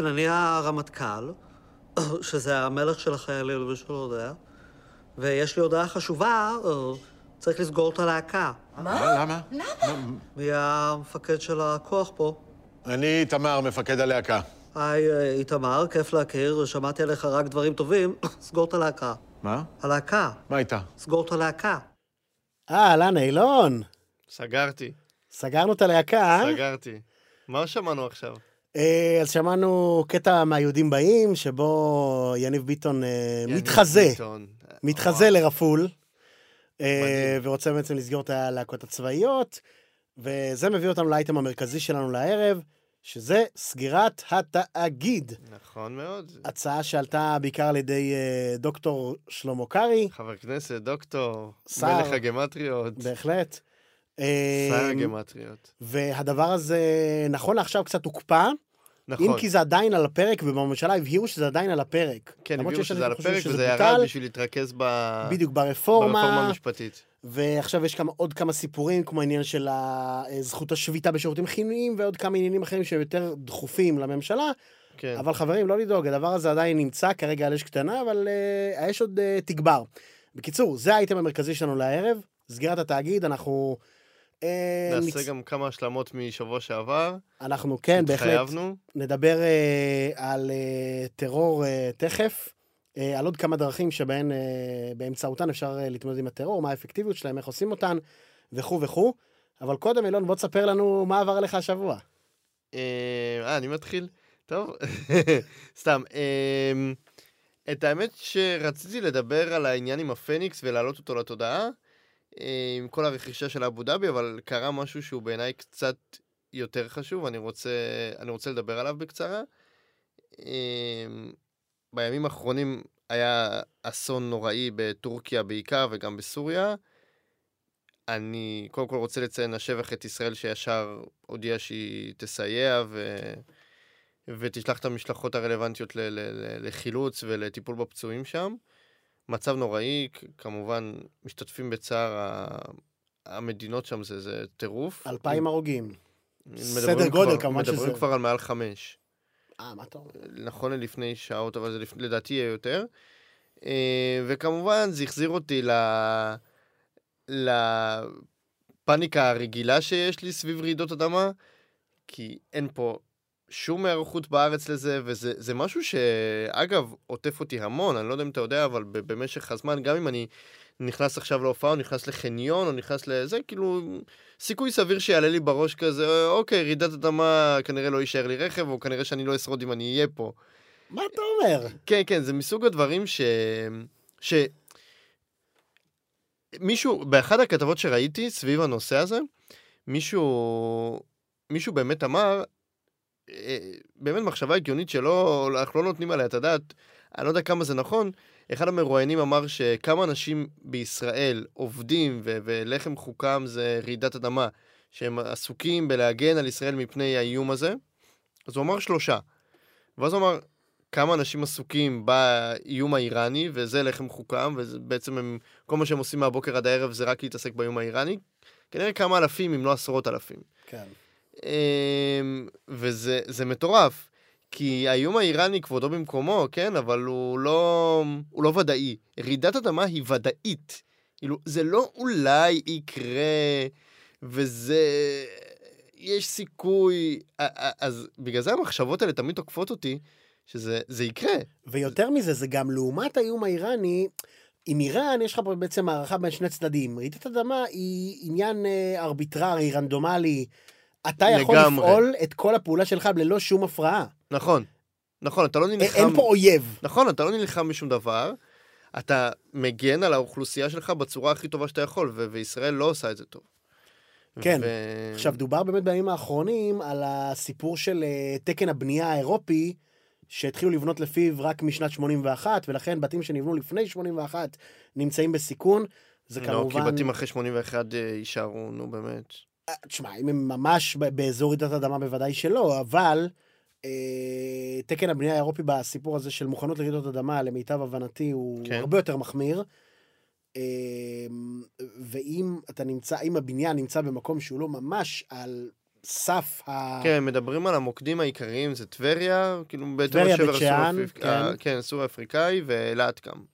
אני הרמטכ"ל, שזה המלך של החיילים, למי שלא יודע, ויש לי הודעה חשובה, צריך לסגור את הלהקה. מה? למה? למה? מי המפקד של הכוח פה? אני איתמר, מפקד הלהקה. היי, איתמר, כיף להכיר, שמעתי עליך רק דברים טובים, סגור את הלהקה. מה? הלהקה, מה איתה? סגור את הלהקה. אה, אהלן, אילון. סגרתי, סגרנו את הלהקה, אה? סגרתי. מה שמענו עכשיו? אה, אז שמענו קטע מהיהודים באים, שבו יניב ביטון אה, יניב מתחזה, ביטון. מתחזה לרפול, אה. ורוצה בעצם לסגור את הלהקות הצבאיות, וזה מביא אותנו לאייטם המרכזי שלנו לערב, שזה סגירת התאגיד. נכון מאוד. הצעה שעלתה בעיקר על ידי אה, דוקטור שלמה קרעי, חבר כנסת, דוקטור, שר. מלך הגמטריות, בהחלט. אה, שר הגמטריות. והדבר הזה, נכון לעכשיו, קצת הוקפא, נכון. אם כי זה עדיין על הפרק, ובממשלה הבהירו שזה עדיין על הפרק. כן, שיש שזה על הפרק וזה ירד בשביל להתרכז ב- בדיוק, ברפורמה ברפורמה, המשפטית. ועכשיו יש כמה, עוד כמה סיפורים, כמו העניין של ה- זכות השביתה בשירותים חיוניים, ועוד כמה עניינים אחרים שהם יותר דחופים לממשלה. כן. אבל חברים, לא לדאוג, הדבר הזה עדיין נמצא, כרגע על אש קטנה, אבל uh, האש עוד uh, תגבר. בקיצור, זה האייטם המרכזי שלנו לערב, סגירת התאגיד, אנחנו... אה, נעשה נצ- גם כמה השלמות משבוע שעבר. אנחנו, כן, בהחלט. התחייבנו. נדבר אה, על אה, טרור תכף, על עוד כמה דרכים שבהן, באמצעותן אפשר להתמודד עם הטרור, מה האפקטיביות שלהם, איך עושים אותן, וכו' וכו'. אבל קודם, אילון, בוא תספר לנו מה עבר עליך השבוע. אה, אני מתחיל? טוב, סתם. את האמת שרציתי לדבר על העניין עם הפניקס ולהעלות אותו לתודעה, עם כל הרכישה של אבו דאבי, אבל קרה משהו שהוא בעיניי קצת יותר חשוב, אני רוצה, אני רוצה לדבר עליו בקצרה. אה, בימים האחרונים היה אסון נוראי בטורקיה בעיקר וגם בסוריה. אני קודם כל רוצה לציין לשבח את ישראל שישר הודיעה שהיא תסייע ו... ותשלח את המשלחות הרלוונטיות ל- ל- לחילוץ ולטיפול בפצועים שם. מצב נוראי, כמובן משתתפים בצער המדינות שם, זה, זה טירוף. אלפיים הרוגים. מדברים סדר גודל, כבר, כמובן מדברים שזה- כבר על מעל חמש. אה, מה אתה אומר? נכון ללפני שעות, אבל זה לפ... לדעתי יהיה יותר. אה, וכמובן, זה החזיר אותי ל... לפאניקה הרגילה שיש לי סביב רעידות אדמה, כי אין פה שום היערכות בארץ לזה, וזה זה משהו שאגב, עוטף אותי המון, אני לא יודע אם אתה יודע, אבל במשך הזמן, גם אם אני נכנס עכשיו להופעה, או נכנס לחניון, או נכנס לזה, כאילו, סיכוי סביר שיעלה לי בראש כזה, אוקיי, רעידת אדמה, כנראה לא יישאר לי רכב, או כנראה שאני לא אשרוד אם אני אהיה פה. מה אתה אומר? כן, כן, זה מסוג הדברים ש... ש... מישהו, באחד הכתבות שראיתי סביב הנושא הזה, מישהו, מישהו באמת אמר, באמת מחשבה הגיונית שלא, אנחנו לא נותנים עליה את הדעת, אני לא יודע כמה זה נכון, אחד המרואיינים אמר שכמה אנשים בישראל עובדים ו- ולחם חוקם זה רעידת אדמה, שהם עסוקים בלהגן על ישראל מפני האיום הזה, אז הוא אמר שלושה. ואז הוא אמר, כמה אנשים עסוקים באיום האיראני, וזה לחם חוקם, ובעצם הם, כל מה שהם עושים מהבוקר עד הערב זה רק להתעסק באיום האיראני. כנראה כמה אלפים, אם לא עשרות אלפים. כן. אמ, וזה זה מטורף, כי האיום האיראני כבודו במקומו, כן, אבל הוא לא, הוא לא ודאי. רעידת אדמה היא ודאית. כאילו, זה לא אולי יקרה, וזה... יש סיכוי... אז בגלל זה המחשבות האלה תמיד תוקפות אותי, שזה זה יקרה. ויותר מזה, זה גם לעומת האיום האיראני, עם איראן יש לך בעצם הערכה בין שני צדדים. רעידת אדמה היא עניין אה, ארביטררי, רנדומלי. אתה יכול לגמרי. לפעול את כל הפעולה שלך ללא שום הפרעה. נכון, נכון, אתה לא נלחם... אין פה אויב. נכון, אתה לא נלחם בשום דבר, אתה מגן על האוכלוסייה שלך בצורה הכי טובה שאתה יכול, ו- וישראל לא עושה את זה טוב. כן. ו... עכשיו, דובר באמת בימים האחרונים על הסיפור של אה, תקן הבנייה האירופי, שהתחילו לבנות לפיו רק משנת 81, ולכן בתים שנבנו לפני 81 נמצאים בסיכון. זה לא, כמובן... כי בתים אחרי 81 אה, יישארו, נו באמת. תשמע, אם הם ממש באזור רעידת אדמה בוודאי שלא, אבל אה, תקן הבנייה האירופי בסיפור הזה של מוכנות לרעידות אדמה, למיטב הבנתי, הוא כן. הרבה יותר מחמיר. אה, ואם אתה נמצא, אם הבניין נמצא במקום שהוא לא ממש על סף ה... כן, מדברים על המוקדים העיקריים, זה טבריה, כאילו בעצם השבר הסורי-אפריק- כן. אה, כן, סורי-אפריקאי ואילת גם.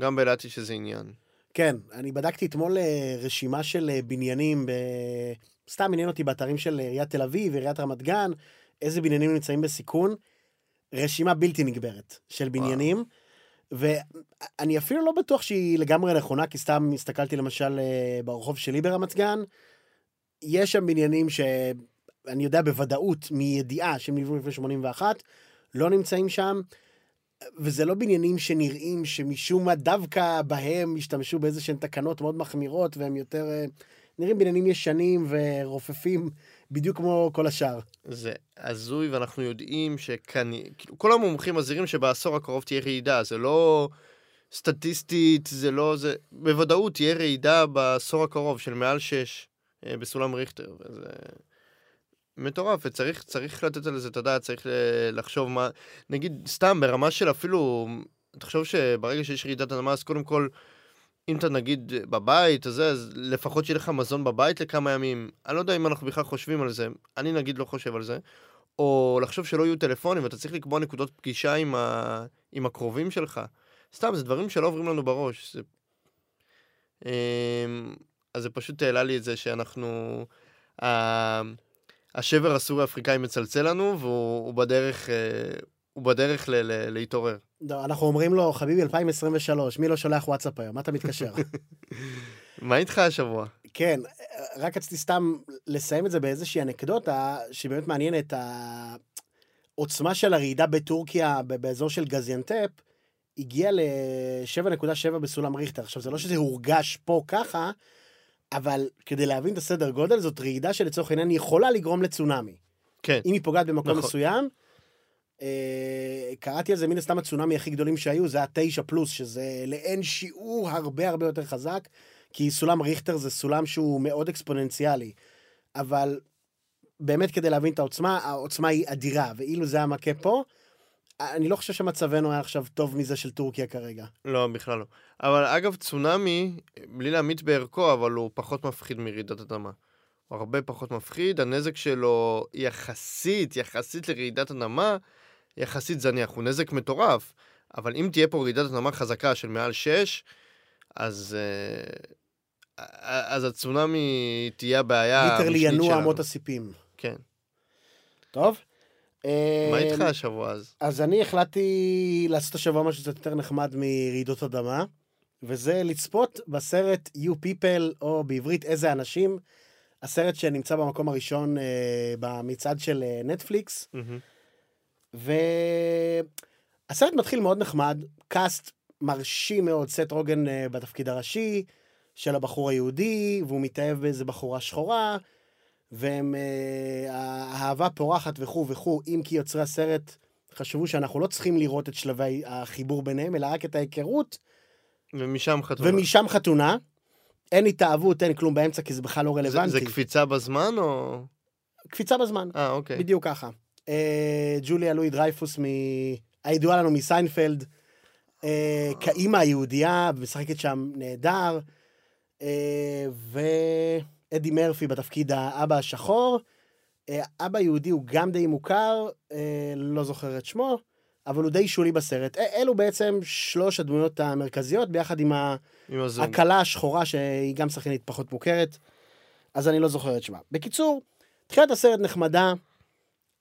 גם באילת יש איזה עניין. כן, אני בדקתי אתמול אה, רשימה של אה, בניינים, ב... סתם עניין אותי באתרים של עיריית תל אביב, עיריית רמת גן, איזה בניינים נמצאים בסיכון. רשימה בלתי נגברת של בניינים, ואני אפילו לא בטוח שהיא לגמרי נכונה, כי סתם הסתכלתי למשל אה, ברחוב שלי ברמת גן, יש שם בניינים שאני יודע בוודאות, מידיעה, שהם נבנו לפני 81, לא נמצאים שם. וזה לא בניינים שנראים שמשום מה דווקא בהם השתמשו באיזה שהן תקנות מאוד מחמירות והם יותר אה, נראים בניינים ישנים ורופפים בדיוק כמו כל השאר. זה הזוי, ואנחנו יודעים שכאן, כאילו, כל המומחים מזהירים שבעשור הקרוב תהיה רעידה, זה לא סטטיסטית, זה לא, זה, בוודאות תהיה רעידה בעשור הקרוב של מעל 6 בסולם ריכטר, וזה מטורף, וצריך צריך לתת על זה את הדעת, צריך ל- לחשוב מה, נגיד, סתם ברמה של אפילו, תחשוב שברגע שיש רעידת אדמה, אז קודם כל, אם אתה נגיד בבית, אז, אז לפחות שיהיה לך מזון בבית לכמה ימים. אני לא יודע אם אנחנו בכלל חושבים על זה, אני נגיד לא חושב על זה. או לחשוב שלא יהיו טלפונים, ואתה צריך לקבוע נקודות פגישה עם, ה... עם הקרובים שלך. סתם, זה דברים שלא עוברים לנו בראש. זה... אמ, אז זה פשוט העלה לי את זה שאנחנו... השבר הסורי-אפריקאי מצלצל לנו, והוא הוא בדרך, אה, הוא בדרך ל- ל- להתעורר. לא, אנחנו אומרים לו, חביבי 2023, מי לא שולח וואטסאפ היום? מה אתה מתקשר? מה איתך השבוע? כן, רק רציתי סתם לסיים את זה באיזושהי אנקדוטה שבאמת מעניינת. העוצמה של הרעידה בטורקיה, באזור של גזיאנטפ, הגיעה ל-7.7 בסולם ריכטר. עכשיו, זה לא שזה הורגש פה ככה, אבל כדי להבין את הסדר גודל, זאת רעידה שלצורך העניין יכולה לגרום לצונאמי. כן, אם היא פוגעת במקום נכון. מסוים, אה, קראתי על זה מן הסתם הצונאמי הכי גדולים שהיו, זה התשע פלוס, שזה לאין שיעור הרבה הרבה יותר חזק, כי סולם ריכטר זה סולם שהוא מאוד אקספוננציאלי. אבל באמת כדי להבין את העוצמה, העוצמה היא אדירה, ואילו זה היה מכה פה, אני לא חושב שמצבנו היה עכשיו טוב מזה של טורקיה כרגע. לא, בכלל לא. אבל אגב, צונאמי, בלי להמעיט בערכו, אבל הוא פחות מפחיד מרעידת אדמה. הוא הרבה פחות מפחיד, הנזק שלו יחסית, יחסית לרעידת אדמה, יחסית זניח. הוא נזק מטורף, אבל אם תהיה פה רעידת אדמה חזקה של מעל 6, אז, אה, אז הצונאמי תהיה הבעיה ליטרלי ינוע. אמות הסיפים. כן. טוב? מה אה, איתך השבוע אז? אז אני החלטתי לעשות השבוע משהו קצת יותר נחמד מרעידות אדמה, וזה לצפות בסרט You People, או בעברית איזה אנשים, הסרט שנמצא במקום הראשון אה, במצעד של אה, נטפליקס, מהמם. והסרט מתחיל מאוד נחמד, קאסט מרשים מאוד, סט רוגן אה, בתפקיד הראשי של הבחור היהודי, והוא מתאהב באיזה בחורה שחורה, והם, אה, האהבה פורחת וכו' וכו', אם כי יוצרי הסרט חשבו שאנחנו לא צריכים לראות את שלבי החיבור ביניהם, אלא רק את ההיכרות, ומשם חתונה. ומשם חתונה. אין התאהבות, אין כלום באמצע, כי זה בכלל לא זה, רלוונטי. זה קפיצה בזמן או... קפיצה בזמן. אה, אוקיי. בדיוק ככה. אה, ג'וליה לואי דרייפוס, מ... הידועה לנו מסיינפלד, אה, כאימא היהודייה, משחקת שם נהדר, אה, ואדי מרפי בתפקיד האבא השחור. אה, אבא יהודי הוא גם די מוכר, אה, לא זוכר את שמו, אבל הוא די שולי בסרט. אלו בעצם שלוש הדמויות המרכזיות, ביחד עם. הכלה השחורה, שהיא גם שחקנית פחות מוכרת, אז אני לא זוכר את שמה. בקיצור, תחילת הסרט נחמדה,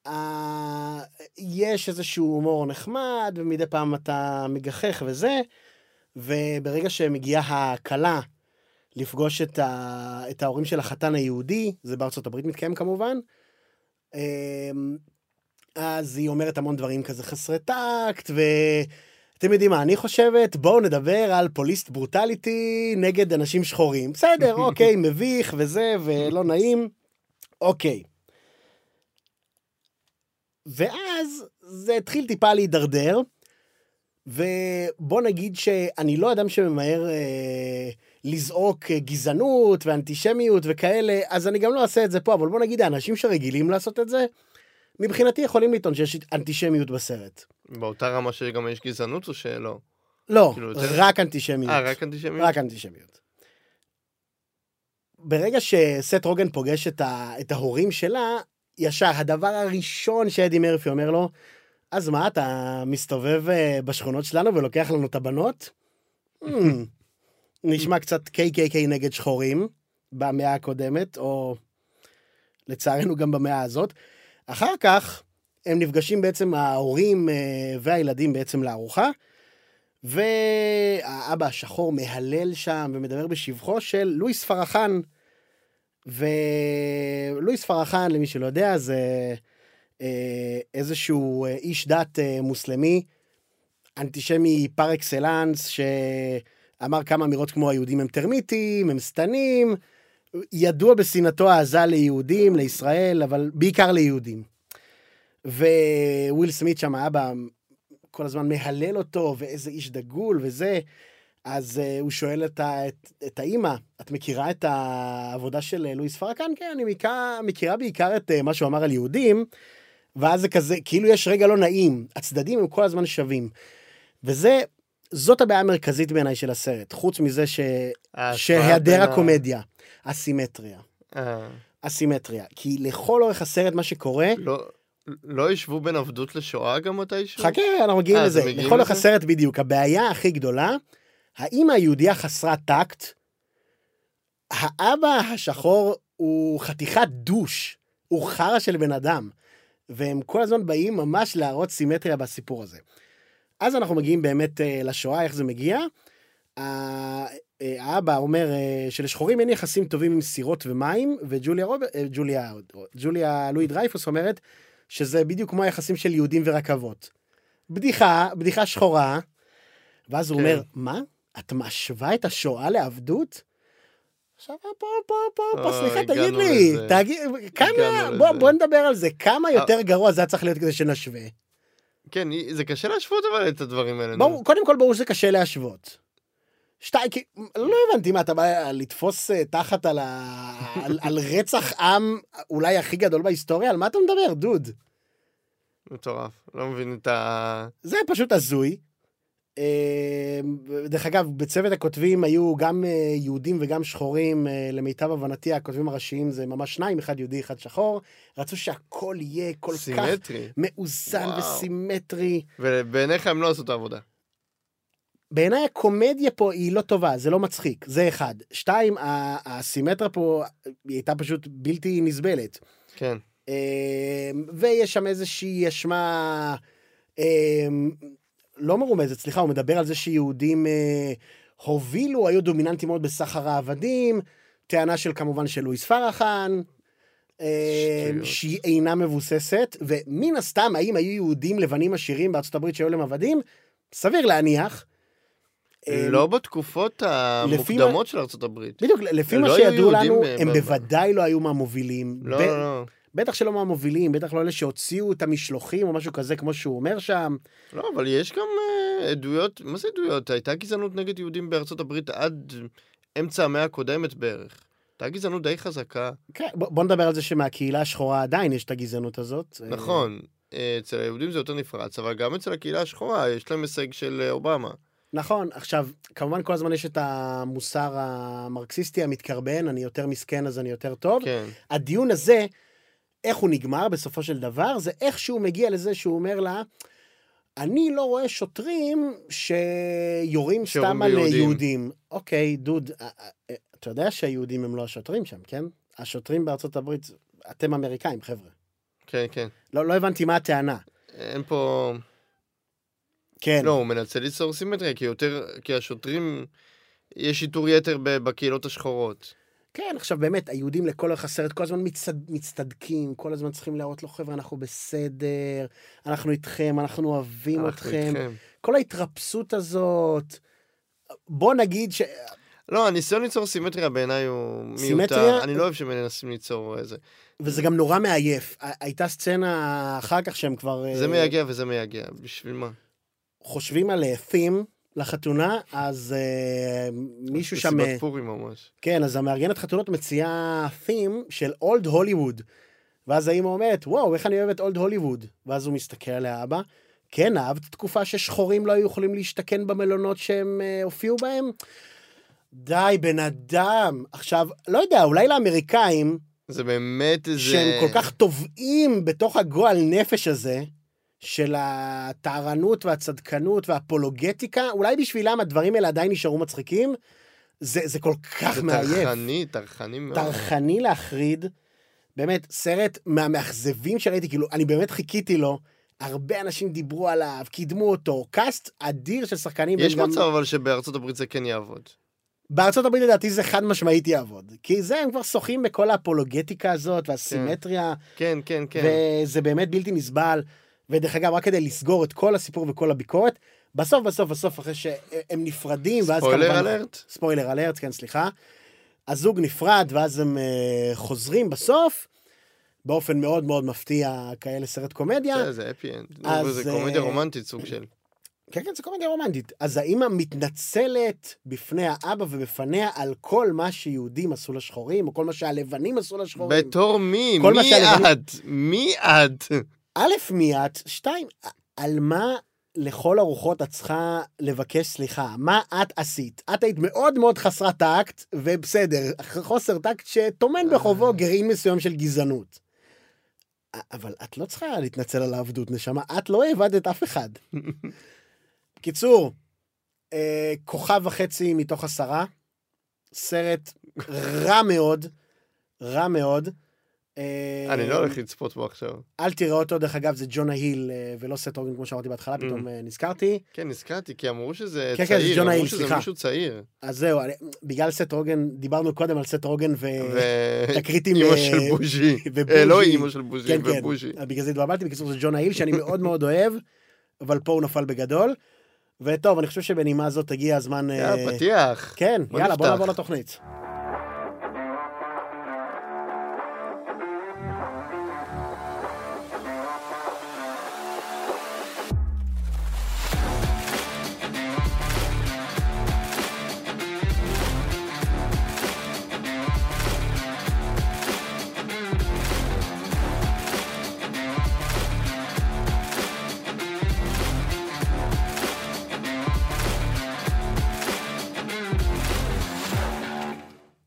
אה, יש איזשהו הומור נחמד, ומדי פעם אתה מגחך וזה, וברגע שמגיעה הכלה לפגוש את, ה... את ההורים של החתן היהודי, זה בארצות הברית מתקיים כמובן, אה, אז היא אומרת המון דברים כזה חסרי טקט, ו... אתם יודעים מה אני חושבת? בואו נדבר על פוליסט ברוטליטי נגד אנשים שחורים. בסדר, אוקיי, מביך וזה, ולא נעים. אוקיי. ואז זה התחיל טיפה להידרדר, ובוא נגיד שאני לא אדם שממהר אה, לזעוק אה, גזענות ואנטישמיות וכאלה, אז אני גם לא אעשה את זה פה, אבל בוא נגיד האנשים שרגילים לעשות את זה, מבחינתי יכולים לטעון שיש אנטישמיות בסרט. באותה רמה שגם יש גזענות או שלא? לא, כאילו, יותר- רק אנטישמיות. אה, רק אנטישמיות? רק אנטישמיות. ברגע שסט רוגן פוגש את, ה, את ההורים שלה, ישר, הדבר הראשון שאדי מרפי אומר לו, אז מה, אתה מסתובב אה, בשכונות שלנו ולוקח לנו את הבנות? נשמע קצת KKK נגד שחורים במאה הקודמת, או לצערנו גם במאה הזאת. אחר כך הם נפגשים בעצם ההורים אה, והילדים בעצם לארוחה, והאבא השחור מהלל שם ומדבר בשבחו של לואיס פרחן. ולואיס פרחן, למי שלא יודע, זה אה, איזשהו אה, איש דת מוסלמי, אנטישמי פר אקסלנס, שאמר כמה אמירות כמו היהודים הם טרמיטים, הם שטנים, ידוע בשנאתו העזה ליהודים, לישראל, אבל בעיקר ליהודים. וויל סמית שם, האבא, כל הזמן מהלל אותו, ואיזה איש דגול וזה. אז אה, הוא שואל את, את, את האימא, את מכירה את העבודה של אה, לואיס פרקאן? כן, אני מכירה, מכירה בעיקר את אה, מה שהוא אמר על יהודים, ואז זה כזה, כאילו יש רגע לא נעים, הצדדים הם כל הזמן שווים. וזה, זאת הבעיה המרכזית בעיניי של הסרט, חוץ מזה ש... שהיעדר הקומדיה, הסימטריה. הסימטריה. כי לכל אורך הסרט מה שקורה... לא, לא ישבו בין עבדות לשואה גם מתישהו? חכה, אנחנו מגיעים לזה. לכל אורך הסרט בדיוק. הבעיה הכי גדולה האמא היהודייה חסרת טקט, האבא השחור הוא חתיכת דוש, הוא חרא של בן אדם, והם כל הזמן באים ממש להראות סימטריה בסיפור הזה. אז אנחנו מגיעים באמת אה, לשואה, איך זה מגיע. אה, האבא אומר אה, שלשחורים אין יחסים טובים עם סירות ומים, וג'וליה רוב... ג'וליה, ג'וליה לואי דרייפוס אומרת שזה בדיוק כמו היחסים של יהודים ורכבות. בדיחה, בדיחה שחורה, ואז הוא כן. אומר, מה? את משווה את השואה לעבדות? עכשיו, פה, פה, פה, פה, סליחה, תגיד לי, תגיד, כמה, בוא, בוא נדבר על זה, כמה יותר גרוע זה היה צריך להיות כדי שנשווה. כן, זה קשה להשוות אבל את הדברים האלה. ברור, קודם כל ברור שזה קשה להשוות. שתיים, כי לא הבנתי מה, אתה בא לתפוס אה, תחת על, ה... על, על רצח עם אולי הכי גדול בהיסטוריה? על מה אתה מדבר, דוד? מטורף, לא מבין את ה... זה פשוט הזוי. אמ, דרך אגב, בצוות הכותבים היו גם אה, יהודים וגם שחורים, אה, למיטב הבנתי, הכותבים הראשיים זה ממש שניים, אחד יהודי, אחד שחור. רצו שהכל יהיה כל סימטרי. כך מאוזן וואו. וסימטרי. ובעיניך הם לא עשו את העבודה. בעיניי הקומדיה פה היא לא טובה, זה לא מצחיק, זה אחד. שתיים, הסימטרה פה היא הייתה פשוט בלתי נסבלת. כן. ויש שם איזושהי אשמה... לא מרומזת, סליחה, הוא מדבר על זה שיהודים אה, הובילו, היו דומיננטים מאוד בסחר העבדים, טענה של כמובן של לואיס פרחן, אה, שהיא אינה מבוססת, ומן הסתם, האם היו יהודים לבנים עשירים בארצות הברית שהיו להם עבדים? סביר להניח. אה, לא בתקופות המוקדמות של הברית. בדיוק, לפי מה לא שידעו לנו, אה, הם בוודאי לא היו מהמובילים. לא, לא, לא. בטח שלא מהמובילים, בטח לא אלה שהוציאו את המשלוחים או משהו כזה, כמו שהוא אומר שם. לא, אבל יש גם uh, עדויות, מה זה עדויות? הייתה גזענות נגד יהודים בארצות הברית עד אמצע המאה הקודמת בערך. הייתה גזענות די חזקה. כן, בוא, בוא נדבר על זה שמהקהילה השחורה עדיין יש את הגזענות הזאת. נכון, אה, אצל היהודים זה יותר נפרץ, אבל גם אצל הקהילה השחורה יש להם הישג של אה, אובמה. נכון, עכשיו, כמובן כל הזמן יש את המוסר המרקסיסטי המתקרבן, אני יותר מסכן אז אני יותר טוב. כן. הדיון הזה... איך הוא נגמר בסופו של דבר, זה איך שהוא מגיע לזה שהוא אומר לה, אני לא רואה שוטרים שיורים סתם על. יהודים. אוקיי, דוד, אה, אה, אתה יודע שהיהודים הם לא השוטרים שם, כן? השוטרים בארצות הברית, אתם אמריקאים, חבר'ה. כן, כן. לא, לא הבנתי מה הטענה. אין פה... כן. לא, הוא מנצל ליצור סימטריה, כי יותר, כי השוטרים, יש שיטור יתר בקהילות השחורות. כן, עכשיו באמת, היהודים לכל אורך הסרט כל הזמן מצד, מצטדקים, כל הזמן צריכים להראות לו, חבר'ה, אנחנו בסדר, אנחנו איתכם, אנחנו אוהבים אנחנו אתכם. איתכם. כל ההתרפסות הזאת, בוא נגיד ש... לא, הניסיון ליצור סימטריה בעיניי הוא מיותר. סימטריה... אני לא אוהב שמנסים ליצור איזה... וזה גם נורא מעייף. הייתה סצנה אחר כך שהם כבר... זה אה, מייגע וזה מייגע, בשביל מה? חושבים על תים, לחתונה, אז uh, מישהו שם... מסיבת אה, פורים ממש. כן, אז המארגנת חתונות מציעה תים של אולד הוליווד. ואז האמא אומרת, וואו, איך אני אוהבת אולד הוליווד. ואז הוא מסתכל עליה, אבא, כן, אהבת תקופה ששחורים לא היו יכולים להשתכן במלונות שהם uh, הופיעו בהם? די, בן אדם. עכשיו, לא יודע, אולי לאמריקאים, זה באמת איזה... שהם כל כך טובעים בתוך הגועל נפש הזה, של הטהרנות והצדקנות והאפולוגטיקה, אולי בשבילם הדברים האלה עדיין נשארו מצחיקים. זה, זה כל כך זה מעייף. טרחני, טרחני מאוד. טרחני להחריד. באמת, סרט מהמאכזבים שראיתי, כאילו, אני באמת חיכיתי לו. הרבה אנשים דיברו עליו, קידמו אותו, קאסט אדיר של שחקנים. יש מצב אבל שבארצות הברית זה כן יעבוד. בארצות הברית לדעתי זה חד משמעית יעבוד. כי זה, הם כבר שוחים בכל האפולוגטיקה הזאת והסימטריה, כן, כן, כן. וזה באמת בלתי נסבל. ודרך אגב, רק כדי לסגור את כל הסיפור וכל הביקורת, בסוף, בסוף, בסוף, אחרי שהם נפרדים, ואז spoiler alert? spoiler alert, כן, סליחה. הזוג נפרד, ואז הם אה, חוזרים בסוף, באופן מאוד מאוד מפתיע, כאלה סרט קומדיה. זה, זה happy end. זה קומדיה אה, רומנטית סוג של. כן, כן, זה קומדיה רומנטית. אז האמא מתנצלת בפני האבא ובפניה על כל מה שיהודים עשו לשחורים, או כל מה שהלבנים עשו לשחורים. בתור מי? מי שהלבנים- את? מי את? א', מי את? שתיים, על מה לכל הרוחות את צריכה לבקש סליחה? מה את עשית? את היית מאוד מאוד חסרת טקט, ובסדר, חוסר טקט שטומן בחובו גרעין מסוים של גזענות. אבל את לא צריכה להתנצל על העבדות, נשמה, את לא העבדת אף אחד. קיצור, אה, כוכב וחצי מתוך עשרה, סרט רע מאוד, רע מאוד. אה, אני לא הולך לצפות בו עכשיו. אל תראה אותו, דרך אגב, זה ג'ונה היל אה, ולא סט רוגן, כמו שאמרתי בהתחלה, פתאום אה, נזכרתי. כן, נזכרתי, כי אמרו שזה כן, כן, זה צעיר, ג'ון אמרו הייל, שזה סליחה. מישהו צעיר. אז זהו, בגלל סט רוגן, דיברנו קודם על סט רוגן ו... ו... תקריטים, אימא של בוז'י. ובוז'י. לא אימא של בוז'י, כן, כן, ובוז'י. בגלל זה התבלבלתי, בקיצור זה ג'ונה היל, שאני מאוד מאוד אוהב, אבל פה הוא נפל בגדול. וטוב, אני חושב שבנימה זאת הגיע הזמן... יאללה, פתיח. כן, יאללה, בוא. נעבור לתוכנית.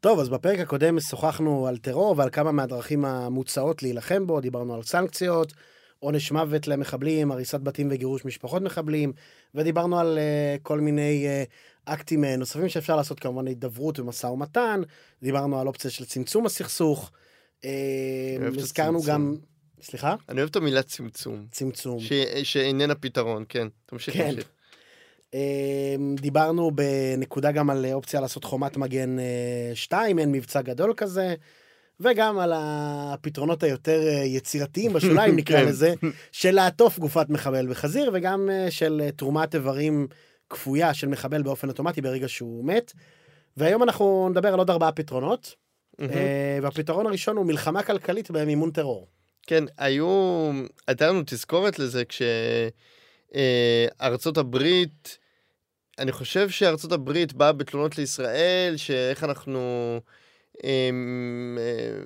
טוב, אז בפרק הקודם שוחחנו על טרור ועל כמה מהדרכים המוצעות להילחם בו, דיברנו על סנקציות, עונש מוות למחבלים, הריסת בתים וגירוש משפחות מחבלים, ודיברנו על uh, כל מיני uh, אקטים uh, נוספים שאפשר לעשות, כמובן הידברות ומשא ומתן, דיברנו על אופציה של צמצום הסכסוך, uh, הזכרנו. גם... סליחה? אני אוהב את המילה צמצום. צמצום. ש- שאיננה פתרון, כן. תמשיך, כן. תמשיך. אמ, דיברנו בנקודה גם על אופציה לעשות חומת מגן 2, אין מבצע גדול כזה, וגם על הפתרונות היותר אה, יצירתיים בשוליים, נקרא כן. לזה, של לעטוף גופת מחבל בחזיר, וגם אה, של אה, תרומת איברים כפויה של מחבל באופן אוטומטי ברגע שהוא מת. והיום אנחנו נדבר על עוד ארבעה פתרונות. אה, והפתרון הראשון הוא מלחמה כלכלית במימון טרור. כן, היו... הייתה לנו תזכורת לזה כשארצות הברית, אני חושב שארצות הברית באה בתלונות לישראל, שאיך אנחנו אמ, אה,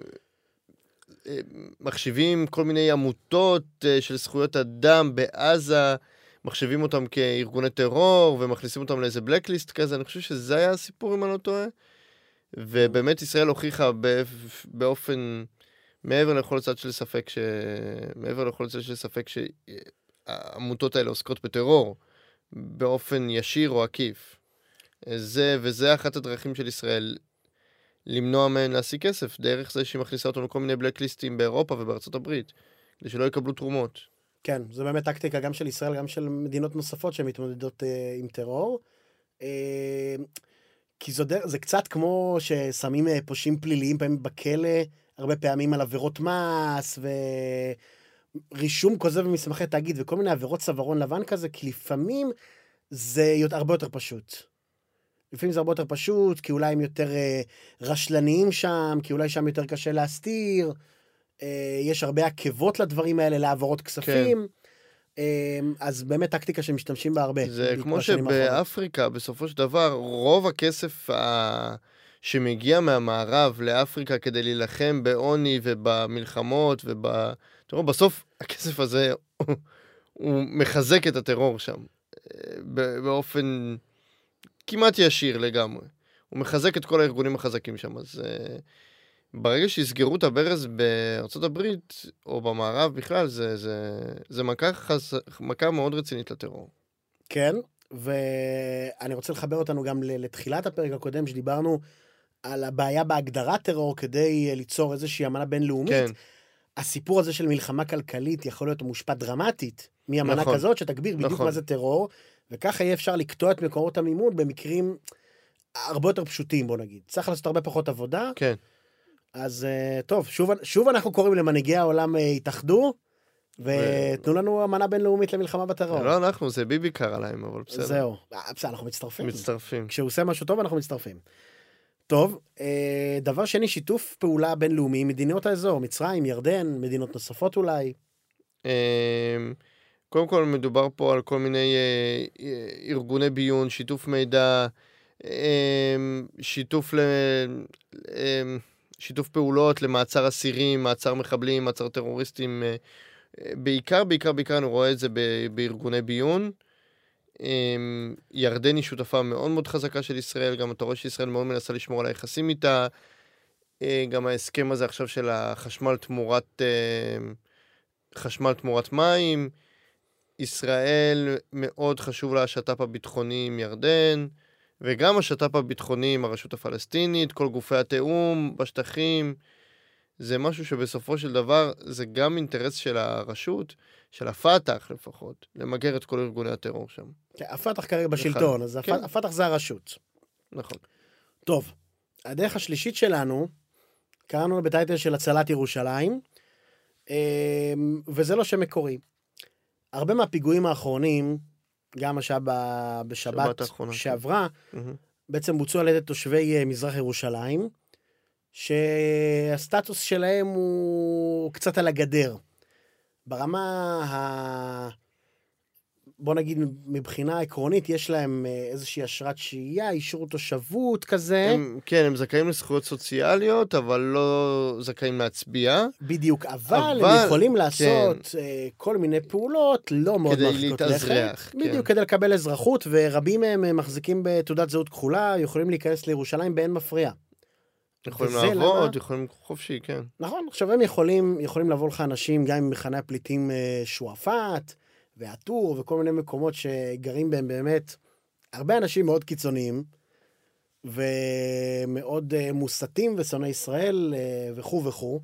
אה, מחשיבים כל מיני עמותות אה, של זכויות אדם בעזה, מחשיבים אותם כארגוני טרור ומכניסים אותם לאיזה בלקליסט כזה, אני חושב שזה היה הסיפור אם אני לא טועה. ובאמת ישראל הוכיחה באופ- באופן מעבר לכל צד של ספק ש... מעבר לכל צד של ספק שהעמותות האלה עוסקות בטרור באופן ישיר או עקיף. זה, וזה אחת הדרכים של ישראל למנוע מהן להשיג כסף, דרך זה שהיא מכניסה אותנו לכל מיני בלקליסטים באירופה ובארצות הברית, כדי שלא יקבלו תרומות. כן, זו באמת טקטיקה גם של ישראל, גם של מדינות נוספות שמתמודדות אה, עם טרור. אה, כי זו דרך, זה קצת כמו ששמים אה, פושעים פליליים פעמים בכלא, הרבה פעמים על עבירות מס ורישום כוזב במסמכי תאגיד וכל מיני עבירות צווארון לבן כזה, כי לפעמים זה הרבה יותר פשוט. לפעמים זה הרבה יותר פשוט, כי אולי הם יותר אה, רשלניים שם, כי אולי שם יותר קשה להסתיר. אה, יש הרבה עקבות לדברים האלה, להעברות כספים. אה, אז באמת טקטיקה שמשתמשים בה הרבה. זה כמו. שבאפריקה, בסופו של דבר, רוב הכסף ה... שמגיע מהמערב לאפריקה כדי להילחם בעוני ובמלחמות וב... תראו, בסוף הכסף הזה הוא מחזק את הטרור שם, באופן כמעט ישיר לגמרי. הוא מחזק את כל הארגונים החזקים שם, אז אה, ברגע שיסגרו את הברז בארצות הברית, או במערב בכלל, זה, זה, זה מכה, חז... מכה מאוד רצינית לטרור. כן, ואני רוצה לחבר אותנו גם לתחילת הפרק הקודם, שדיברנו על הבעיה בהגדרת טרור כדי אה, ליצור איזושהי אמנה בינלאומית. כן, הסיפור הזה של מלחמה כלכלית יכול להיות מושפע דרמטית מאמנה נכון. כזאת, שתגביר בדיוק נכון. מה זה טרור, וככה יהיה אפשר לקטוע את מקורות המימון במקרים הרבה יותר פשוטים, בוא נגיד. צריך לעשות הרבה פחות עבודה, כן. אז אה, טוב, שוב, שוב אנחנו קוראים למנהיגי העולם אה, יתאחדו, ותנו לנו אמנה בינלאומית למלחמה בטרור. לא אנחנו, זה ביבי קרא להם, אבל בסדר. זהו. אה, בסדר, אנחנו מצטרפים. מצטרפים. כשהוא עושה משהו טוב, אנחנו מצטרפים. טוב, אה, דבר שני, שיתוף פעולה בינלאומי עם מדינות האזור, מצרים, ירדן, מדינות נוספות אולי. אמ, קודם כל מדובר פה על כל מיני אה, אה, ארגוני ביון, שיתוף מידע, אמ, שיתוף, ל... אמ, שיתוף פעולות למעצר אסירים, מעצר מחבלים, מעצר טרוריסטים. בעיקר, בעיקר, בעיקר אני רואה את זה בארגוני ביון. אמ, ירדן היא שותפה מאוד מאוד חזקה של ישראל, גם אתה רואה שישראל מאוד מנסה לשמור על היחסים איתה. אה, גם ההסכם הזה עכשיו של החשמל תמורת, אה, חשמל תמורת מים. ישראל מאוד חשוב לה השת"פ הביטחוני עם ירדן, וגם השת"פ הביטחוני עם הרשות הפלסטינית, כל גופי התיאום בשטחים. זה משהו שבסופו של דבר זה גם אינטרס של הרשות, של הפת"ח לפחות, למגר את כל ארגוני הטרור שם. כן, הפת"ח כרגע בשלטון, אז כן. הפ- הפת"ח זה הרשות. נכון. טוב, הדרך השלישית שלנו, קראנו בטייטל של הצלת ירושלים, אה, וזה לא שם מקורי. הרבה מהפיגועים האחרונים, גם מה שהיה בשבת כן. שעברה, מהמם. בעצם בוצעו על ידי תושבי אה, מזרח ירושלים, שהסטטוס שלהם הוא קצת על הגדר. ברמה ה... בוא נגיד, מבחינה עקרונית, יש להם אה, איזושהי אשרת שהייה, אישור תושבות כזה. הם, כן, הם זכאים לזכויות סוציאליות, אבל לא זכאים להצביע. בדיוק, אבל, אבל- הם יכולים לעשות אה, כל מיני פעולות לא מאוד כדי מרחיקות לכת. להתאזרח, כן. בדיוק, כדי לקבל אזרחות, ורבים מהם אה, מחזיקים בתעודת זהות כחולה, יכולים להיכנס לירושלים באין מפריע. יכולים לעבוד, למה- יכולים חופשי, כן. נכון, עכשיו הם יכולים, יכולים לבוא לך אנשים גם ממחנה הפליטים אה, שועפאט, ועטור, וכל מיני מקומות שגרים בהם באמת הרבה אנשים מאוד קיצוניים, ומאוד אה, מוסתים ושונאי ישראל אה, וכו' וכו',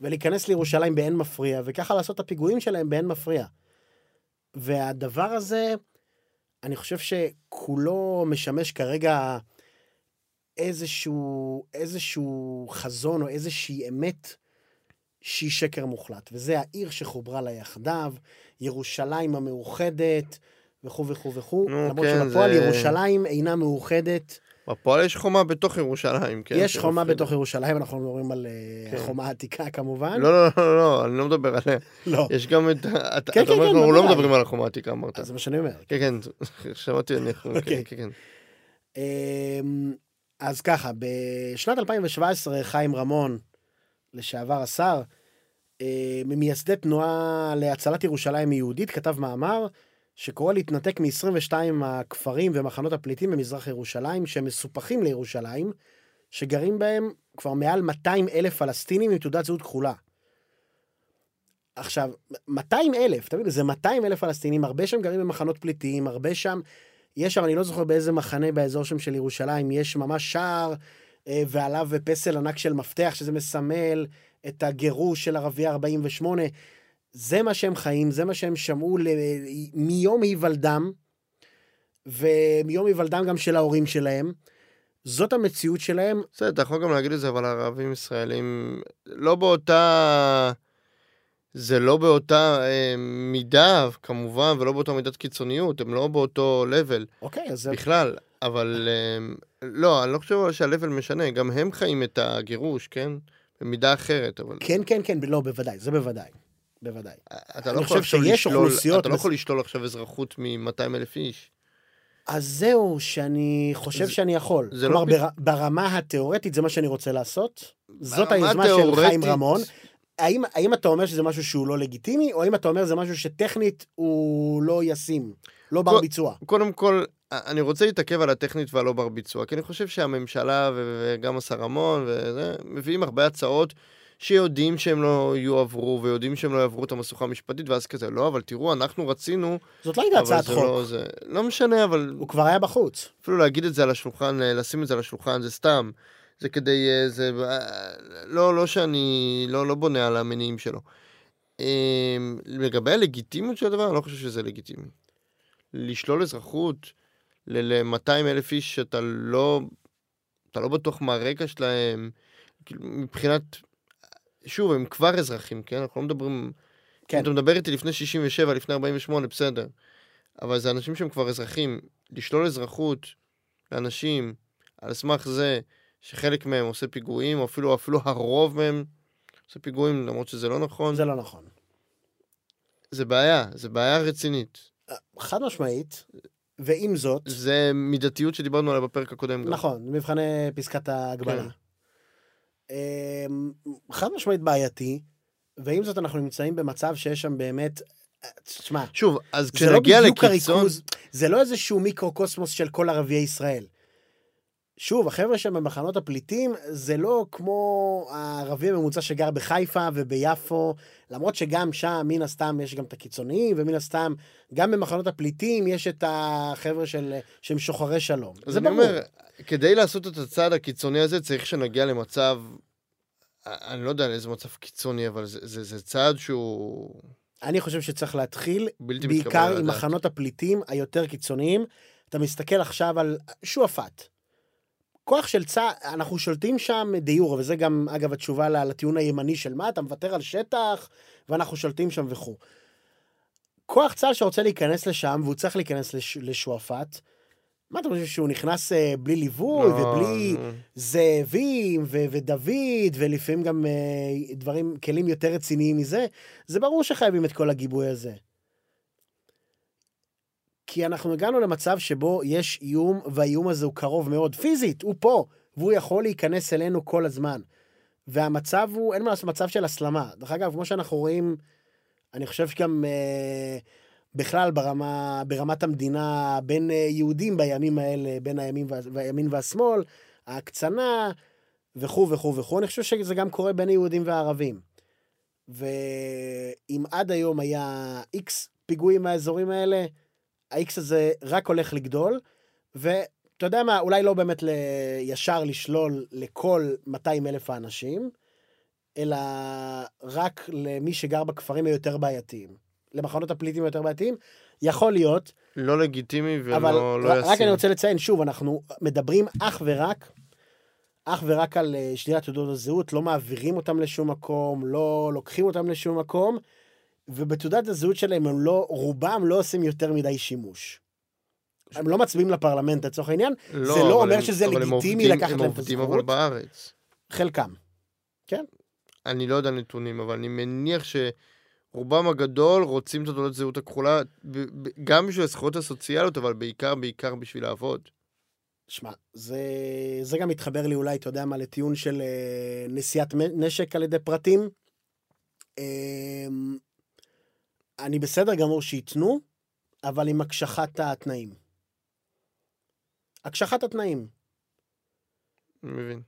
ולהיכנס לירושלים באין מפריע, וככה לעשות את הפיגועים שלהם באין מפריע. והדבר הזה, אני חושב שכולו משמש כרגע איזשהו, איזשהו חזון או איזושהי אמת שהיא שקר מוחלט. וזה העיר שחוברה לה יחדיו, ירושלים המאוחדת, וכו' וכו' וכו'. נו, למרות כן, שבפועל זה- ירושלים אינה מאוחדת. בפועל יש חומה בתוך ירושלים, כן? יש חומה שמפרידה. בתוך ירושלים, אנחנו מדברים על אה, כן. החומה העתיקה כמובן. לא, לא, לא, לא, אני לא מדבר עליה. לא. יש גם את... אתה כן, אתה אומר, כן, אנחנו לא. מדברים על החומה העתיקה, אמרת. זה מה שאני אומר. כן, כן, שמעתי, אני... כן, אוקיי. כן, כן. אמ, אז ככה, בשנת 2017 חיים רמון, לשעבר השר, אה, ממייסדי תנועה להצלת ירושלים היהודית, כתב מאמר שקורא להתנתק מ-22 הכפרים ומחנות הפליטים במזרח ירושלים, שהם מסופחים לירושלים, שגרים בהם כבר מעל 200 אלף פלסטינים עם תעודת זהות כחולה. עכשיו, 200 אלף, תבינו, זה 200 אלף פלסטינים, הרבה שם גרים במחנות פליטים, הרבה שם יש שם, אני לא זוכר באיזה מחנה באזור שם של ירושלים, יש ממש שער אה, ועליו פסל ענק של מפתח, שזה מסמל את הגירוש של ערביי 48. זה מה שהם חיים, זה מה שהם שמעו ל... מיום היוולדם, ומיום היוולדם גם של ההורים שלהם. זאת המציאות שלהם. בסדר, אתה יכול גם להגיד את זה, אבל ערבים ישראלים לא באותה... זה לא באותה אה, מידה, כמובן, ולא באותה מידת קיצוניות, הם לא באותו לבל אוקיי, אז זה... בכלל, אבל אה, לא, אני לא חושב שהלבל משנה, גם הם חיים את הגירוש, כן? במידה אחרת, אבל... כן, כן, כן, לא, בוודאי, זה בוודאי. בוודאי. אתה לא יכול עכשיו לשלול, אתה לא יכול לשלול עכשיו אזרחות מ-200 אלף איש. אז זהו, שאני חושב זה- שאני יכול. זה כלומר, לא בר, ברמה התיאורטית זה מה שאני רוצה לעשות. זאת היוזמה של חיים רמון. האם, האם אתה אומר שזה משהו שהוא לא לגיטימי, או האם אתה אומר שזה משהו שטכנית הוא לא ישים, לא בר ביצוע? קודם כל, אני רוצה להתעכב על הטכנית והלא בר ביצוע, כי אני חושב שהממשלה וגם השר רמון וזה, מביאים הרבה הצעות שיודעים שהם לא יועברו, ויודעים שהם לא יעברו את המשוכה המשפטית, ואז כזה, לא, אבל תראו, אנחנו רצינו, זאת לא הייתה הצעת חוק, לא, זה לא משנה, אבל הוא כבר היה בחוץ. אפילו להגיד את זה על השולחן, אה, לשים את זה על השולחן, זה סתם. זה כדי, אה, זה, אה, לא, לא שאני, לא, לא בונה על המניעים שלו. אה, לגבי הלגיטימיות של הדבר, אני לא חושב שזה לגיטימי. לשלול אזרחות ל-200 אלף איש שאתה לא, אתה לא בטוח מה הרקע שלהם, כאילו, מבחינת, שוב, הם כבר אזרחים, כן? אנחנו לא מדברים, כן. כן. אתה מדבר איתי לפני 67, לפני 48, בסדר. אבל זה אנשים שהם כבר אזרחים. לשלול אזרחות לאנשים על סמך זה שחלק מהם עושה פיגועים, או אפילו, אפילו הרוב מהם עושה פיגועים, למרות שזה לא נכון, זה, לא נכון. זה בעיה, זה בעיה רצינית. חד משמעית, ועם זאת, זה מידתיות שדיברנו עליה בפרק הקודם גם. נכון, מבחני פסקת ההגבלה. כן. אמ, חד משמעית בעייתי, ועם זאת אנחנו נמצאים במצב שיש שם באמת, תשמע, שוב, אז לא כשנגיע בדיוק לקיצון... הריכוז, זה לא איזשהו מיקרוקוסמוס של כל ערביי ישראל. שוב, החבר'ה שם במחנות הפליטים, זה לא כמו הערבי הממוצע שגר בחיפה וביפו, למרות שגם שם, מן הסתם, יש גם את הקיצוניים, ומן הסתם, גם במחנות הפליטים יש את החבר'ה של, שהם שוחרי שלום. אז זה ברור. אומר, כדי לעשות את הצעד הקיצוני הזה, צריך שנגיע למצב... אני לא יודע על איזה מצב קיצוני, אבל זה, זה, זה צעד שהוא אני חושב שצריך להתחיל בעיקר עם. מחנות הפליטים היותר קיצוניים. אתה מסתכל עכשיו על שועפאט. כוח של צה"ל, אנחנו שולטים שם דה יורה, וזה גם, אגב, התשובה לטיעון הימני של מה, אתה מוותר על שטח, ואנחנו שולטים שם וכו'. כוח צה"ל שרוצה להיכנס לשם, והוא צריך להיכנס לש, לשועפאט, מה אתה חושב שהוא נכנס אה, בלי ליווי, לא, ובלי נו. זאבים, ו- ודוד, ולפעמים גם אה, דברים, כלים יותר רציניים מזה, זה ברור שחייבים את כל הגיבוי הזה. כי אנחנו הגענו למצב שבו יש איום, והאיום הזה הוא קרוב מאוד, פיזית, הוא פה, והוא יכול להיכנס אלינו כל הזמן. והמצב הוא, אין מה לעשות, מצב של הסלמה. דרך אגב, כמו שאנחנו רואים, אני חושב שגם אה, בכלל ברמה, ברמת המדינה, בין אה, יהודים בימים האלה, בין הימין, וה, והימין והשמאל, ההקצנה וכו' וכו' וכו', אני חושב שזה גם קורה בין היהודים והערבים. ואם עד היום היה איקס פיגועים מהאזורים האלה, ה-X הזה רק הולך לגדול, ואתה יודע מה, אולי לא באמת ל... ישר לשלול לכל 200 אלף האנשים, אלא רק למי שגר בכפרים היותר בעייתיים. למחנות הפליטים היותר בעייתיים, יכול להיות, לא לגיטימי ולא אבל לא רק ישים. רק אני רוצה לציין, שוב, אנחנו מדברים אך ורק, אך ורק על אה, שלילת תעודות הזהות, לא מעבירים אותם לשום מקום, לא לוקחים אותם לשום מקום, ובתעודת הזהות שלהם הם לא, רובם לא עושים יותר מדי שימוש. הם לא מצביעים לפרלמנט לצורך העניין, זה לא אומר הם- שזה הם לגיטימי עובדים- לקחת הם להם את עובדים הזכות. אבל בארץ. חלקם. אני לא יודע נתונים, אבל אני מניח שרובם הגדול רוצים את תעודת זהות הכחולה, גם בשביל הזכויות הסוציאליות, אבל בעיקר, בעיקר בשביל לעבוד. שמע, זה, זה גם מתחבר לי אולי, אתה יודע מה, לטיעון של אה, נשיאת נשק על ידי פרטים. אה, אני בסדר גמור שייתנו, אבל עם הקשחת התנאים. הקשחת התנאים. מבין.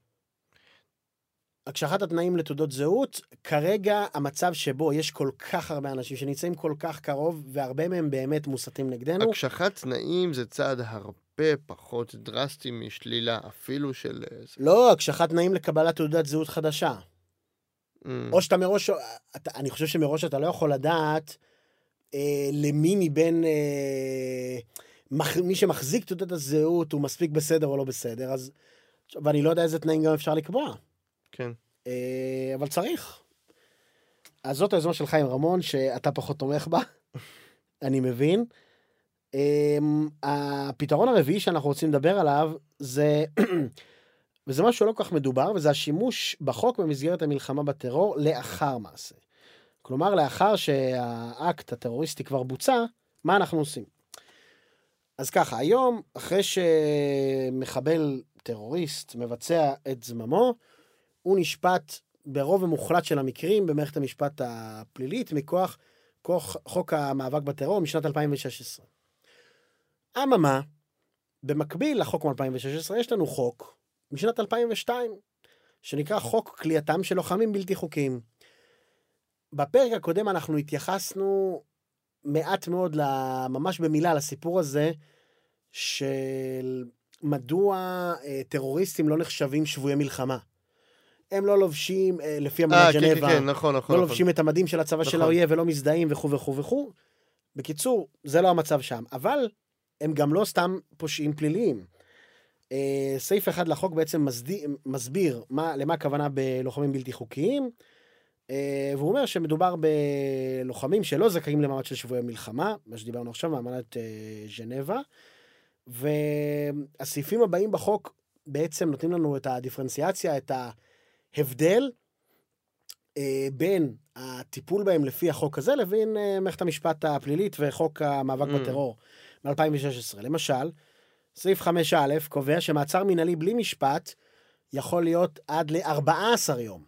הקשחת התנאים לתעודות זהות, כרגע המצב שבו יש כל כך הרבה אנשים שנמצאים כל כך קרוב, והרבה מהם באמת מוסתים נגדנו, הקשחת תנאים זה צעד הרבה פחות דרסטי משלילה, אפילו של... אה. לא, הקשחת תנאים לקבלת תעודת זהות חדשה. Mm. או שאתה מראש, אתה, אני חושב שמראש אתה לא יכול לדעת אה, למי מבין, אה, מח, מי שמחזיק תעודת הזהות הוא מספיק בסדר או לא בסדר, אז, ואני לא יודע איזה תנאים גם אפשר לקבוע, כן. אה, אבל צריך. אז זאת היוזמה של חיים רמון, שאתה פחות תומך בה, אני מבין. אה, הפתרון הרביעי שאנחנו רוצים לדבר עליו זה, וזה משהו לא כל כך מדובר, וזה השימוש בחוק במסגרת המלחמה בטרור לאחר מעשה. כלומר, לאחר שהאקט הטרוריסטי כבר בוצע, מה אנחנו עושים? אז ככה, היום, אחרי שמחבל טרוריסט מבצע את זממו, הוא נשפט ברוב המוחלט של המקרים במערכת המשפט הפלילית מכוח כוח, חוק המאבק בטרור משנת 2016. אממה, במקביל לחוק מ-2016, יש לנו חוק משנת 2002, שנקרא חוק כליאתם של לוחמים בלתי חוקיים. בפרק הקודם אנחנו התייחסנו מעט מאוד, ממש במילה, לסיפור הזה של מדוע אה, טרוריסטים לא נחשבים שבויי מלחמה. הם לא לובשים, אה, לפי אמנת אה, כן, ג'נבה, כן, כן, נכון, נכון. לא נכון. לובשים את המדים של הצבא של נכון. האויב ולא מזדהים וכו' וכו' וכו'. בקיצור, זה לא המצב שם. אבל הם גם לא סתם פושעים פליליים. אה, סעיף אחד לחוק בעצם מסדי, מסביר מה, למה הכוונה בלוחמים בלתי חוקיים, והוא אומר שמדובר בלוחמים שלא זכאים למעמד של שבויי מלחמה, מה שדיברנו עכשיו, מאמנת אה, ז'נבה, והסעיפים הבאים בחוק בעצם נותנים לנו את הדיפרנציאציה, את ההבדל אה, בין הטיפול בהם לפי החוק הזה לבין אה, מערכת המשפט הפלילית וחוק המאבק Mm. בטרור מ-2016. למשל, סעיף 5א קובע שמעצר מינהלי בלי משפט יכול להיות עד ל-14 יום.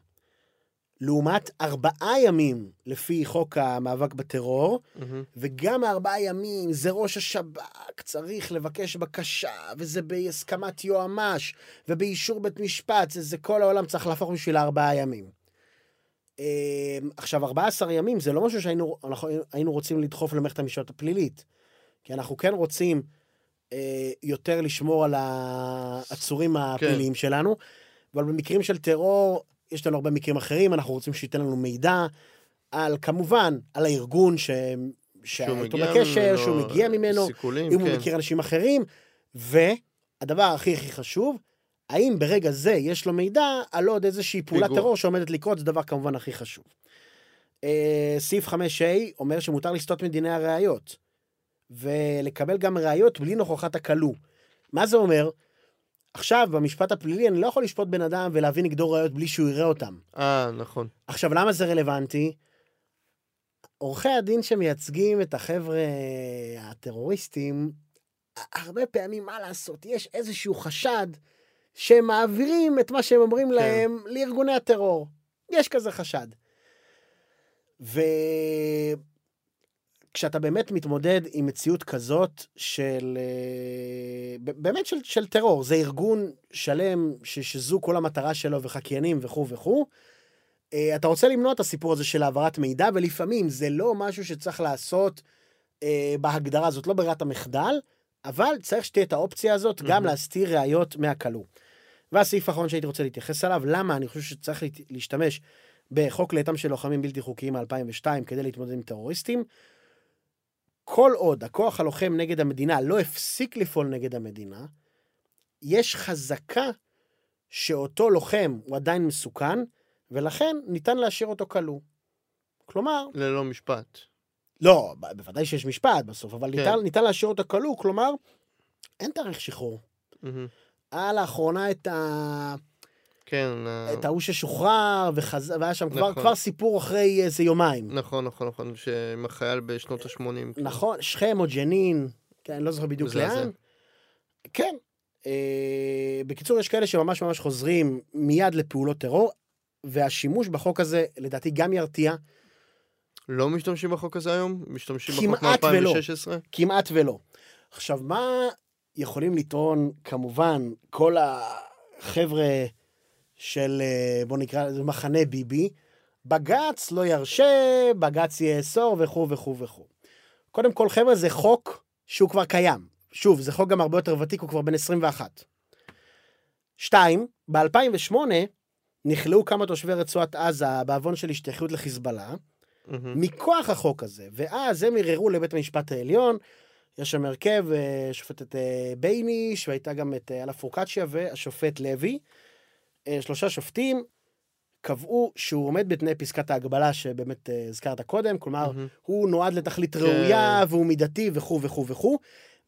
לעומת ארבעה ימים לפי חוק המאבק בטרור, מהמם. וגם ארבעה ימים זה ראש השב"כ, צריך לבקש בקשה, וזה בהסכמת יועמ"ש, ובאישור בית משפט, זה, זה כל העולם צריך להפוך בשביל ארבעה ימים. אה, עכשיו, 14 ימים זה לא משהו שהיינו היינו רוצים לדחוף למערכת המשפט הפלילית, כי אנחנו כן רוצים אה, יותר לשמור על העצורים הפליליים שלנו, אבל במקרים של טרור, יש לנו הרבה מקרים אחרים, אנחנו רוצים שייתן לנו מידע על, כמובן, על הארגון ש... שהוא שאיתו מגיע בקשר, ממנו, שהוא מגיע ממנו, סיכולים, אם הוא כן. מכיר אנשים אחרים, והדבר הכי הכי חשוב, האם ברגע זה יש לו מידע על עוד איזושהי פעולת פיגוע. טרור שעומדת לקרות, זה דבר כמובן הכי חשוב. אה, סעיף 5A אומר שמותר לסטות מדיני הראיות, ולקבל גם ראיות בלי נוכחת הכלוא. מה זה אומר? עכשיו, במשפט הפלילי אני לא יכול לשפוט בן אדם ולהביא נגדו ראיות בלי שהוא יראה אותם. אה, נכון. עכשיו, למה זה רלוונטי? עורכי הדין שמייצגים את החבר'ה הטרוריסטים, הרבה פעמים, מה לעשות, יש איזשהו חשד שהם מעבירים את מה שהם אומרים כן. להם לארגוני הטרור. יש כזה חשד. וכשאתה באמת מתמודד עם מציאות כזאת של... אה, באמת של, של טרור, זה ארגון שלם ש, שזו כל המטרה שלו וחקיינים וכו' וכו', אה, אתה רוצה למנוע את הסיפור הזה של העברת מידע, ולפעמים זה לא משהו שצריך לעשות אה, בהגדרה, זאת לא ברירת המחדל, אבל צריך שתהיה את האופציה הזאת, גם מהמם. להסתיר ראיות מהכלוא. והסעיף האחרון שהייתי רוצה להתייחס אליו, למה אני חושב שצריך להשתמש בחוק כליאתם של לוחמים בלתי חוקיים מ-2002 כדי להתמודד עם טרוריסטים. כל עוד הכוח הלוחם נגד המדינה לא הפסיק לפעול נגד המדינה, יש חזקה שאותו לוחם הוא עדיין מסוכן, ולכן ניתן להשאיר אותו כלוא. כלומר, ללא משפט. לא, בוודאי שיש משפט בסוף, אבל כן. ניתן, ניתן להשאיר אותו כלוא, כלומר, אין תאריך שחרור. מהמם. היה לאחרונה את ה... כן, אה, את ההוא ששוחרר, וחז... והיה שם כבר, נכון. כבר סיפור אחרי איזה יומיים. נכון, נכון, נכון, שעם החייל בשנות ה-80. נכון, שכם או ג'נין, כן, אני לא זוכר בדיוק. לאן. כן. אה, בקיצור, יש כאלה שממש ממש חוזרים מיד לפעולות טרור, והשימוש בחוק הזה, לדעתי, גם ירתיע, לא משתמשים בחוק הזה היום? משתמשים בחוק כמעט ולא. מ-2016? כמעט ולא. עכשיו, מה יכולים לטעון, כמובן, כל החבר'ה של, אה, בוא נקרא לזה מחנה ביבי? בג"ץ לא ירשה, בג"ץ יאסור וכו' וכו' וכו'. קודם כל, חבר'ה, זה חוק שהוא כבר קיים. שוב, זה חוק גם הרבה יותר ותיק, הוא כבר בן 21. שתיים, ב-2008 נכלאו כמה תושבי רצועת עזה בעוון של השתייכות לחיזבאללה, מהמם. מכוח החוק הזה, ואז הם ערערו לבית המשפט העליון, יש שם הרכב, אה, שופטת אה, בייניש, והייתה גם את אללה פורקצ'יה והשופט לוי. אה, שלושה שופטים קבעו שהוא עומד בתנאי פסקת ההגבלה שבאמת אה, הזכרת קודם, כלומר, מהמם. הוא נועד לתכלית כן. ראויה, והוא מידתי וכו' וכו' וכו',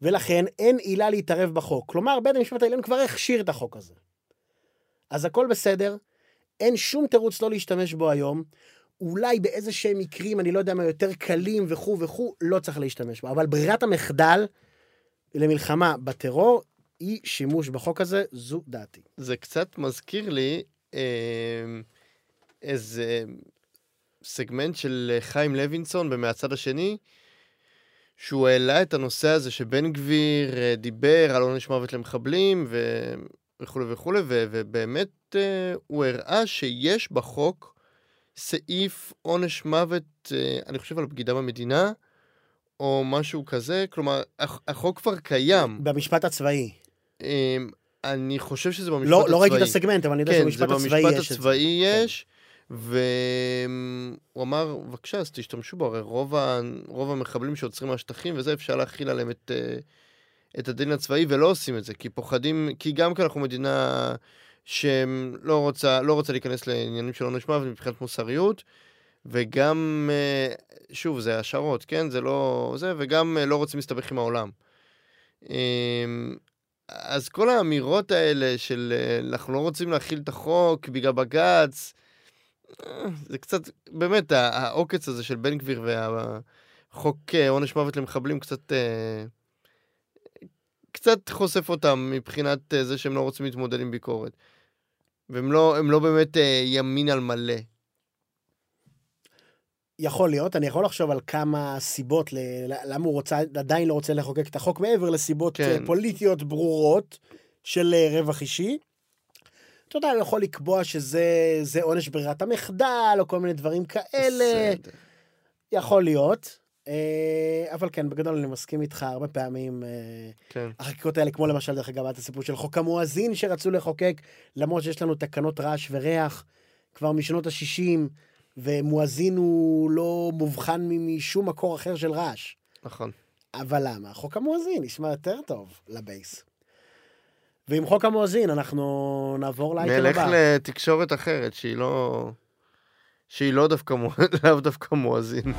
ולכן אין עילה להתערב בחוק. כלומר, בית המשפט העליון כבר הכשיר את החוק הזה. אז הכל בסדר, אין שום תירוץ לא להשתמש בו היום. אולי באיזה שהם מקרים, אני לא יודע מה, יותר קלים וכו' וכו', לא צריך להשתמש בו. אבל ברירת המחדל למלחמה בטרור היא שימוש בחוק הזה, זו דעתי. זה קצת מזכיר לי אה, איזה סגמנט של חיים לוינסון במהצד השני, שהוא העלה את הנושא הזה שבן גביר אה, דיבר על עונש מוות למחבלים ו... וכולי וכולי, ו... ובאמת אה, הוא הראה שיש בחוק סעיף עונש מוות, אה, אני חושב על בגידה במדינה, או משהו כזה, כלומר, הח- החוק כבר קיים. במשפט הצבאי. אה, אני חושב שזה במשפט לא, הצבאי. לא ראיתי את הסגמנט, אבל אני יודע כן, שבמשפט הצבאי במשפט יש את זה. הצבאי כן. יש, והוא אמר, בבקשה, אז תשתמשו בו, הרי רוב, ה... רוב המחבלים שעוצרים מהשטחים וזה, אפשר להכיל עליהם את, אה, את הדין הצבאי, ולא עושים את זה, כי פוחדים, כי גם כי אנחנו מדינה שלא רוצה, לא רוצה להיכנס לעניינים של עונש מוות מבחינת מוסריות, וגם, אה, שוב, זה השערות, כן? זה לא... זה, וגם אה, לא רוצים להסתבך עם העולם. אז כל האמירות האלה של אה, אנחנו לא רוצים להכיל את החוק בגלל בג"ץ, אה, זה קצת, באמת, העוקץ הזה של בן גביר והחוק אה, עונש מוות למחבלים קצת... קצת חושף אותם מבחינת זה שהם לא רוצים להתמודד עם ביקורת. והם לא, לא באמת ימין על מלא. יכול להיות, אני יכול לחשוב על כמה סיבות ל- למה הוא רוצה, עדיין לא רוצה לחוקק את החוק, מעבר לסיבות כן. כן. פוליטיות ברורות של אה, רווח אישי. אתה יודע, הוא יכול לקבוע שזה זה עונש ברירת המחדל, או כל מיני דברים כאלה. בסדר. יכול להיות. אה, אבל כן, בגדול אני מסכים איתך הרבה פעמים. אה, כן. החקיקות האלה, כמו למשל, דרך אגב, את הסיפור של חוק המואזין שרצו לחוקק, למרות שיש לנו תקנות רעש וריח כבר משנות ה-60, ומואזין הוא לא מובחן משום מקור אחר של רעש. נכון. אבל למה? חוק המואזין נשמע יותר טוב לבייס. ועם חוק המואזין אנחנו נעבור לאייטם נלך הבא. לתקשורת אחרת, שהיא לא... שהיא לא דווקא, לאו דווקא מואזין.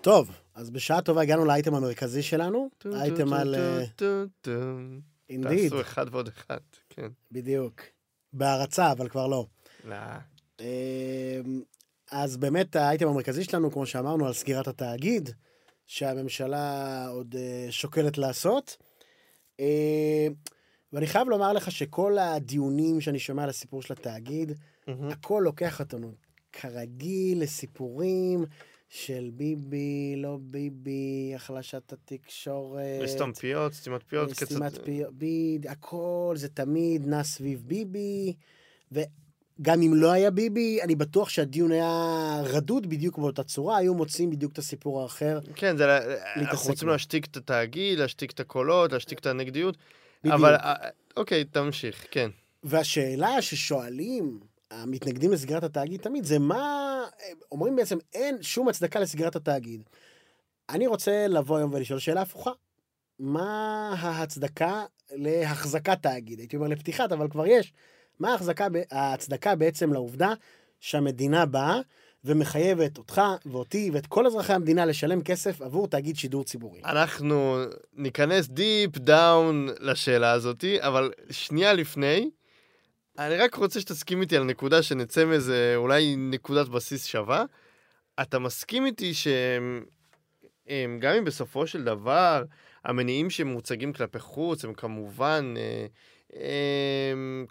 טוב, אז בשעה טובה הגענו לאייטם המרכזי שלנו, האייטם על... אה, אינדיד, תעשו אחד ועוד אחד, כן. בדיוק. בהערצה, אבל כבר לא. לא. אמ, אז באמת האייטם המרכזי שלנו, כמו שאמרנו, על סגירת התאגיד, שהממשלה עוד אה, שוקלת לעשות. אמ, ואני חייב לומר לך שכל הדיונים שאני שומע על הסיפור של התאגיד, הכל לוקח אותנו כרגיל לסיפורים של ביבי, לא ביבי, החלשת התקשורת. לסתום פיות, סתימת פיות, סתימת פיות, ביד, הכל זה תמיד נע סביב ביבי, וגם אם לא היה ביבי, אני בטוח שהדיון היה רדוד בדיוק באותה צורה, היו מוצאים בדיוק את הסיפור האחר. כן, זה... אנחנו רוצים. להשתיק את התאגיד, להשתיק את הקולות, להשתיק את הנגדיות. בדיוק. אבל, אה, אוקיי, תמשיך, כן. והשאלה ששואלים המתנגדים לסגירת התאגיד תמיד זה מה, אומרים בעצם אין שום הצדקה לסגירת התאגיד. אני רוצה לבוא היום ולשאול שאלה הפוכה. מה ההצדקה להחזקת תאגיד? הייתי אומר לפתיחת, אבל כבר יש. מה ההחזקה, ההצדקה בעצם לעובדה שהמדינה באה ומחייבת אותך ואותי ואת כל אזרחי המדינה לשלם כסף עבור תאגיד שידור ציבורי? אנחנו ניכנס deep down לשאלה הזאתי, אבל שנייה לפני, אני רק רוצה שתסכים איתי על נקודה שנצא מאיזה אולי נקודת בסיס שווה. אתה מסכים איתי שהם, הם, גם אם בסופו של דבר המניעים שמוצגים כלפי חוץ הם כמובן אה, הם,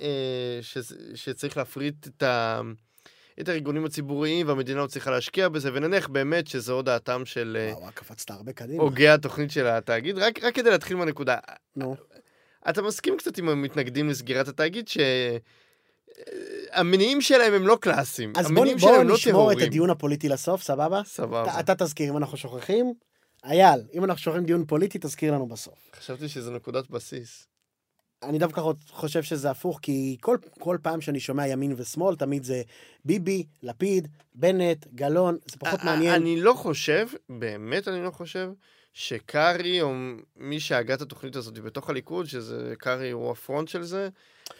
אה, ש, שצריך להפריט את ה... את הארגונים הציבוריים והמדינה לא צריכה להשקיע בזה, ונניח באמת שזו דעתם של אה, וואו, קפצת הרבה קדימה. הוגי התוכנית של התאגיד. רק, רק כדי להתחיל מהנקודה, נו. אתה מסכים קצת עם המתנגדים לסגירת התאגיד שהמניעים שלהם הם לא קלאסיים. אז בוא, המניעים בוא לא נשמור את טרורים. הדיון הפוליטי לסוף, סבבה? סבבה. אתה, אתה תזכיר אם אנחנו שוכחים. אייל, אם אנחנו שוכחים דיון פוליטי, תזכיר לנו בסוף. חשבתי שזו נקודת בסיס. אני דווקא חושב שזה הפוך, כי כל, כל פעם שאני שומע ימין ושמאל, תמיד זה ביבי, לפיד, בנט, גלאון, זה פחות מעניין. אני לא חושב, באמת אני לא חושב, שקארי או מי שהגה את התוכנית הזאת בתוך הליכוד, שזה קארי הוא הפרונט של זה,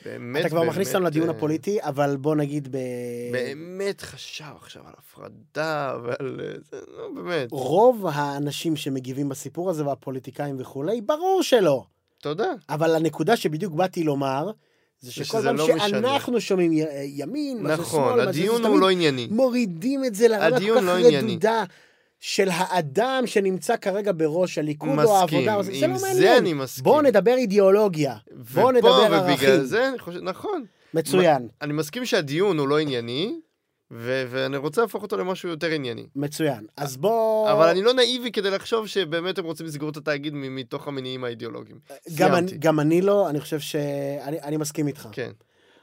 באמת, אתה כבר מכניס אותנו באמת, לדיון אה, הפוליטי, אבל בוא נגיד ב... באמת חשב עכשיו על הפרדה ועל... אה, זה, לא, באמת. רוב האנשים שמגיבים בסיפור הזה, והפוליטיקאים וכולי, ברור שלא. תודה. אבל הנקודה שבדיוק באתי לומר, זה שכל פעם לא משנה. שאנחנו שומעים י- ימין, מה זה נכון, שמאל, מה זה זה, הדיון הוא לא ענייני. מורידים את זה לרמה כל כך לא ענייני. רדודה של האדם שנמצא כרגע בראש הליכוד או מסכים, העבודה. או זה, זה עם לא זה. אני מסכים. בואו נדבר אידיאולוגיה. בואו נדבר ובגלל ערכים. זה אני חושב, נכון. מצוין. אני מסכים שהדיון הוא לא ענייני, ו- ואני רוצה להפוך אותו למשהו יותר ענייני. מצוין. אז בוא... אבל אני לא נאיבי כדי לחשוב שבאמת הם רוצים לסגור את התאגיד מתוך המניעים האידיאולוגיים. גם, אני. גם אני לא, אני חושב ש... אני, אני מסכים איתך. כן.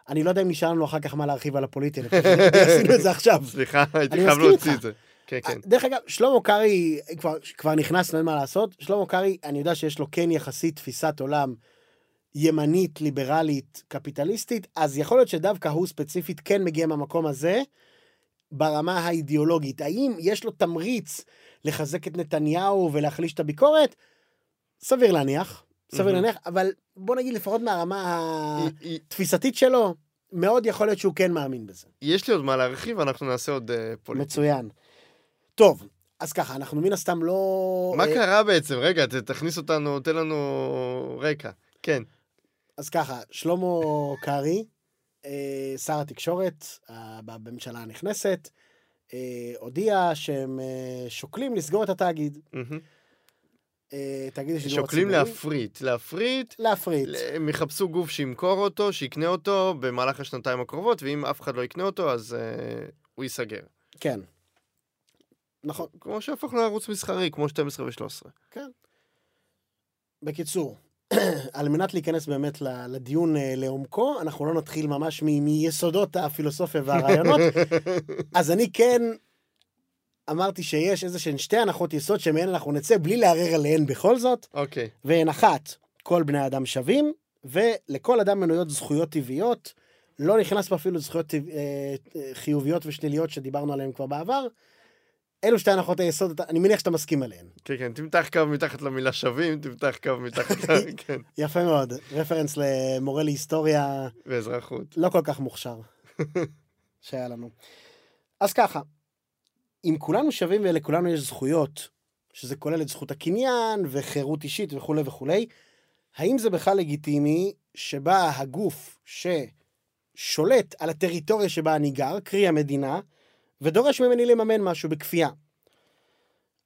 אני לא יודע אם נשאר לנו אחר כך מה להרחיב על הפוליטי, אני חושב שעשינו את זה עכשיו. סליחה, הייתי חייב להוציא. את זה. כן, כן. דרך אגב, שלמה קרעי כבר, כבר נכנס, אין מה לעשות. שלמה קרעי, אני יודע שיש לו כן יחסית תפיסת עולם ימנית, ליברלית, קפיטליסטית, אז יכול להיות שדווקא הוא ספציפית כן מגיע מהמקום הזה ברמה האידיאולוגית. האם יש לו תמריץ לחזק את נתניהו ולהחליש את הביקורת? סביר להניח, סביר מהמם. להניח, אבל בוא נגיד לפחות מהרמה התפיסתית שלו, מאוד יכול להיות שהוא כן מאמין בזה. יש לי עוד מה להרחיב, אנחנו נעשה עוד אה, פוליטי. מצוין. טוב, אז ככה, אנחנו מן הסתם לא... מה אה, קרה בעצם? רגע, תכניס אותנו, תן לנו רקע. כן. אז ככה, שלמה קרעי, אה, שר התקשורת אה, בממשלה הנכנסת, אה, הודיע שהם אה, שוקלים לסגור את התאגיד. אה, תאגיד השידור שוקלים הציבורי. להפריט. להפריט, להפריט. הם יחפשו גוף שימכור אותו, שיקנה אותו במהלך השנתיים הקרובות, ואם אף אחד לא יקנה אותו, אז אה, הוא ייסגר. כן. נכון. כמו שהפך לערוץ מסחרי, כמו 12 ו-13. בקיצור, על מנת להיכנס באמת לדיון אה, לעומקו, אנחנו לא נתחיל ממש מ- מיסודות הפילוסופיה והרעיונות, אז אני כן אמרתי שיש איזה שהן שתי הנחות יסוד שמהן אנחנו נצא בלי לערער עליהן בכל זאת, אוקיי. והן אחת, כל בני האדם שווים, ולכל אדם מנויות זכויות טבעיות, לא נכנס פה אפילו זכויות טבע, אה, אה, חיוביות ושליליות שדיברנו עליהן כבר בעבר. אלו שתי הנחות היסוד, אני מניח שאתה מסכים עליהן. כן, כן, תמתח קו מתחת למילה שווים, תמתח קו מתחת ל... כן, יפה מאוד, רפרנס למורה להיסטוריה ואזרחות. לא כל כך מוכשר שהיה לנו. אז ככה, אם כולנו שווים ולכולנו יש זכויות, שזה כולל את זכות הקניין וחירות אישית וכולי וכולי, האם זה בכלל לגיטימי שבא הגוף ששולט על הטריטוריה שבה אני גר, קרי המדינה, ודורש ממני לממן משהו בכפייה?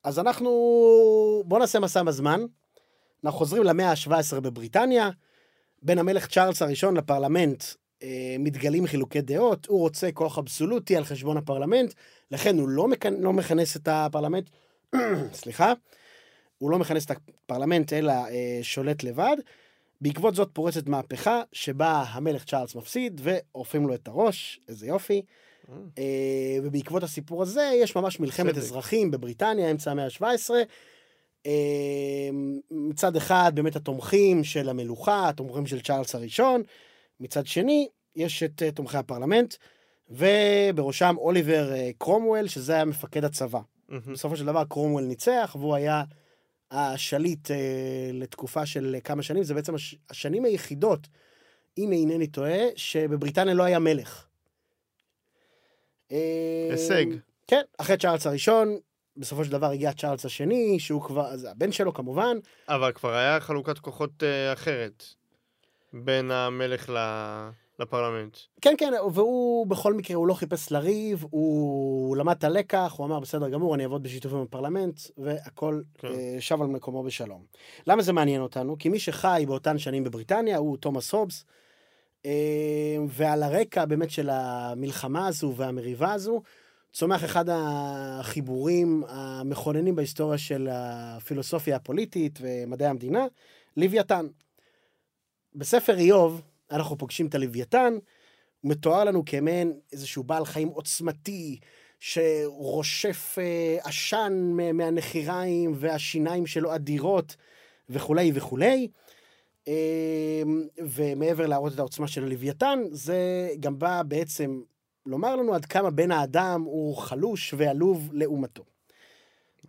אז אנחנו, בואו נעשה מסע בזמן. אנחנו חוזרים למאה ה-17 בבריטניה, בין המלך צ'ארלס הראשון לפרלמנט אה, מתגלים חילוקי דעות, הוא רוצה כוח אבסולוטי על חשבון הפרלמנט, לכן הוא לא, מכנ... לא מכנס את הפרלמנט, סליחה, הוא לא מכנס את הפרלמנט אלא אה, שולט לבד. בעקבות זאת פורצת מהפכה שבה המלך צ'ארלס מפסיד ועורפים לו את הראש, איזה יופי. אה, ובעקבות הסיפור הזה יש ממש מלחמת. אזרחים בבריטניה, אמצע המאה ה-17. אה, מצד אחד באמת התומכים של המלוכה, התומכים של צ'ארלס הראשון, מצד שני יש את אה, תומכי הפרלמנט, ובראשם אוליבר קרומוול, שזה היה מפקד הצבא. בסופו של דבר קרומוול ניצח, והוא היה השליט אה, לתקופה של כמה שנים, זה בעצם הש, השנים היחידות, אם אינני טועה, שבבריטניה לא היה מלך. הישג. כן, אחרי צ'ארלס הראשון, בסופו של דבר הגיע צ'ארלס השני, שהוא כבר, אז הבן שלו כמובן, אבל כבר היה חלוקת כוחות אה, אחרת בין המלך ל- לפרלמנט. כן, כן, והוא בכל מקרה, הוא לא חיפש לריב, הוא למד את הלקח, הוא אמר, בסדר גמור, אני אעבוד בשיתוף עם הפרלמנט, והכל כן. אה, שב על מקומו בשלום. למה זה מעניין אותנו? כי מי שחי באותן שנים בבריטניה הוא תומאס הובס, ועל הרקע באמת של המלחמה הזו והמריבה הזו, צומח אחד החיבורים המכוננים בהיסטוריה של הפילוסופיה הפוליטית ומדעי המדינה, לוויתן. בספר איוב, אנחנו פוגשים את הלוויתן, הוא מתואר לנו כמעין איזשהו בעל חיים עוצמתי, שרושף אה, עשן מהנחיריים והשיניים שלו אדירות וכולי וכולי. אה, ומעבר להראות את העוצמה של הלוויתן, זה גם בא בעצם לומר לנו עד כמה בן האדם הוא חלוש ועלוב לעומתו.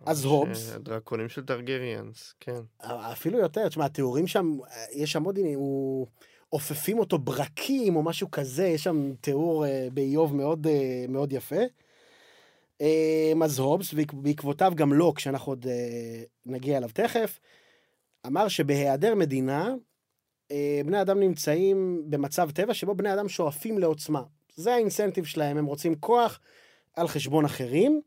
אז הובס, אה, הדרקונים של טרגריאנס, כן. אפילו יותר, תשמע, התיאורים שם, יש שם עוד עניין, הוא... עופפים אותו ברקים או משהו כזה, יש שם תיאור אה, באיוב מאוד, אה, מאוד יפה. אה, אז הובס, ובעקבותיו גם לוק, שאנחנו עוד אה, נגיע אליו תכף, אמר שבהיעדר מדינה, אה, בני אדם נמצאים במצב טבע שבו בני אדם שואפים לעוצמה. זה האינסנטיב שלהם, הם רוצים כוח על חשבון אחרים,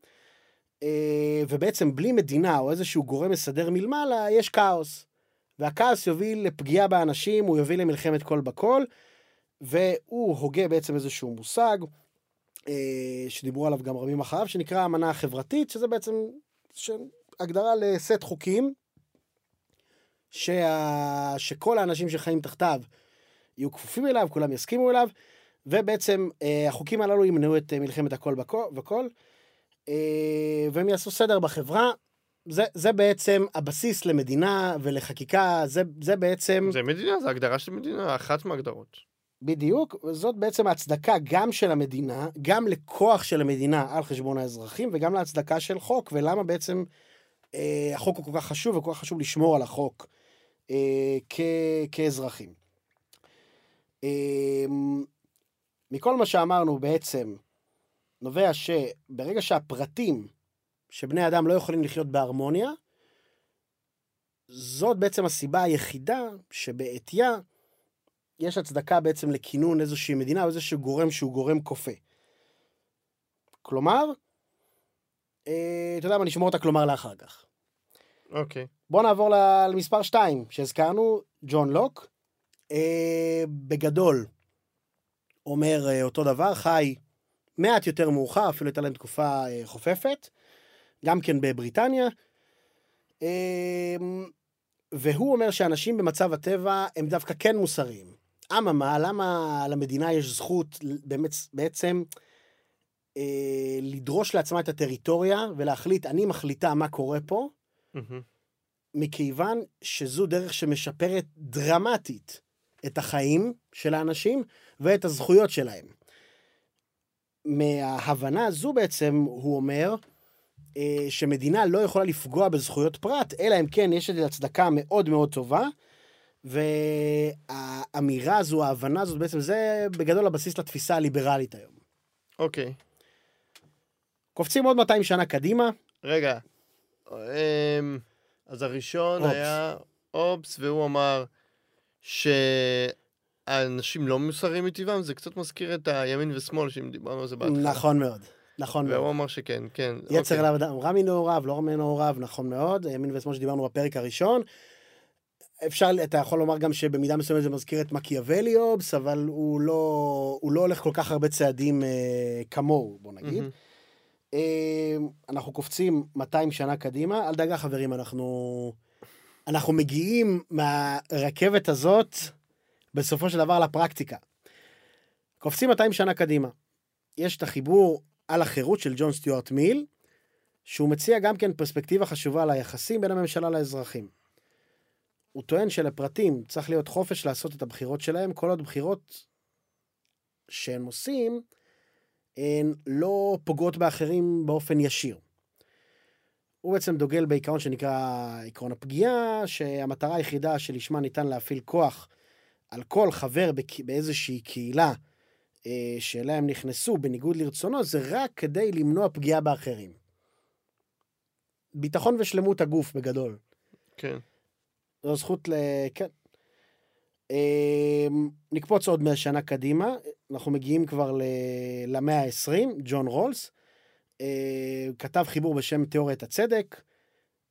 אה, ובעצם בלי מדינה או איזשהו גורם מסדר מלמעלה, יש כאוס. והכעס יוביל לפגיעה באנשים, הוא יוביל למלחמת כל בכל, והוא הוגה בעצם איזשהו מושג אה, שדיברו עליו גם רבים אחריו, שנקרא האמנה החברתית, שזה בעצם. הגדרה לסט חוקים, שה... שכל האנשים שחיים תחתיו יהיו כפופים אליו, כולם יסכימו אליו, ובעצם אה, החוקים הללו ימנעו את אה, מלחמת הכל וכל אה, והם יעשו סדר בחברה. זה, זה בעצם הבסיס למדינה ולחקיקה, זה, זה בעצם... זה מדינה, זה הגדרה של מדינה, אחת מהגדרות. בדיוק, זאת בעצם ההצדקה גם של המדינה, גם לכוח של המדינה על חשבון האזרחים, וגם להצדקה של חוק, ולמה בעצם אה, החוק הוא כל כך חשוב, וכל כך חשוב לשמור על החוק כ, כאזרחים. אה, מכל מה שאמרנו בעצם, נובע שברגע שהפרטים שבני אדם לא יכולים לחיות בהרמוניה, זאת בעצם הסיבה היחידה שבעטייה יש הצדקה בעצם לכינון איזושהי מדינה או איזשהו גורם שהוא גורם כופה. כלומר, אה, אתה יודע מה, נשמור את הכלומר לאחר כך. אוקיי. בוא נעבור למספר 2 שהזכרנו, ג'ון לוק. אה, בגדול, אומר אה, אותו דבר, חי מעט יותר מאוחר, אפילו הייתה להם תקופה אה, חופפת, גם כן בבריטניה. אה, והוא אומר שאנשים במצב הטבע הם דווקא כן מוסריים. אממה, למה למדינה יש זכות באמת, בעצם אה, לדרוש לעצמה את הטריטוריה ולהחליט, אני מחליטה מה קורה פה. מכיוון שזו דרך שמשפרת דרמטית את החיים של האנשים ואת הזכויות שלהם. מההבנה הזו בעצם, הוא אומר, אה, שמדינה לא יכולה לפגוע בזכויות פרט, אלא אם כן יש לזה הצדקה מאוד מאוד טובה, והאמירה הזו, ההבנה הזאת, בעצם זה בגדול הבסיס לתפיסה הליברלית היום. אוקיי. קופצים עוד 200 שנה קדימה, רגע. אמ, אז הראשון אופס. היה אובס, והוא אמר שהאנשים לא מוסריים מטבעם, זה קצת מזכיר את הימין ושמאל, שאם דיברנו על זה בהתחלה. נכון מאוד, נכון מאוד. והוא אמר שכן, כן. יצר אוקיי. אליו אדם רע מנעוריו, לא רע מנעוריו, נכון מאוד, ימין ושמאל שדיברנו בפרק הראשון. אפשר, אתה יכול לומר גם שבמידה מסוימת זה מזכיר את מקיאוולי אובס, אבל הוא לא, הוא לא הולך כל כך הרבה צעדים אה, כמוהו, בוא נגיד. מהמם. אה, אנחנו קופצים 200 שנה קדימה, אל דאגה חברים, אנחנו, אנחנו מגיעים מהרכבת הזאת בסופו של דבר לפרקטיקה. קופצים 200 שנה קדימה. יש את החיבור על החירות של ג'ון סטיוארט מיל, שהוא מציע גם כן פרספקטיבה חשובה על היחסים בין הממשלה לאזרחים. הוא טוען שלפרטים צריך להיות חופש לעשות את הבחירות שלהם, כל עוד בחירות שהם עושים, הן לא פוגעות באחרים באופן ישיר. הוא בעצם דוגל בעיקרון שנקרא עקרון הפגיעה, שהמטרה היחידה שלשמה ניתן להפעיל כוח על כל חבר באיזושהי קהילה אה, שאליה הם נכנסו בניגוד לרצונו, זה רק כדי למנוע פגיעה באחרים. ביטחון ושלמות הגוף בגדול. כן. זו זכות ל... כן. אמ, נקפוץ עוד מאה שנה קדימה, אנחנו מגיעים כבר ל... למאה ה-20, ג'ון רולס, אה, כתב חיבור בשם תיאוריית הצדק,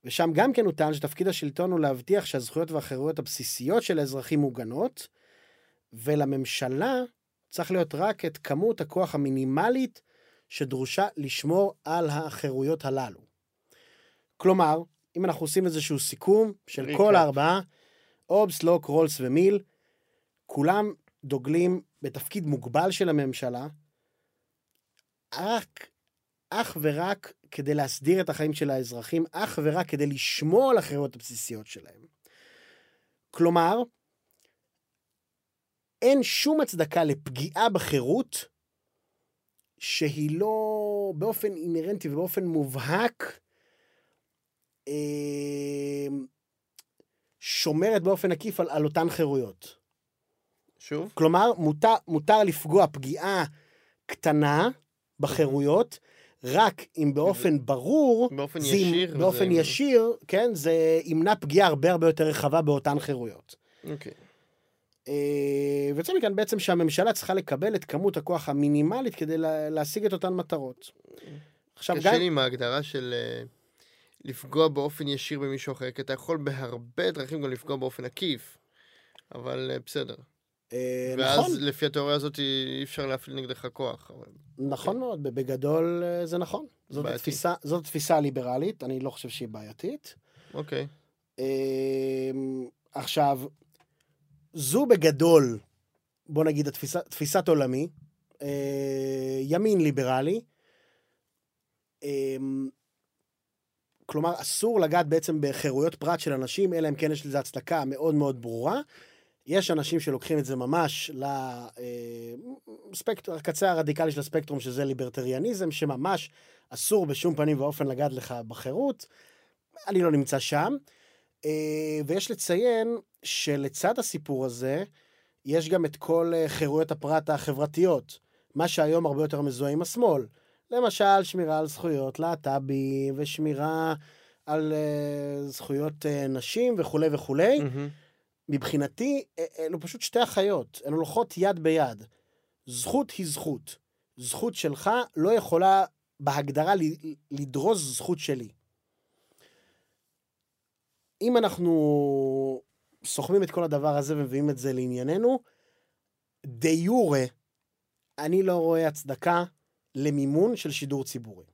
ושם גם כן הוא טען שתפקיד השלטון הוא להבטיח שהזכויות והחירויות הבסיסיות של האזרחים מוגנות, ולממשלה צריך להיות רק את כמות הכוח המינימלית שדרושה לשמור על החירויות הללו. כלומר, אם אנחנו עושים איזשהו סיכום של. כל הארבעה, אובס, לוק, רולס ומיל, כולם דוגלים בתפקיד מוגבל של הממשלה, רק, אך ורק כדי להסדיר את החיים של האזרחים, אך ורק כדי לשמור על החירויות הבסיסיות שלהם. כלומר, אין שום הצדקה לפגיעה בחירות שהיא לא באופן אינהרנטי ובאופן מובהק אה, שומרת באופן עקיף על, על אותן חירויות. שוב? כלומר, מותר, מותר לפגוע פגיעה קטנה בחירויות, רק אם באופן ברור, באופן זה, ישיר. באופן וזה- ישיר, כן, זה ימנע פגיעה הרבה הרבה יותר רחבה באותן חירויות. אוקיי. אה, ויוצא מכאן בעצם שהממשלה צריכה לקבל את כמות הכוח המינימלית כדי לה, להשיג את אותן מטרות. עכשיו, קשה גם... לי עם ההגדרה של אה, לפגוע באופן ישיר במישהו אחר, כי אתה יכול בהרבה דרכים גם לפגוע באופן עקיף, אבל אה, בסדר. אה, ואז נכון, לפי התיאוריה הזאת אי אפשר להפעיל נגדך כוח. נכון מאוד, בגדול אה, זה נכון. זאת. התפיסה, זאת התפיסה הליברלית, אני לא חושב שהיא בעייתית. אוקיי. אמ, עכשיו, זו בגדול, בוא נגיד, התפיסה, תפיסת עולמי, אה, ימין ליברלי. אמ, כלומר, אסור לגעת בעצם בחירויות פרט של אנשים, אלא אם כן יש לזה הצדקה מאוד מאוד ברורה. יש אנשים שלוקחים את זה ממש לספקטרום, הקצה הרדיקלי של הספקטרום, שזה ליברטריאניזם, שממש אסור בשום פנים ואופן לגעת לך בחירות. אני לא נמצא שם. אה, ויש לציין שלצד הסיפור הזה, יש גם את כל אה, חירויות הפרט החברתיות, מה שהיום הרבה יותר מזוהה עם השמאל. למשל, שמירה על זכויות להט"בים, ושמירה על זכויות נשים וכולי וכולי. מהמם. מבחינתי, אלו פשוט שתי אחיות, הן הולכות יד ביד. זכות היא זכות. זכות שלך לא יכולה בהגדרה לדרוס זכות שלי. אם אנחנו סוכמים את כל הדבר הזה ומביאים את זה לענייננו, דה יורה, אני לא רואה הצדקה למימון של שידור ציבורי.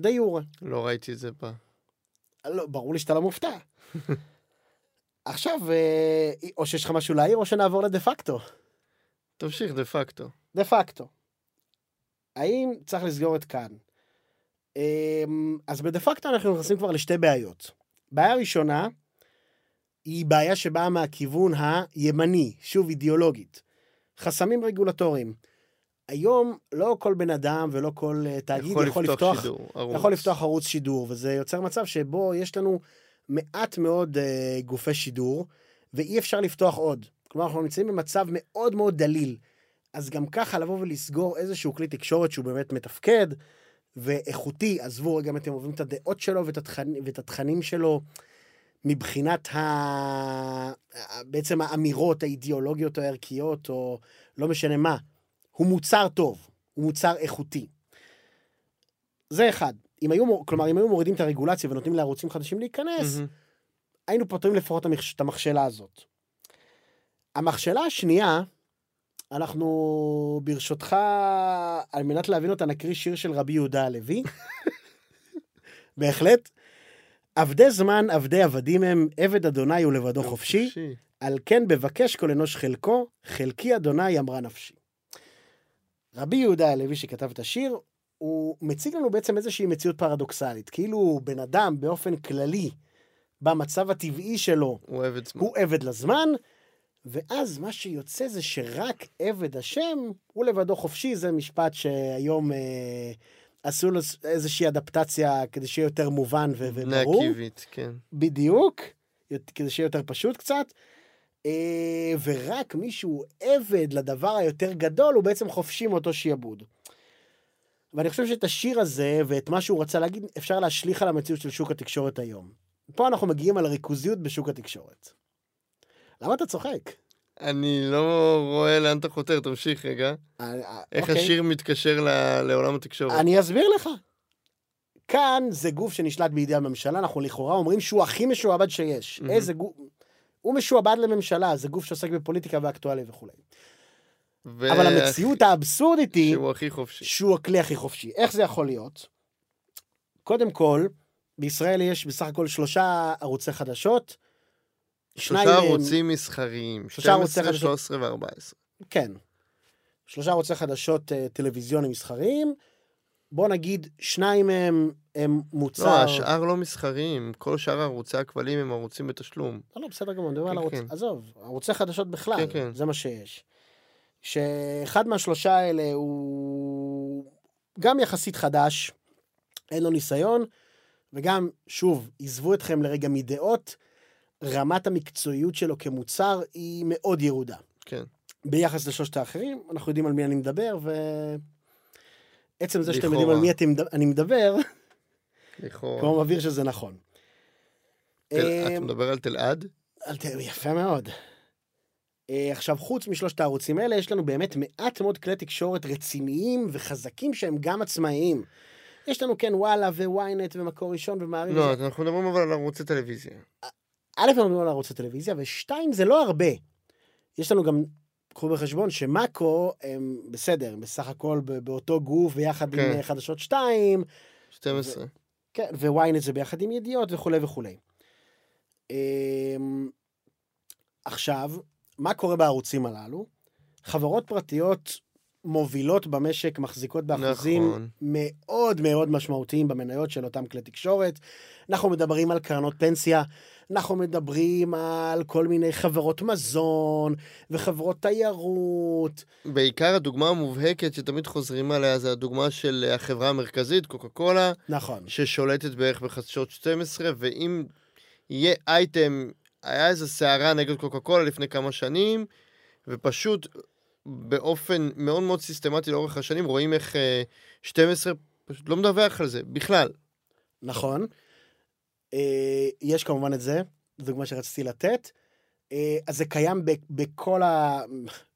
דה יורה. לא ראיתי את זה ב... לא, ברור לי שאתה לא מופתע. עכשיו, אה, או שיש לך משהו להעיר, או שנעבור לדה פקטו. תמשיך דה פקטו. דה פקטו. האם צריך לסגור את כאן? אמ, אז בדה פקטו אנחנו נכנסים כבר לשתי בעיות. בעיה ראשונה, היא בעיה שבאה מהכיוון הימני, שוב אידיאולוגית. חסמים רגולטוריים. היום לא כל בן אדם ולא כל אה, תאגיד יכול, יכול לפתוח, שידור, ערוץ. יכול לפתוח ערוץ שידור, וזה יוצר מצב שבו יש לנו מעט מאוד uh, גופי שידור, ואי אפשר לפתוח עוד. כלומר, אנחנו נמצאים במצב מאוד מאוד דליל. אז גם ככה לבוא ולסגור איזשהו כלי תקשורת שהוא באמת מתפקד ואיכותי, עזבו רגע אם אתם אוהבים את הדעות שלו ואת, התכנ... ואת התכנים שלו, מבחינת ה... בעצם האמירות האידיאולוגיות או הערכיות, או לא משנה מה. הוא מוצר טוב, הוא מוצר איכותי. זה אחד. אם היו, כלומר, אם היו מורידים את הרגולציה ונותנים לערוצים חדשים להיכנס, מהמם. היינו פותרים לפחות את המכשלה הזאת. המכשלה השנייה, אנחנו ברשותך, על מנת להבין אותה, נקריא שיר של רבי יהודה הלוי. בהחלט. עבדי זמן, עבדי עבדים הם, עבד אדוני הוא לבדו חופשי, על כן בבקש כל אנוש חלקו, חלקי אדוני אמרה נפשי. רבי יהודה הלוי שכתב את השיר, הוא מציג לנו בעצם איזושהי מציאות פרדוקסלית. כאילו בן אדם באופן כללי, במצב הטבעי שלו, הוא עבד זמן. הוא עבד לזמן, ואז מה שיוצא זה שרק עבד השם הוא לבדו חופשי, זה משפט שהיום אה, עשו לו איזושהי אדפטציה כדי שיהיה יותר מובן ו- וברור. עקיבית, כן. בדיוק, כדי שיהיה יותר פשוט קצת. אה, ורק מי שהוא עבד לדבר היותר גדול, הוא בעצם חופשי מאותו שיעבוד. ואני חושב שאת השיר הזה, ואת מה שהוא רצה להגיד, אפשר להשליך על המציאות של שוק התקשורת היום. פה אנחנו מגיעים על הריכוזיות בשוק התקשורת. למה אתה צוחק? אני לא רואה לאן אתה חותר, תמשיך רגע. אה, אה, איך אוקיי. השיר מתקשר ל- לעולם התקשורת? אני אסביר לך. כאן זה גוף שנשלט בידי הממשלה, אנחנו לכאורה אומרים שהוא הכי משועבד שיש. איזה גוף... הוא משועבד לממשלה, זה גוף שעוסק בפוליטיקה ואקטואליה וכולי. ו- אבל המציאות האבסורדית היא שהוא הכי חופשי. שהוא הכלי הכי חופשי. איך זה יכול להיות? קודם כל, בישראל יש בסך הכל שלושה ערוצי חדשות. שלושה ערוצים מסחריים, שלושה ערוצי 12, חדשות. 13 ו-14. כן. שלושה ערוצי חדשות אה, טלוויזיוניים מסחריים. בוא נגיד, שניים מהם הם מוצר... לא, השאר לא מסחריים, כל שאר ערוצי הכבלים הם ערוצים בתשלום. לא, לא, בסדר גמור, אני מדבר על כן, ערוץ... כן. עזוב, ערוצי חדשות בכלל, כן, כן. זה מה שיש. שאחד מהשלושה האלה הוא גם יחסית חדש, אין לו ניסיון, וגם, שוב, עזבו אתכם לרגע מדעות, רמת המקצועיות שלו כמוצר היא מאוד ירודה. כן. ביחס לשלושת האחרים, אנחנו יודעים על מי אני מדבר, ו... עצם זה שאתם. יודעים על מי אתם, אני מדבר, לכאורה. כבר מבהיר שזה נכון. תל- אה, אתה מדבר על תלעד? אל ת... יפה מאוד. אה, עכשיו, חוץ משלושת הערוצים האלה, יש לנו באמת מעט מאוד כלי תקשורת רציניים וחזקים שהם גם עצמאיים. יש לנו כן וואלה וויינט ומקור ראשון ומעריב. לא, וזה- אנחנו מדברים אבל על ערוצי טלוויזיה. א', אנחנו מדברים על ערוצי טלוויזיה, ושתיים, זה לא הרבה. יש לנו גם קחו בחשבון שמאקו הם בסדר, הם בסך הכל באותו גוף ביחד כן. עם אה, חדשות 2, 12. כן, וויינט זה ביחד עם ידיעות וכולי וכולי. אמ, עכשיו, מה קורה בערוצים הללו? חברות פרטיות מובילות במשק מחזיקות באחוזים נכון. מאוד מאוד משמעותיים במניות של אותם כלי תקשורת. אנחנו מדברים על קרנות פנסיה, אנחנו מדברים על כל מיני חברות מזון וחברות תיירות. בעיקר הדוגמה המובהקת שתמיד חוזרים עליה זה הדוגמה של אה, החברה המרכזית, קוקה קולה, נכון. ששולטת בערך בחדשות 12, ואם יהיה אייטם, היה איזו סערה נגד קוקה קולה לפני כמה שנים, ופשוט באופן מאוד מאוד סיסטמטי לאורך השנים רואים איך אה, 12 פשוט לא מדווח על זה בכלל. נכון. אה, יש כמובן את זה, דוגמה שרציתי לתת. אה, אז זה קיים ב- בכל ה...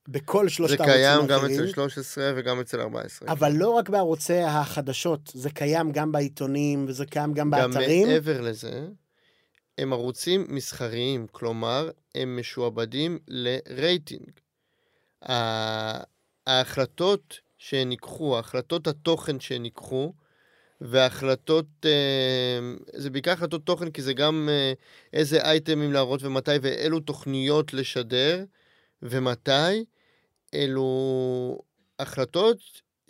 בכל שלושת זה הערוצים קיים האחרים. גם אצל 13 וגם אצל 14. אבל לא רק בערוצי החדשות, זה קיים גם בעיתונים, וזה קיים גם גם באתרים. מעבר לזה, הם ערוצים מסחריים, כלומר, הם משועבדים לרייטינג. ההחלטות שהן ייקחו, החלטות התוכן שהן ייקחו, והחלטות, אה, זה בעיקר החלטות תוכן, כי זה גם אה, איזה אייטמים להראות ומתי, ואילו תוכניות לשדר ומתי, אלו החלטות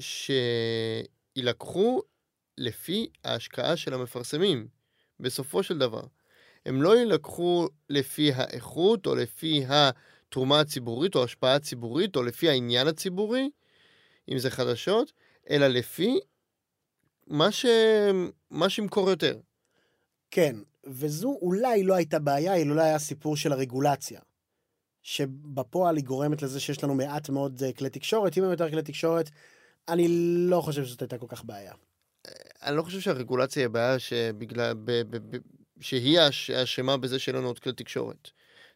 שיילקחו לפי ההשקעה של המפרסמים, בסופו של דבר. הם לא יילקחו לפי האיכות, או לפי התרומה הציבורית, או ההשפעה הציבורית, או לפי העניין הציבורי, אם זה חדשות, אלא לפי מה, ש... מה שימכור יותר. כן, וזו אולי לא הייתה בעיה, אלא אולי היה סיפור של הרגולציה. שבפועל היא גורמת לזה שיש לנו מעט מאוד אה, כלי תקשורת. אם הם יותר כלי תקשורת, אני לא חושב שזאת הייתה כל כך בעיה. אני לא חושב שהרגולציה היא הבעיה שבגלל, ב, ב, ב, שהיא האש- האשמה בזה שאין לנו עוד כלי תקשורת.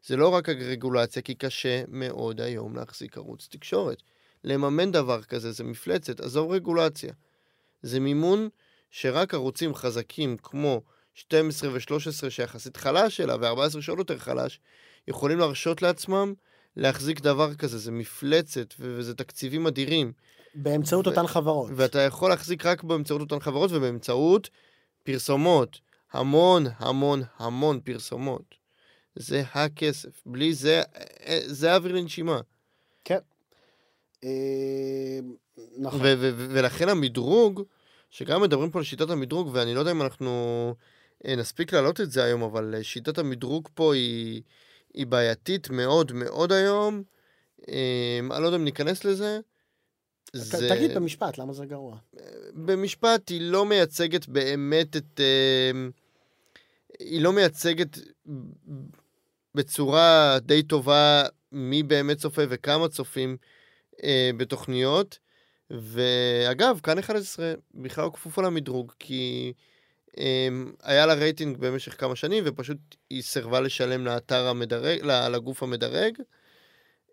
זה לא רק הרגולציה, כי קשה מאוד היום להחזיק ערוץ תקשורת. לממן דבר כזה זה מפלצת, עזוב רגולציה. זה מימון שרק ערוצים חזקים כמו 12 ו-13 שיחסית חלש שלה, ו-14 שעוד יותר חלש, יכולים להרשות לעצמם להחזיק דבר כזה. זה מפלצת, וזה תקציבים אדירים. באמצעות ו- אותן חברות. ואתה יכול להחזיק רק באמצעות אותן חברות ובאמצעות פרסומות. המון, המון, המון פרסומות. זה הכסף. בלי זה, אה, זה אוויר לנשימה. אה, נכון. ולכן המדרוג, שגם מדברים פה על שיטת המדרוג, ואני לא יודע אם אנחנו אה, נספיק להעלות את זה היום, אבל אה, שיטת המדרוג פה היא, היא בעייתית מאוד מאוד היום. אה, אני לא יודע אם ניכנס לזה. ת- תגיד במשפט, למה זה גרוע? במשפט היא לא מייצגת באמת את... אה, היא לא מייצגת בצורה די טובה מי באמת צופה וכמה צופים אה, בתוכניות. ואגב, כאן 11 בכלל כפופה למדרוג, כי אה, היה לה רייטינג במשך כמה שנים, ופשוט היא סירבה לשלם לאתר המדרג, לגוף המדרג.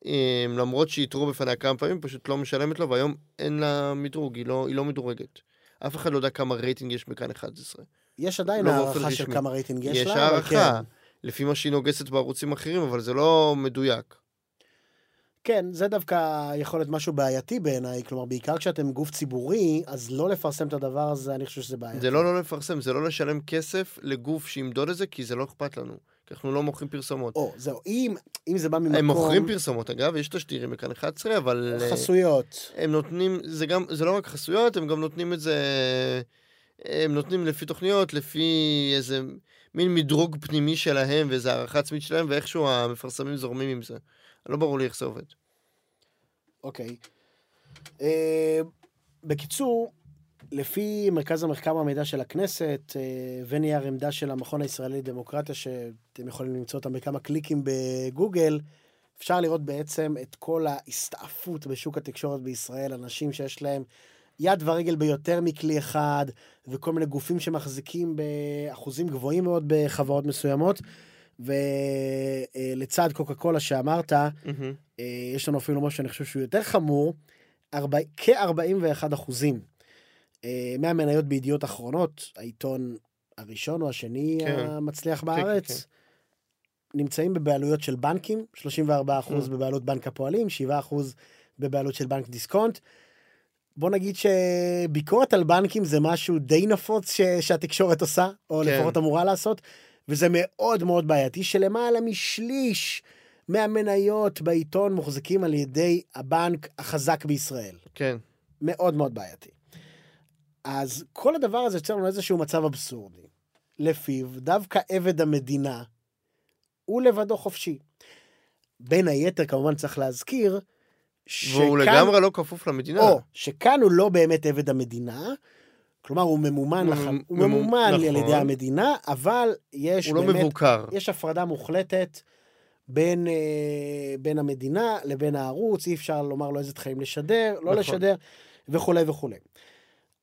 אה, למרות שהתרו בפניה כמה פעמים, פשוט לא משלמת לו, והיום אין לה מדרוג, היא לא, היא לא מדורגת. אף אחד לא יודע כמה רייטינג יש בכאן 11. יש עדיין לא הערכה של רשמי. כמה רייטינג יש יש לה, אבל הערכה, כן. לפי מה שהיא נוגסת בערוצים אחרים, אבל זה לא מדויק. כן, זה דווקא יכול להיות משהו בעייתי בעיניי, כלומר, בעיקר כשאתם גוף ציבורי, אז לא לפרסם את הדבר הזה, אני חושב שזה בעייתי. זה לא לא לפרסם, זה לא לשלם כסף לגוף שימדוד את זה, כי זה לא אכפת לנו. כי אנחנו לא מוכרים פרסומות. או, זהו, אם, אם זה בא ממקום... הם מוכרים פרסומות, אגב, יש תשדירים בכאן 11, אבל... אה, חסויות. הם נותנים, זה גם, זה לא רק חסויות, הם גם נותנים את זה, הם נותנים לפי תוכניות, לפי איזה מין מדרוג פנימי שלהם ואיזה הערכה עצמית שלהם, ואיכשהו המפרסמים זורמים עם זה. לא ברור לי איך זה עובד. אוקיי. אה, בקיצור, לפי מרכז המחקר והמידע של הכנסת, אה, ונייר עמדה של המכון הישראלי לדמוקרטיה, שאתם יכולים למצוא אותם בכמה קליקים בגוגל, אפשר לראות בעצם את כל ההסתעפות בשוק התקשורת בישראל, אנשים שיש להם יד ורגל ביותר מכלי אחד, וכל מיני גופים שמחזיקים באחוזים גבוהים מאוד בחברות מסוימות. ולצד קוקה קולה שאמרת, אה, יש לנו אפילו משהו שאני חושב שהוא יותר חמור, ארבע- כ-41 אחוזים אה, מהמניות בידיעות אחרונות, העיתון הראשון או השני כן. המצליח כן, בארץ, כן. נמצאים בבעלויות של בנקים, 34 אחוז Mm. בבעלות בנק הפועלים, 7 אחוז בבעלות של בנק דיסקונט. בוא נגיד שביקורת על בנקים זה משהו די נפוץ ש... שהתקשורת עושה, או כן. לפחות אמורה לעשות, וזה מאוד מאוד בעייתי, שלמעלה משליש מהמניות בעיתון מוחזקים על ידי הבנק החזק בישראל. כן. מאוד מאוד בעייתי. אז כל הדבר הזה יוצר לנו איזשהו מצב אבסורדי, לפיו דווקא עבד המדינה הוא לבדו חופשי. בין היתר, כמובן צריך להזכיר, והוא לגמרי לא כפוף למדינה. או, שכאן הוא לא באמת עבד המדינה, כלומר הוא ממומן, הוא לח... ממ- הוא ממומן נכון. על ידי המדינה, אבל יש הוא לא באמת, מבוקר. יש הפרדה מוחלטת בין, אה, בין המדינה לבין הערוץ, אי אפשר לומר לו איזה תכנים לשדר, לא נכון. לשדר, וכולי וכולי.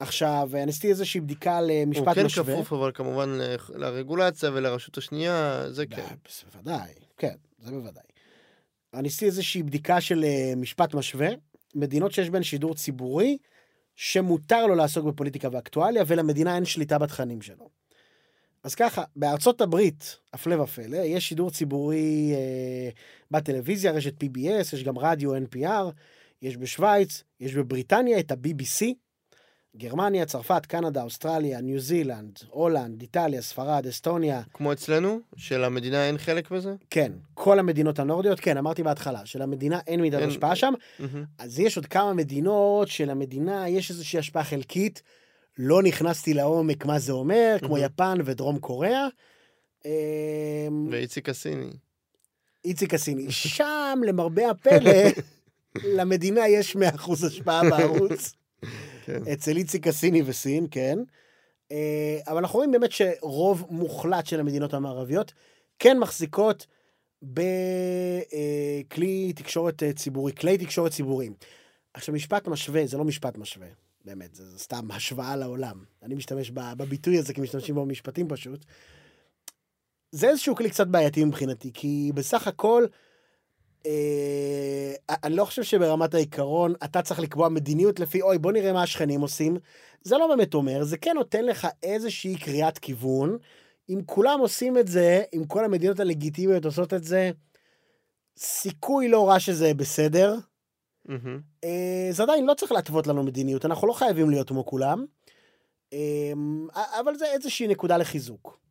עכשיו, אני עשיתי איזושהי בדיקה הוא למשפט כן משווה. כפוף, אבל כמובן ל- לרגולציה ולרשות השנייה, זה כן. בוודאי, כן, זה בוודאי. אני עשיתי איזושהי בדיקה של אה, משפט משווה, מדינות שיש בהן שידור ציבורי, שמותר לו לעסוק בפוליטיקה ואקטואליה, ולמדינה אין שליטה בתכנים שלו. אז ככה, בארצות הברית, הפלא ופלא, יש שידור ציבורי אה, בטלוויזיה, רשת PBS, יש גם רדיו NPR, יש בשוויץ, יש בבריטניה את ה-BBC, גרמניה, צרפת, קנדה, אוסטרליה, ניו זילנד, הולנד, איטליה, ספרד, אסטוניה, כמו אצלנו, שלמדינה אין חלק בזה? כן, כל המדינות הנורדיות, כן, אמרתי בהתחלה, שלמדינה אין מידת אין- השפעה שם, מהמם. אז יש עוד כמה מדינות שלמדינה יש איזושהי השפעה חלקית, לא נכנסתי לעומק מה זה אומר, כמו מהמם. יפן ודרום קוריאה. אמ, ואיציק הסיני. איציק הסיני, שם למרבה הפלא, למדינה יש 100% השפעה בערוץ. כן. אצל איציק הסיני וסין, כן. אה, אבל אנחנו רואים באמת שרוב מוחלט של המדינות המערביות כן מחזיקות בכלי תקשורת אה, ציבורי, כלי תקשורת ציבוריים. עכשיו, משפט משווה, זה לא משפט משווה, באמת, זה, זה סתם השוואה לעולם. אני משתמש בביטוי הזה, כי משתמשים בו במשפטים פשוט. זה איזשהו כלי קצת בעייתי מבחינתי, כי בסך הכל, אה, אני לא חושב שברמת העיקרון אתה צריך לקבוע מדיניות לפי, אוי, בוא נראה מה השכנים עושים. זה לא באמת אומר, זה כן נותן לך איזושהי קריאת כיוון. אם כולם עושים את זה, אם כל המדינות הלגיטימיות עושות את זה, סיכוי לא רע שזה בסדר. אה, זה עדיין לא צריך להתוות לנו מדיניות, אנחנו לא חייבים להיות כמו כולם. אה, אבל זה איזושהי נקודה לחיזוק.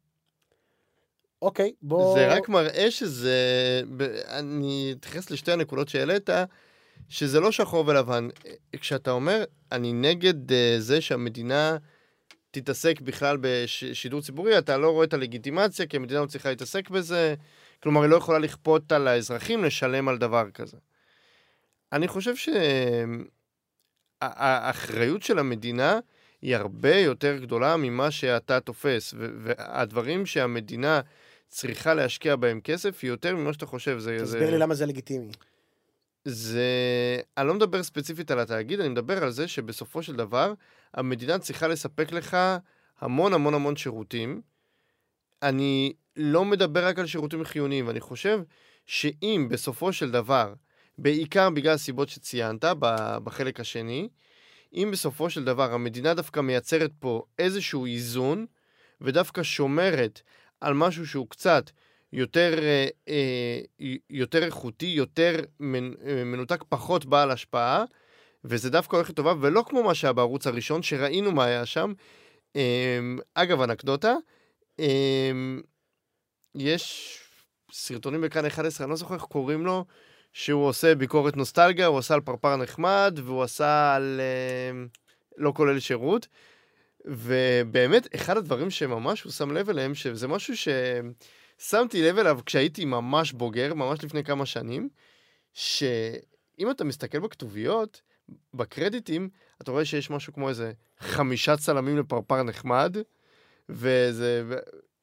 אוקיי, בוא... זה רק מראה שזה... אני אתייחס לשתי הנקודות שהעלית, שזה לא שחור ולבן. כשאתה אומר, אני נגד אה, זה שהמדינה תתעסק בכלל בשידור ציבורי, אתה לא רואה את הלגיטימציה, כי המדינה לא צריכה להתעסק בזה. כלומר, היא לא יכולה לכפות על האזרחים לשלם על דבר כזה. אני חושב שהאחריות של המדינה היא הרבה יותר גדולה ממה שאתה תופס, והדברים שהמדינה צריכה להשקיע בהם כסף היא יותר ממה שאתה חושב. זה, תסביר זה, לי למה זה לגיטימי. זה... אני לא מדבר ספציפית על התאגיד, אני מדבר על זה שבסופו של דבר המדינה צריכה לספק לך המון המון המון שירותים. אני לא מדבר רק על שירותים חיוניים, ואני חושב שאם בסופו של דבר, בעיקר בגלל הסיבות שציינת בחלק השני, אם בסופו של דבר המדינה דווקא מייצרת פה איזשהו איזון, ודווקא שומרת על משהו שהוא קצת יותר, אה, אה, יותר איכותי, יותר אה, מנותק, פחות בעל השפעה, וזה דווקא הולך לטובה, ולא כמו מה שהיה בערוץ הראשון, שראינו מה היה שם. אה, אגב, אנקדוטה, אה, יש סרטונים בכאן 11, אני לא זוכר איך קוראים לו, שהוא עושה ביקורת נוסטלגיה, הוא עשה על פרפר נחמד, והוא עשה על אה, לא כולל שירות. ובאמת, אחד הדברים שממש הוא שם לב אליהם, שזה משהו ששמתי לב אליו כשהייתי ממש בוגר, ממש לפני כמה שנים, שאם אתה מסתכל בכתוביות, בקרדיטים, אתה רואה שיש משהו כמו איזה חמישה צלמים לפרפר נחמד, ואיזה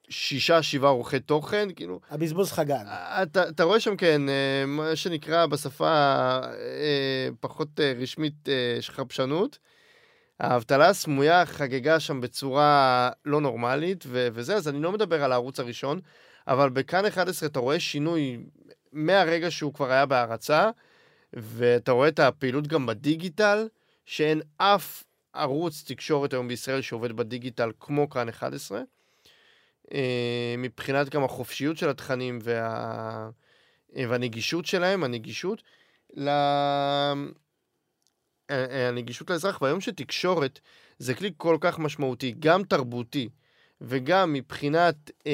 שישה, שבעה עורכי תוכן, כאילו, הבזבוז חגג. אתה, אתה רואה שם, כן, אה, מה שנקרא בשפה אה, פחות אה, רשמית אה, חפשנות. האבטלה הסמויה חגגה שם בצורה לא נורמלית, ו- וזה, אז אני לא מדבר על הערוץ הראשון, אבל בכאן 11 אתה רואה שינוי מהרגע שהוא כבר היה בהרצה, ואתה רואה את הפעילות גם בדיגיטל, שאין אף ערוץ תקשורת היום בישראל שעובד בדיגיטל כמו כאן 11. אה, מבחינת גם החופשיות של התכנים וה... אה, והנגישות שלהם, הנגישות. אה, אה, הנגישות לאזרח, והיום שתקשורת זה כלי כל כך משמעותי, גם תרבותי וגם מבחינת אה,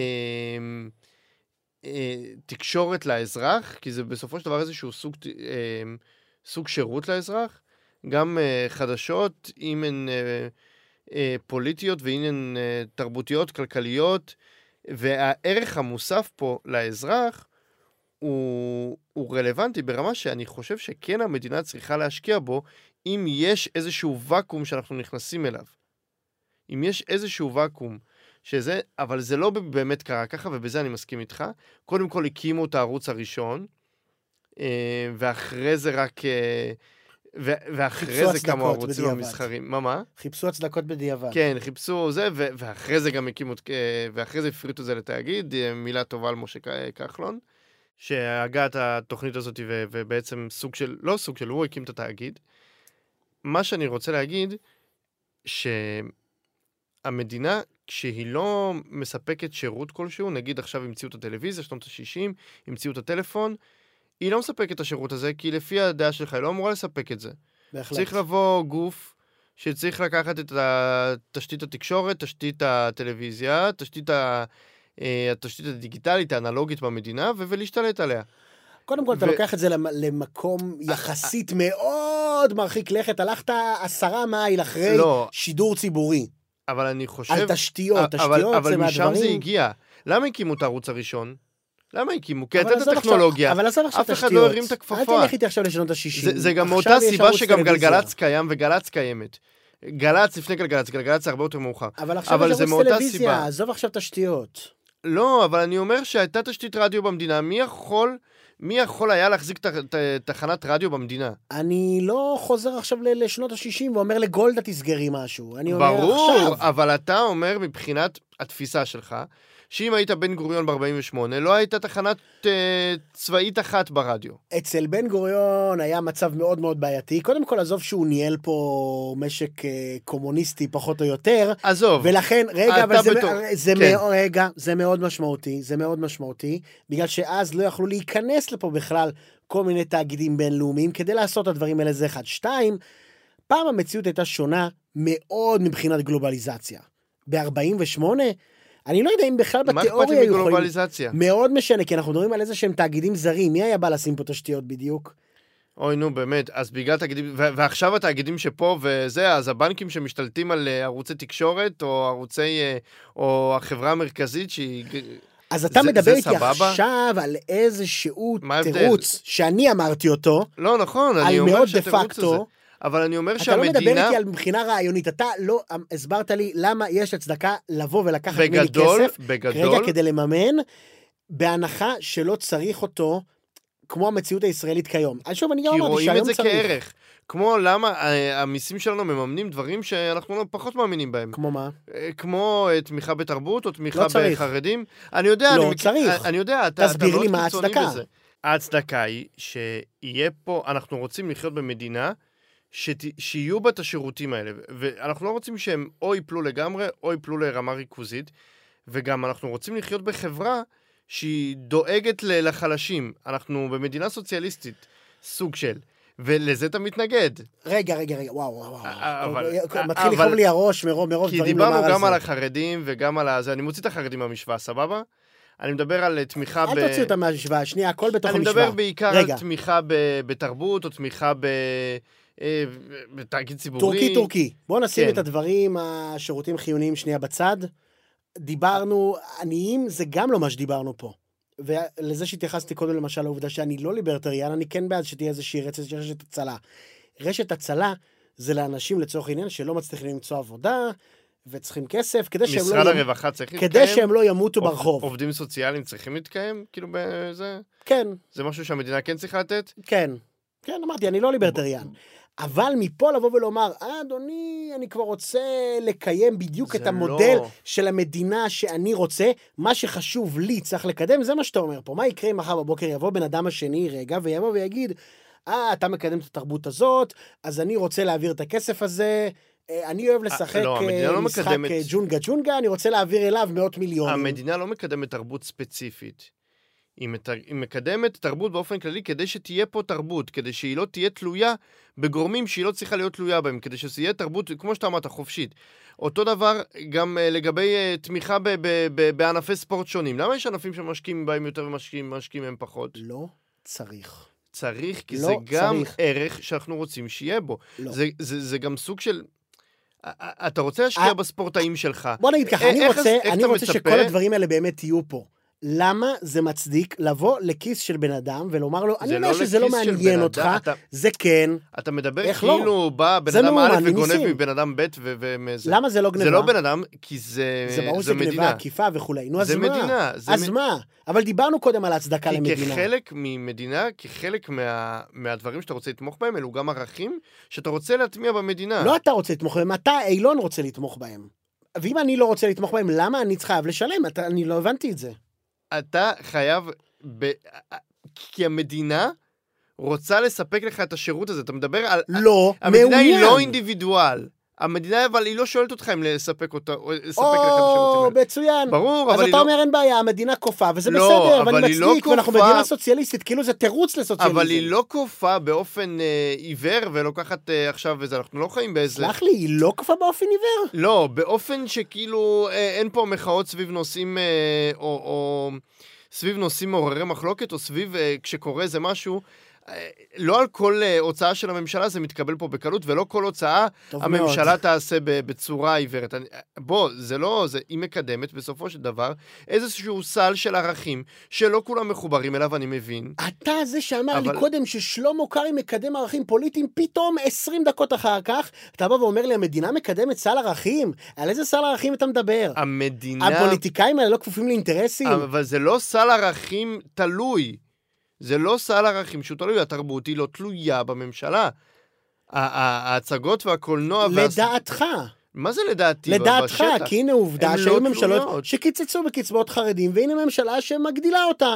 אה, תקשורת לאזרח, כי זה בסופו של דבר איזשהו סוג, אה, סוג שירות לאזרח, גם אה, חדשות, אם הן אה, אה, פוליטיות ואם הן אה, תרבותיות, כלכליות, והערך המוסף פה לאזרח הוא, הוא רלוונטי ברמה שאני חושב שכן המדינה צריכה להשקיע בו, אם יש איזשהו ואקום שאנחנו נכנסים אליו. אם יש איזשהו ואקום שזה, אבל זה לא באמת קרה ככה, ובזה אני מסכים איתך. קודם כל הקימו את הערוץ הראשון, אה, ואחרי זה רק... אה, ו- ואחרי זה קמו הערוצים בדיעבד. המסחרים. מה, מה? חיפשו הצדקות בדיעבד. כן, חיפשו זה, ו- ואחרי זה גם הקימו, אה, ואחרי זה הפריטו זה לתאגיד, מילה טובה על משה כחלון, שהגה את התוכנית הזאת, ו- ובעצם סוג של, לא סוג של, הוא הקים את התאגיד. מה שאני רוצה להגיד, שהמדינה, כשהיא לא מספקת שירות כלשהו, נגיד עכשיו המציאו את הטלוויזיה, שנות ה-60, המציאו את הטלפון, היא לא מספקת את השירות הזה, כי לפי הדעה שלך היא לא אמורה לספק את זה. בהחלט. צריך לבוא גוף שצריך לקחת את תשתית התקשורת, תשתית הטלוויזיה, תשתית, ה... אה, התשתית הדיגיטלית, האנלוגית במדינה, ולהשתלט עליה. קודם כל, אתה ו- אה, לוקח את זה למ- למקום יחסית מאוד מרחיק לכת. הלכת עשרה מייל אחרי לא. שידור ציבורי. אבל אני חושב... על תשתיות, אבל, תשתיות אבל זה משם מהדברים... זה הגיע. למה הקימו את הערוץ הראשון? למה הקימו? כי אבל הייתה את הטכנולוגיה. אבל עזוב עכשיו אף אחד תשתיות. לא הרים את הכפפה. אל תלך איתי עכשיו לשנות ה-60. זה, זה גם מאותה סיבה שגם גלגלצ קיים וגל"צ קיימת. גל"צ לפני גלגלצ, גלגלצ זה הרבה יותר מאוחר. אבל עכשיו אבל יש זה ערוץ מאותה טלוויזיה, סיבה. עזוב עכשיו תשתיות. לא, אבל אני אומר שהייתה תשתית רדיו במדינה, מי יכול, מי יכול היה להחזיק תחנת רדיו במדינה? אני לא חוזר עכשיו לשנות ה-60 ואומר לגולדה תסגרי משהו. אני אומר ברור, עכשיו. אבל אתה אומר מבחינת התפיסה שלך, שאם היית בן גוריון ב-48, לא הייתה תחנת אה, צבאית אחת ברדיו. אצל בן גוריון היה מצב מאוד מאוד בעייתי. קודם כל, עזוב שהוא ניהל פה משק אה, קומוניסטי פחות או יותר, עזוב, ולכן, רגע, אבל זה, בתור- זה, כן. מאוד, רגע, זה מאוד משמעותי, זה מאוד משמעותי, בגלל שאז לא יכלו להיכנס לפה בכלל כל מיני תאגידים בינלאומיים כדי לעשות את הדברים האלה, זה אחד. שתיים, פעם המציאות הייתה שונה מאוד מבחינת גלובליזציה. ב-48, אני לא יודע אם בכלל בתיאוריה היו יכולים... מאוד משנה, כי אנחנו מדברים על איזה שהם תאגידים זרים. מי היה בא לשים פה תשתיות בדיוק? אוי, נו, באמת, אז בגלל תאגידים, ועכשיו התאגידים שפה וזה, אז הבנקים שמשתלטים על אה, ערוצי תקשורת, או ערוצי, אה, או החברה המרכזית שהיא... אז אתה זה- מדבר איתי? עכשיו על איזשהו? תירוץ שאני אמרתי אותו, לא, נכון, אני על אומר מאוד דה שהתירוץ הזה. פקטו. אבל אני אומר אתה לא מדבר שהמדינה, איתי על מבחינה רעיונית, אתה לא אמ, הסברת לי למה יש הצדקה לבוא ולקחת ממני בגדול, כסף, בגדול, רגע, כדי לממן, בהנחה שלא צריך אותו, כמו המציאות הישראלית כיום. אז שוב, אני גם כי אמרתי רואים את שהיום זה צריך. כערך. כמו למה אה, המיסים שלנו מממנים דברים שאנחנו לא פחות מאמינים בהם. כמו מה? אה, כמו אה, תמיכה בתרבות או תמיכה לא צריך. בחרדים. אני יודע, לא אני צריך. אני יודע, אתה אתה תסביר מאוד לי מה קיצוני ההצדקה. בזה. ההצדקה היא שיהיה פה, אנחנו רוצים לחיות במדינה שת, שיהיו בה את השירותים האלה, ואנחנו לא רוצים שהם או ייפלו לגמרי או ייפלו לרמה ריכוזית, וגם אנחנו רוצים לחיות בחברה שהיא דואגת לחלשים. אנחנו במדינה סוציאליסטית, סוג של, ולזה אתה מתנגד. רגע, רגע, רגע, וואו, וואו, וואו. אה, אבל- מתחיל אבל- לכאוב לי הראש מרוב מרוב כי דברים לומר על זה. דיברנו גם על החרדים וגם על הזה, אני מוציא את החרדים מהמשוואה, סבבה? אני מדבר על אה, תמיכה ב... אל תוציא אותם מהמשוואה, שנייה, הכל בתוך אני המשוואה. מדבר בעיקר רגע. על תמיכה ב- בתרבות, או תמיכה אה, בתאגיד ציבורי. טורקי טורקי. בואו נשים כן. את הדברים, השירותים חיוניים שנייה בצד. דיברנו, עניים זה גם לא מה שדיברנו פה. ולזה שהתייחסתי קודם למשל לעובדה שאני לא ליברטריאן, אני כן בעד שתהיה איזושהי רצת של רשת הצלה. רשת הצלה זה לאנשים לצורך העניין שלא מצליחים למצוא עבודה וצריכים כסף כדי שהם, משרד לא, הרווחה צריך להתקיים. כדי שהם לא ימותו עובד- ברחוב. עובדים סוציאליים צריכים להתקיים? כאילו, בזה... כן, זה משהו שהמדינה כן צריכה לתת? כן. כן, אמרתי, אני לא ליברטריאן. אבל מפה לבוא ולומר, אה, אדוני, אני כבר רוצה לקיים בדיוק את המודל לא. של המדינה שאני רוצה, מה שחשוב לי צריך לקדם, זה מה שאתה אומר פה. מה יקרה אם מחר בבוקר יבוא בן אדם השני רגע ויבוא ויגיד, אה, אתה מקדם את התרבות הזאת, אז אני רוצה להעביר את הכסף הזה אה, אני אוהב לשחק לא, אה, לא משחק מקדמת. אה, ג'ונגה ג'ונגה, אני רוצה להעביר אליו מאות מיליונים. המדינה לא מקדמת תרבות ספציפית. היא, מת... היא מקדמת תרבות באופן כללי כדי שתהיה פה תרבות, כדי שהיא לא תהיה תלויה בגורמים שהיא לא צריכה להיות תלויה בהם, כדי שזה יהיה תרבות, כמו שאתה אמרת, חופשית. אותו דבר גם uh, לגבי uh, תמיכה ב- ב- ב- בענפי ספורט שונים. למה יש ענפים שמשקיעים בהם יותר ומשקיעים משקיעים בהם פחות? לא צריך. צריך, כי לא זה גם צריך. ערך שאנחנו רוצים שיהיה בו. לא. זה, זה, זה גם סוג של... אתה רוצה להשקיע אה, בספורטאים שלך. בוא נגיד ככה, אני רוצה, איך אני רוצה מצפה- שכל הדברים האלה באמת יהיו פה. למה זה מצדיק לבוא לכיס של בן אדם ולומר לו, אני יודע שזה לא לכיס של מעניין אותך, אתה, זה כן, אתה מדבר לא? כאילו בא בן אדם א' וגונב. מבן אדם ב' ו-. למה זה לא גניבה? זה לא בן אדם, כי זה, זה ברור שזה גניבה מדינה. עקיפה וכולי. נו, אז זה מה? מדינה. זה אז מ- מה? אבל דיברנו קודם על ההצדקה כי למדינה. כחלק ממדינה, כחלק מה, מהדברים שאתה רוצה לתמוך בהם, אלו גם ערכים שאתה רוצה להטמיע במדינה. לא אתה רוצה לתמוך בהם, אתה, אילון, רוצה לתמוך בהם. ואם אני לא רוצה לתמוך בהם, למה אני חייב לשלם? אתה, אני לא הבנתי את זה. אתה חייב... ב... כי המדינה רוצה לספק לך את השירות הזה. אתה מדבר על... לא, המדינה מעוניין. היא לא אינדיבידואל. המדינה, אבל היא לא שואלת אותך אם לספק אותה, או לספק לך את השירותים או, האלה. מצוין. ברור, אז אבל היא אתה לא... אומר אין בעיה, המדינה כופה, וזה לא, בסדר, ואני לא מצדיק, ואנחנו כופה. מדינה סוציאליסטית, כאילו זה תירוץ לסוציאליזם. אבל היא לא כופה באופן אה, עיוור ולוקחת אה, עכשיו וזה, אנחנו לא חיים באיזה... סלח לי, היא לא כופה באופן עיוור? לא, באופן שכאילו אה, אין פה מחאות סביב נושאים, אה, או, או סביב נושאים מעוררי מחלוקת, או סביב אה, כשקורה איזה משהו. אה, לא על כל אה, הוצאה של הממשלה זה מתקבל פה בקלות, ולא כל הוצאה הממשלה מאוד. תעשה בצורה עיוורת. אני- בוא, זה לא, זה, היא מקדמת בסופו של דבר איזשהו סל של ערכים שלא כולם מחוברים אליו, אני מבין. אתה זה שאמר אבל- לי קודם ששלמה קרעי מקדם ערכים פוליטיים, פתאום 20 דקות אחר כך, אתה בא ואומר לי, המדינה מקדמת סל ערכים? על איזה סל ערכים אתה מדבר? המדינה... הפוליטיקאים האלה לא כפופים לאינטרסים? אבל זה לא סל ערכים תלוי. זה לא סל ערכים שהוא תלוי, התרבות היא לא תלויה בממשלה. ההצגות והקולנוע... לדעתך, מה זה לדעתי? לדעתך? כי הנה עובדה שהיו לא ממשלות תלויות. שקיצצו בקצבאות חרדים, והנה ממשלה שמגדילה אותה.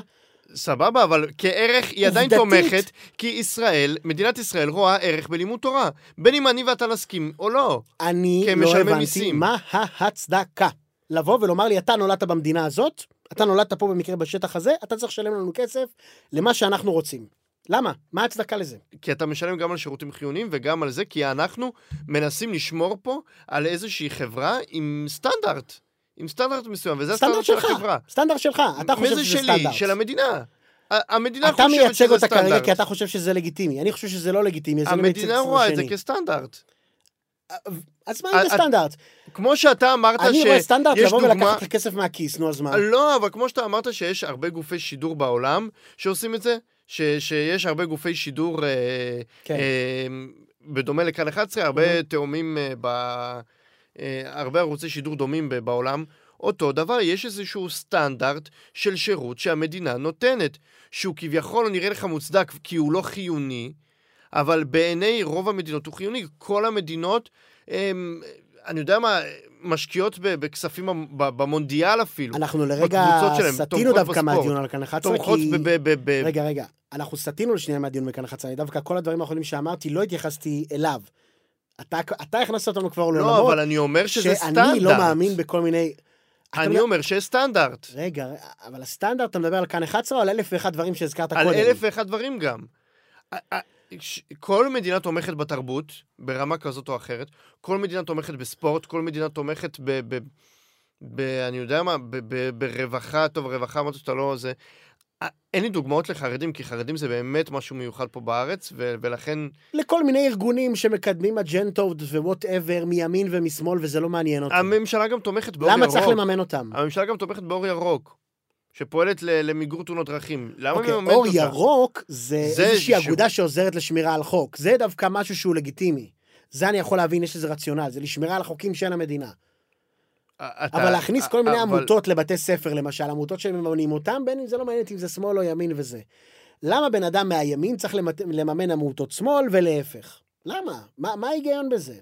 סבבה, אבל כערך היא עדיין עובדתית. תומכת, כי ישראל, מדינת ישראל רואה ערך בלימוד תורה. בין אם אני ואתה נסכים או לא. אני לא הבנתי מיסים. מה ההצדקה. לבוא ולומר לי, אתה נולדת במדינה הזאת, אתה נולדת פה במקרה בשטח הזה, אתה צריך לשלם לנו כסף למה שאנחנו רוצים. למה? מה ההצדקה לזה? כי אתה משלם גם על שירותים חיוניים וגם על זה, כי אנחנו מנסים לשמור פה על איזושהי חברה עם סטנדרט. עם סטנדרט מסוים, וזה סטנדרט הסטנדרט של שלך, החברה. סטנדרט שלך, אתה חושב שזה שלי? סטנדרט. של המדינה. המדינה אתה חושבת מייצג שזה אותה כרגע סטנדרט. כי אתה חושב שזה לגיטימי. אני חושב שזה לא לגיטימי, מייצג המדינה רואה את זה. כסטנדרט. אז מה אם זה סטנדרט? כמו שאתה אמרת אני רואה סטנדרט לבוא דוגמה... ולקחת לך כסף מהכיס, נו אז מה? לא, אבל כמו שאתה אמרת שיש הרבה גופי שידור בעולם שעושים את זה, ש, שיש הרבה גופי שידור, אה, כן. אה, בדומה לכאן 11, הרבה תאומים, אה, ב, אה, הרבה ערוצי שידור דומים ב- בעולם. אותו דבר, יש איזשהו סטנדרט של שירות שהמדינה נותנת, שהוא כביכול נראה לך מוצדק כי הוא לא חיוני, אבל בעיני רוב המדינות הוא חיוני. כל המדינות, הם, אני יודע מה, משקיעות בכספים במונדיאל אפילו. אנחנו לרגע סטינו דווקא. מהדיון על כאן 11, תומכות כי... ב... ב, ב, ב רגע, רגע, אנחנו סטינו לשנייה מהדיון בכאן 11, אני דווקא כל הדברים האחרונים שאמרתי, לא התייחסתי אליו. אתה, אתה הכנסת אותנו כבר לא, לעולמות, אבל אני אומר שזה שאני סטנדרט. לא מאמין בכל מיני... אני אומר שיש סטנדרט. רגע, אבל הסטנדרט, אתה מדבר על כאן 11 או על אלף ואחד דברים שהזכרת על קודם? אלף ואחד דברים גם. כל מדינה תומכת בתרבות, ברמה כזאת או אחרת. כל מדינה תומכת בספורט, כל מדינה תומכת ב... ב, ב אני יודע מה, ב, ב, ברווחה, טוב, רווחה, אמרת שאתה לא... זה... ה- אין לי דוגמאות לחרדים, כי חרדים זה באמת משהו מיוחד פה בארץ, ו- ולכן... לכל מיני ארגונים שמקדמים אג'נדות ו whatever, מימין ומשמאל, וזה לא מעניין אותי. הממשלה גם תומכת באור למה ירוק. צריך לממן אותם? הממשלה גם תומכת באור ירוק, שפועלת למיגור תאונות דרכים. למה אוקיי, מממנת אור אותה? ירוק זה זה איזושהי שהוא- אגודה שעוזרת לשמירה על חוק. זה דווקא משהו שהוא לגיטימי. זה אני יכול להבין, יש איזה רציונל, זה לשמירה על החוקים של המדינה. אתה- אבל להכניס כל מיני אבל- עמותות לבתי ספר, למשל, עמותות שמממנים אותם, בין אם זה לא מעניין אם זה שמאל או ימין וזה. למה בן אדם מהימין צריך לממן עמותות שמאל ולהפך? למה? מה מה ההיגיון בזה?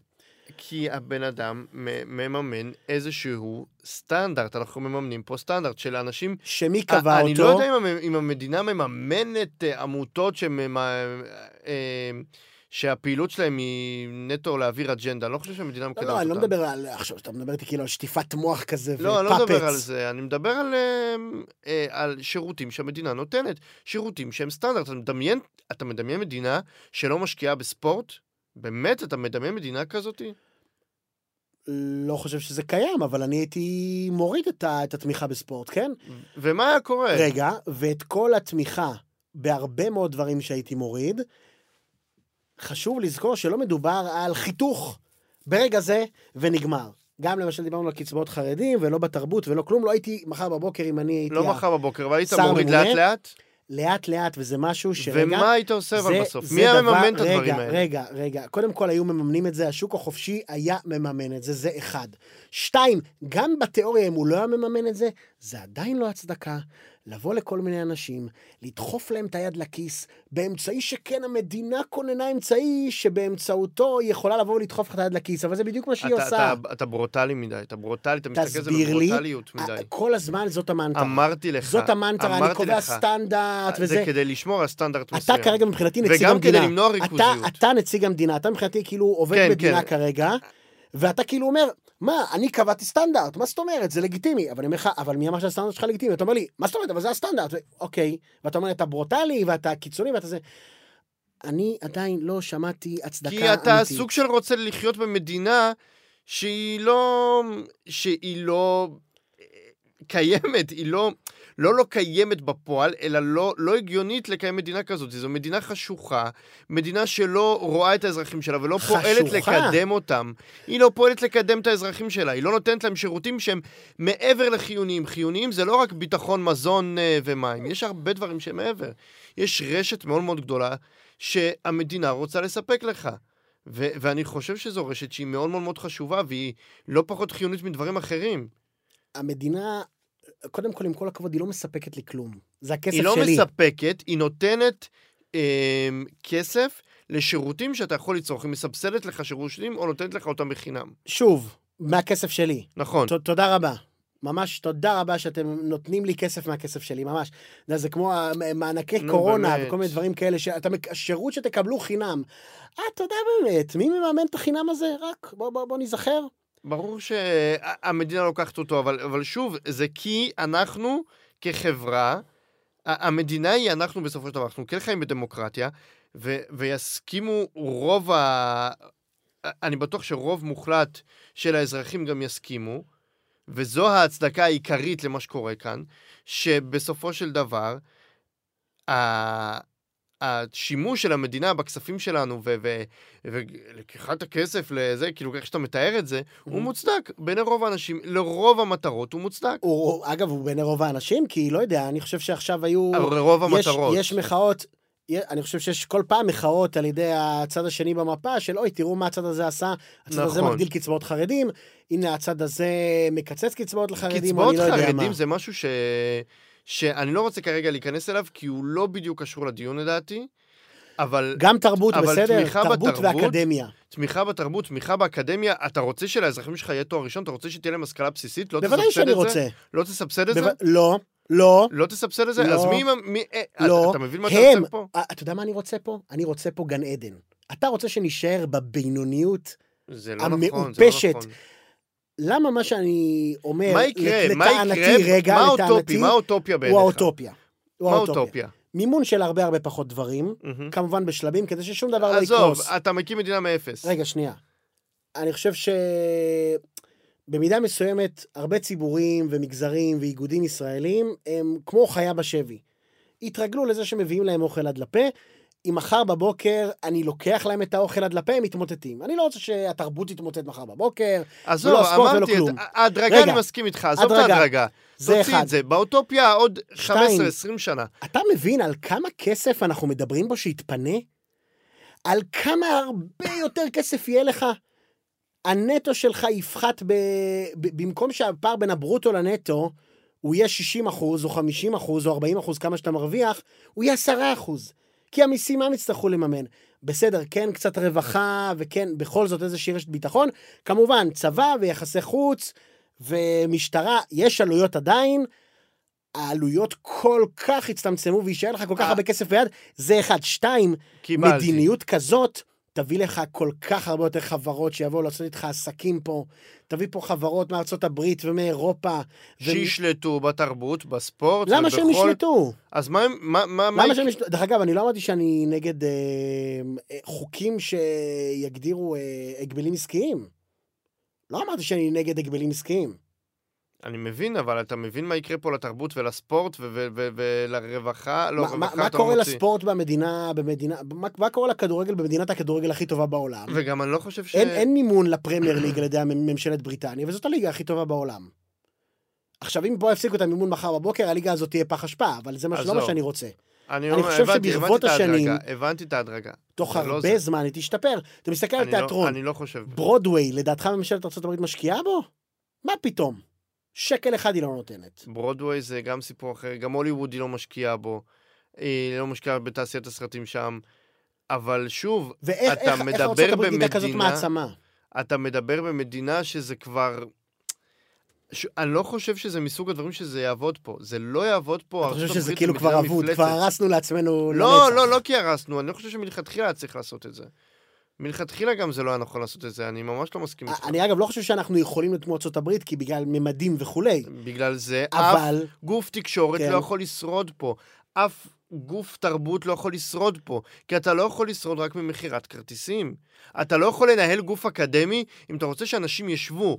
כי הבן אדם מממן איזשהו סטנדרט, אנחנו מממנים פה סטנדרט של אנשים... שמי קבע אני אותו? לא יודע אם, המ- אם המדינה מממנת אה, עמותות שממ... אה, שהפעילות שלהם היא נטו להעביר אג'נדה. אני לא חושב שהמדינה לא, מקדמת לא, אותם. אני לא מדבר על... עכשיו, אתה מדבר איתי כאילו על שטיפת מוח כזה ופאפץ. לא, אני לא מדבר על זה, אני מדבר על, אה, אה, על שירותים שהמדינה נותנת. שירותים שהם סטנדרט. אתה מדמיין, אתה מדמיין מדינה שלא משקיעה בספורט? באמת? אתה מדמיין מדינה כזאתי? לא חושב שזה קיים, אבל אני הייתי מוריד את, ה, את התמיכה בספורט, כן? ומה היה קורה? רגע, ואת כל התמיכה בהרבה מאוד דברים שהייתי מוריד, חשוב לזכור שלא מדובר על חיתוך ברגע זה ונגמר. גם למשל דיברנו על קצבאות חרדים, ולא בתרבות ולא כלום, לא הייתי מחר בבוקר אם אני הייתי... לא מחר בבוקר, אבל היית מוריד. לאט-לאט? לאט לאט, וזה משהו שרגע... ומה היית עושה אבל בסוף? מי היה מממן את הדברים רגע, האלה? רגע, רגע. קודם כל היו מממנים את זה, השוק החופשי היה מממן את זה, זה אחד. שתיים, גם בתיאוריה, אם הוא לא היה מממן את זה, זה עדיין לא הצדקה לבוא לכל מיני אנשים, לדחוף להם את היד לכיס, באמצעי שכן המדינה כוננה אמצעי שבאמצעותו היא יכולה לבוא ולדחוף לך את היד לכיס, אבל זה בדיוק מה שהיא אתה- עושה. אתה- אתה ברוטלי מדי, אתה ברוטלי, אתה מסתכל על זה תסביר לי. בברוטליות מדי. כל הזמן זאת המנטרה. אמרתי לך, זאת המנטרה, אני קובע לך. סטנדרט וזה. זה כדי לשמור על סטנדרט מסוים. אתה כרגע מבחינתי נציג וגם המדינה. כדי למנוע אתה, ריכוזיות. אתה נציג המדינה, אתה מבחינתי כאילו עובד כן, מדינה כן. כרגע, ואתה כאילו אומר, מה, אני קבעתי סטנדרט, מה זאת אומרת? זה לגיטימי. אבל אני אומר לך, אבל מי אמר שהסטנדרט שלך לגיטימי? אתה אומר לי, מה זאת אומרת? אבל זה הסטנדרט. אוקיי. ואתה אומר, אתה ברוטלי, ואתה קיצוני, ואתה זה... אני עדיין לא שמעתי הצדקה כי אתה אמיתית. סוג של רוצה לחיות במדינה שהיא לא... שהיא לא אה, קיימת, היא לא... לא לא קיימת בפועל, אלא לא, לא הגיונית לקיים מדינה כזאת. זו מדינה חשוכה, מדינה שלא רואה את האזרחים שלה ולא פועלת חשוכה? לקדם אותם. היא לא פועלת לקדם את האזרחים שלה, היא לא נותנת להם שירותים שהם מעבר לחיוניים. חיוניים זה לא רק ביטחון, מזון אה, ומים, יש הרבה דברים שהם מעבר. יש רשת מאוד מאוד גדולה שהמדינה רוצה לספק לך. ו- ואני חושב שזו רשת שהיא מאוד מאוד מאוד חשובה, והיא לא פחות חיונית מדברים אחרים. המדינה, קודם כל, עם כל הכבוד, היא לא מספקת לי כלום. זה הכסף היא לא שלי. מספקת, היא נותנת אה, כסף לשירותים שאתה יכול לצרוך. היא מסבסדת לך שירותים או נותנת לך אותם בחינם. שוב, מהכסף שלי. נכון. ת- תודה רבה. ממש תודה רבה שאתם נותנים לי כסף מהכסף שלי, ממש. יודע, זה כמו מענקי נו, קורונה באמת. וכל מיני דברים כאלה, שאתה, שירות שתקבלו חינם. אה, תודה באמת, מי מממן את החינם הזה? רק, בוא, בוא, בוא נזכר. ברור שהמדינה לוקחת אותו, אבל, אבל שוב, זה כי אנחנו כחברה, המדינה היא אנחנו בסופו של דבר, אנחנו כן חיים בדמוקרטיה, ו, ויסכימו רוב ה... אני בטוח שרוב מוחלט של האזרחים גם יסכימו, וזו ההצדקה העיקרית למה שקורה כאן, שבסופו של דבר, השימוש של המדינה בכספים שלנו ולקיחת הכסף לזה, כאילו איך שאתה מתאר את זה, הוא מוצדק. בעיני רוב האנשים, לרוב המטרות הוא מוצדק. הוא, אגב, הוא בעיני רוב האנשים, כי לא יודע, אני חושב שעכשיו היו... לרוב יש, המטרות. יש מחאות, י- אני חושב שיש כל פעם מחאות על ידי הצד השני במפה, של אוי, תראו מה הצד הזה עשה, הצד הזה נכון. מגדיל קצבאות חרדים, הנה הצד הזה מקצץ קצבאות לחרדים, או קצבאות אני לא יודע מה. חרדים זה משהו ש... שאני לא רוצה כרגע להיכנס אליו, כי הוא לא בדיוק קשור לדיון לדעתי, אבל גם תרבות, אבל בסדר? תמיכה תרבות בתרבות- ואקדמיה. תמיכה בתרבות, תמיכה באקדמיה, אתה רוצה שלאזרחים שלך יהיה תואר ראשון? אתה רוצה שתהיה להם השכלה בסיסית? לא בוודאי תסבסד שאני את זה? רוצה. לא תסבסד את זה? בו- לא, לא, לא תסבסד את זה? לא. אז מי... מי אה, לא. אתה מבין מה אתה הם, רוצה פה? אה, אתה יודע מה אני רוצה פה? אני רוצה פה גן עדן. אתה רוצה שנישאר בבינוניות? זה לא נכון, זה לא המעופשת. נכון. למה מה שאני אומר, מה יקרה? לט- מה לטענתי, יקרה? רגע, מה לטענתי, האוטופי? מה האוטופיה בעיניך? הוא האוטופיה. הוא מה האוטופיה. מימון של הרבה הרבה פחות דברים, מהמם. כמובן בשלבים, כדי ששום דבר לא עזוב, יקרוס. אתה מקים מדינה מאפס. רגע, שנייה. אני חושב שבמידה מסוימת, הרבה ציבורים ומגזרים ואיגודים ישראלים הם כמו חיה בשבי. התרגלו לזה שמביאים להם אוכל עד לפה. אם מחר בבוקר אני לוקח להם את האוכל עד לפה, הם מתמוטטים. אני לא רוצה שהתרבות תתמוטט מחר בבוקר. עזוב, ולא הספורט ולא אמרתי, כלום. את- ההדרגה רגע, אני מסכים איתך, עזוב את הדרגה. ההדרגה. זה תוציא אחד. את זה. באוטופיה עוד שתיים. 15-20 שנה. אתה מבין על כמה כסף אנחנו מדברים בו שיתפנה? על כמה הרבה יותר כסף יהיה לך? הנטו שלך יפחת ב... ב... במקום שהפער בין הברוטו לנטו הוא יהיה 60 אחוז, או 50 אחוז, או 40 אחוז, כמה שאתה מרוויח, הוא יהיה 10 אחוז. כי המיסים מה הם יצטרכו לממן? בסדר, כן, קצת רווחה, וכן, בכל זאת איזושהי רשת ביטחון. כמובן, צבא ויחסי חוץ ומשטרה, יש עלויות עדיין. העלויות כל כך הצטמצמו ויישאר לך כל כך אה. הרבה כסף ביד, זה אחד. שתיים, קיבלתי. מדיניות כזאת תביא לך כל כך הרבה יותר חברות שיבואו לעשות איתך עסקים פה. תביא פה חברות מארצות הברית ומאירופה. ו- שישלטו בתרבות, בספורט, למה שהם ובכל- ישלטו? אז מה הם... מה, מה, מה למה שהם ישלטו? דרך אגב, אני לא אמרתי שאני נגד אה, אה, חוקים שיגדירו אה, הגבלים עסקיים. לא אמרתי שאני נגד הגבלים עסקיים. אני מבין, אבל אתה מבין מה יקרה פה לתרבות ולספורט ולרווחה? לא, מה- מה, רווחה מה אתה קורה לא מוציא. לספורט במדינה, במדינה, מה, מה קורה לכדורגל במדינת הכדורגל הכי טובה בעולם? וגם אני לא חושב ש... אין, אין מימון לפרמייר ליג על ידי ממשלת בריטניה, וזאת הליגה הכי טובה בעולם. עכשיו, אם פה יפסיקו את המימון מחר בבוקר, הליגה הזאת תהיה פח אשפה, אבל זה מה- לא מה. שאני רוצה. אני, אני חושב הבנתי, שברבות הבנתי השנים- ההדרגה, הבנתי את ההדרגה. תוך לא הרבה זה. זמן היא תשתפר. אתה מסתכל על לא- תיאטרון, אני לא חושב. ברודוויי, לדעתך ממשלת ארה"ב משקיעה בו? מה פתאום? שקל אחד היא לא נותנת. ברודוויי זה גם סיפור אחר, גם הוליווד היא לא משקיעה בו. היא לא משקיעה בתעשיית הסרטים שם. אבל שוב, ואיך אתה איך, איך מדבר ארצות הברית נהייתה כזאת במדינה- מעצמה? אתה מדבר במדינה שזה כבר... ש... אני לא חושב שזה מסוג הדברים שזה יעבוד פה. זה לא יעבוד פה. אתה חושב שזה כאילו כבר אבוד. כבר הרסנו לעצמנו לא, לנצח. לא, לא כי הרסנו, אני לא חושב שמלכתחילה צריך לעשות את זה. מלכתחילה גם זה לא היה נכון לעשות את זה, אני ממש לא מסכים איתך. אני אגב לא חושב שאנחנו יכולים להיות כמו ארצות הברית, כי בגלל ממדים וכולי, בגלל זה, אף אבל גוף תקשורת כן. לא יכול לשרוד פה. אף גוף תרבות לא יכול לשרוד פה. כי אתה לא יכול לשרוד רק ממכירת כרטיסים. אתה לא יכול לנהל גוף אקדמי אם אתה רוצה שאנשים ישבו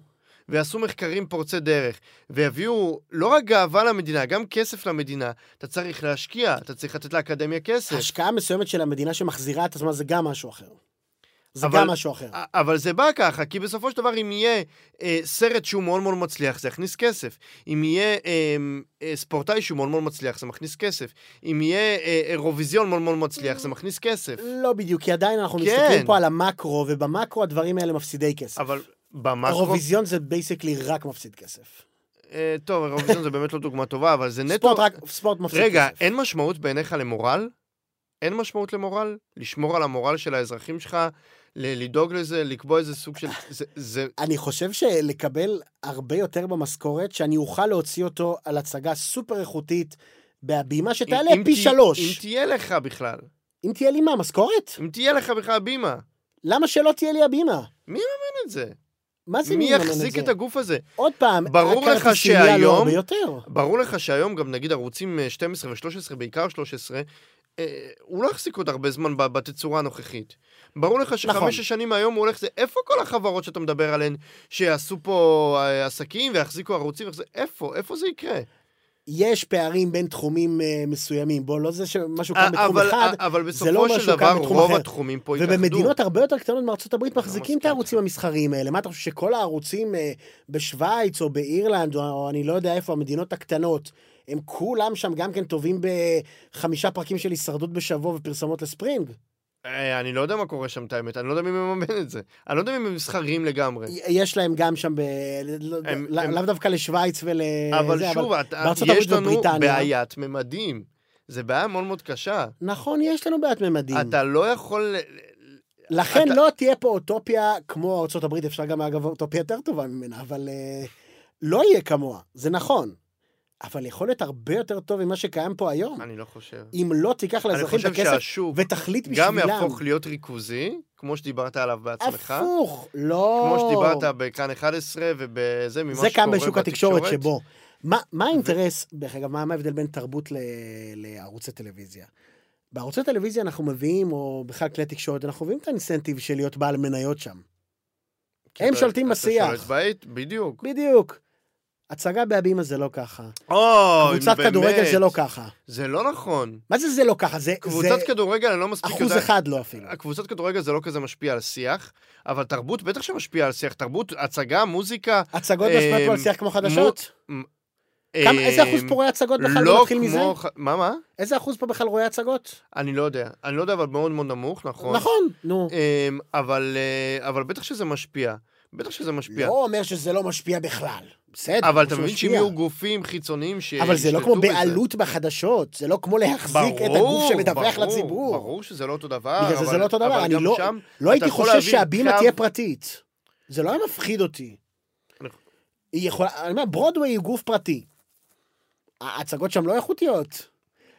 ויעשו מחקרים פורצי דרך, ויביאו לא רק גאווה למדינה, גם כסף למדינה. אתה צריך להשקיע, אתה צריך לתת לאקדמיה כסף. השקעה מסוימת של המדינה שמחזירה את עצמה זה גם משהו אחר. זה אבל- גם משהו אחר. אבל זה בא ככה, כי בסופו של דבר, אם יהיה אה, סרט שהוא מאוד מאוד מצליח, זה יכניס כסף. אם יהיה אה, אה, ספורטאי שהוא מאוד מאוד מצליח, זה מכניס כסף. אם יהיה אה, אירוויזיון מאוד מאוד מצליח, זה מכניס כסף. לא בדיוק, כי עדיין אנחנו כן. מסתכלים פה על המקרו, ובמקרו הדברים האלה מפסידי כסף. אבל במקרו... אירוויזיון זה basically רק מפסיד כסף. אה, טוב, אירוויזיון זה באמת לא דוגמה טובה, אבל זה נטו... ספורט רק, ספורט מפסיד רגע, כסף. אין משמעות בעיניך למורל? אין משמעות למורל? לשמור על המורל של האזרחים שלך? לדאוג לזה? לקבוע איזה סוג של... זה... זה... אני חושב שלקבל הרבה יותר במשכורת, שאני אוכל להוציא אותו על הצגה סופר איכותית, בהבימה שתעלה אם פי תה- שלוש. אם תהיה לך בכלל. אם תהיה לי מה, משכורת? אם תהיה לך בכלל בימה. למה שלא תהיה לי הבימה? אין את זה. מה זה מי מממן יחזיק זה? את הגוף הזה? עוד פעם, ברור לך שהיום-. ברור לך שהיום גם נגיד ערוצים אה, 12 ו-13, בעיקר 13, אה, הוא לא יחזיק עוד הרבה זמן בתצורה הנוכחית. ברור לך נכון. שחמש שש שנים מהיום הוא הולך, זה איפה כל החברות שאתה מדבר עליהן, שיעשו פה אה, עסקים ויחזיקו ערוצים, איפה? איפה זה יקרה? יש פערים בין תחומים אה, מסוימים, בוא, לא זה שמשהו אה, קם בתחום אבל- אחד, אבל לא בסופו אומר של דבר רוב אחר. התחומים פה התאחדו. ובמדינות הרבה יותר קטנות מארצות הברית לא מחזיקים את הערוצים המסחריים האלה. מה אתה חושב שכל הערוצים אה, בשוויץ או באירלנד, או, או אני לא יודע איפה, המדינות הקטנות, הם כולם שם גם כן טובים בחמישה פרקים של הישרדות בשבוע ופרסומות לספרינג? אה, אני לא יודע מה קורה שם, את האמת, אני לא יודע מי מממן את זה. אני לא יודע אם הם מסחריים לגמרי. יש להם גם שם, ב... לא- הם- לא- הם- לאו דווקא לשוויץ ול... אבל זה, שוב, אתה- בארצות יש לנו ובריטניה- בעיית ממדים. זה בעיה מאוד מאוד קשה. נכון, יש לנו בעיית ממדים. אתה לא יכול... לכן אתה- לא תהיה פה אוטופיה כמו הברית, אפשר גם אגב אוטופיה יותר טובה ממנה, אבל אה, לא יהיה כמוה, זה נכון. אבל יכול להיות הרבה יותר טוב ממה שקיים פה היום. אני לא חושב. אם לא תיקח לאזרחים את הכסף שהשוק ותחליט גם בשבילם. יהפוך להיות ריכוזי, כמו שדיברת עליו בעצמך. הפוך, לא... כמו שדיברת בכאן 11 ובזה, ממה זה שקורה קם בשוק התקשורת בתקשורת. שבו. מה, מה האינטרס, דרך אגב, מה ההבדל בין תרבות ל, לערוצי טלוויזיה? בערוצי טלוויזיה אנחנו מביאים, או בכלל כלי תקשורת, אנחנו מביאים את האינסנטיב של להיות בעל מניות שם. הם אתה- שולטים אתה בשיח. שולט בית, בדיוק. בדיוק. הצגה בהבימה זה לא ככה. או, קבוצת באמת. כדורגל זה לא ככה. זה לא נכון. מה זה זה לא ככה? זה, קבוצת זה כדורגל, אני לא מספיק אחוז אחד לא אפילו. הקבוצת כדורגל זה לא כזה משפיע על שיח, אבל תרבות בטח שמשפיע על שיח. תרבות, הצגה, מוזיקה. הצגות אה, משפיעות פה על שיח כמו חדשות? כמה, אה, איזה אחוז פה רואה הצגות בכלל? לא נתחיל מזה. מה, מה? איזה אחוז פה בכלל רואה הצגות? אני לא יודע. אני לא יודע, אבל מאוד מאוד נמוך, נכון. נכון, נו. אמ, אבל, אה, אבל בטח שזה משפיע. בטח שזה משפיע. לא אומר שזה לא משפיע בכלל. בסדר, אבל אתה מבין שאם משפיע. יהיו גופים חיצוניים ש... אבל זה לא כמו בעלות בחדשות, זה לא כמו להחזיק את הגוף שמדווח ברור, לציבור. ברור שזה לא אותו דבר. בגלל זה זה לא אותו דבר, אני לא- שם לא הייתי חושש שהבימה תהיה פרטית. זה לא היה מפחיד אותי. אני- היא יכולה, אני אומר, ברודווי הוא גוף פרטי. ההצגות שם לא איכותיות.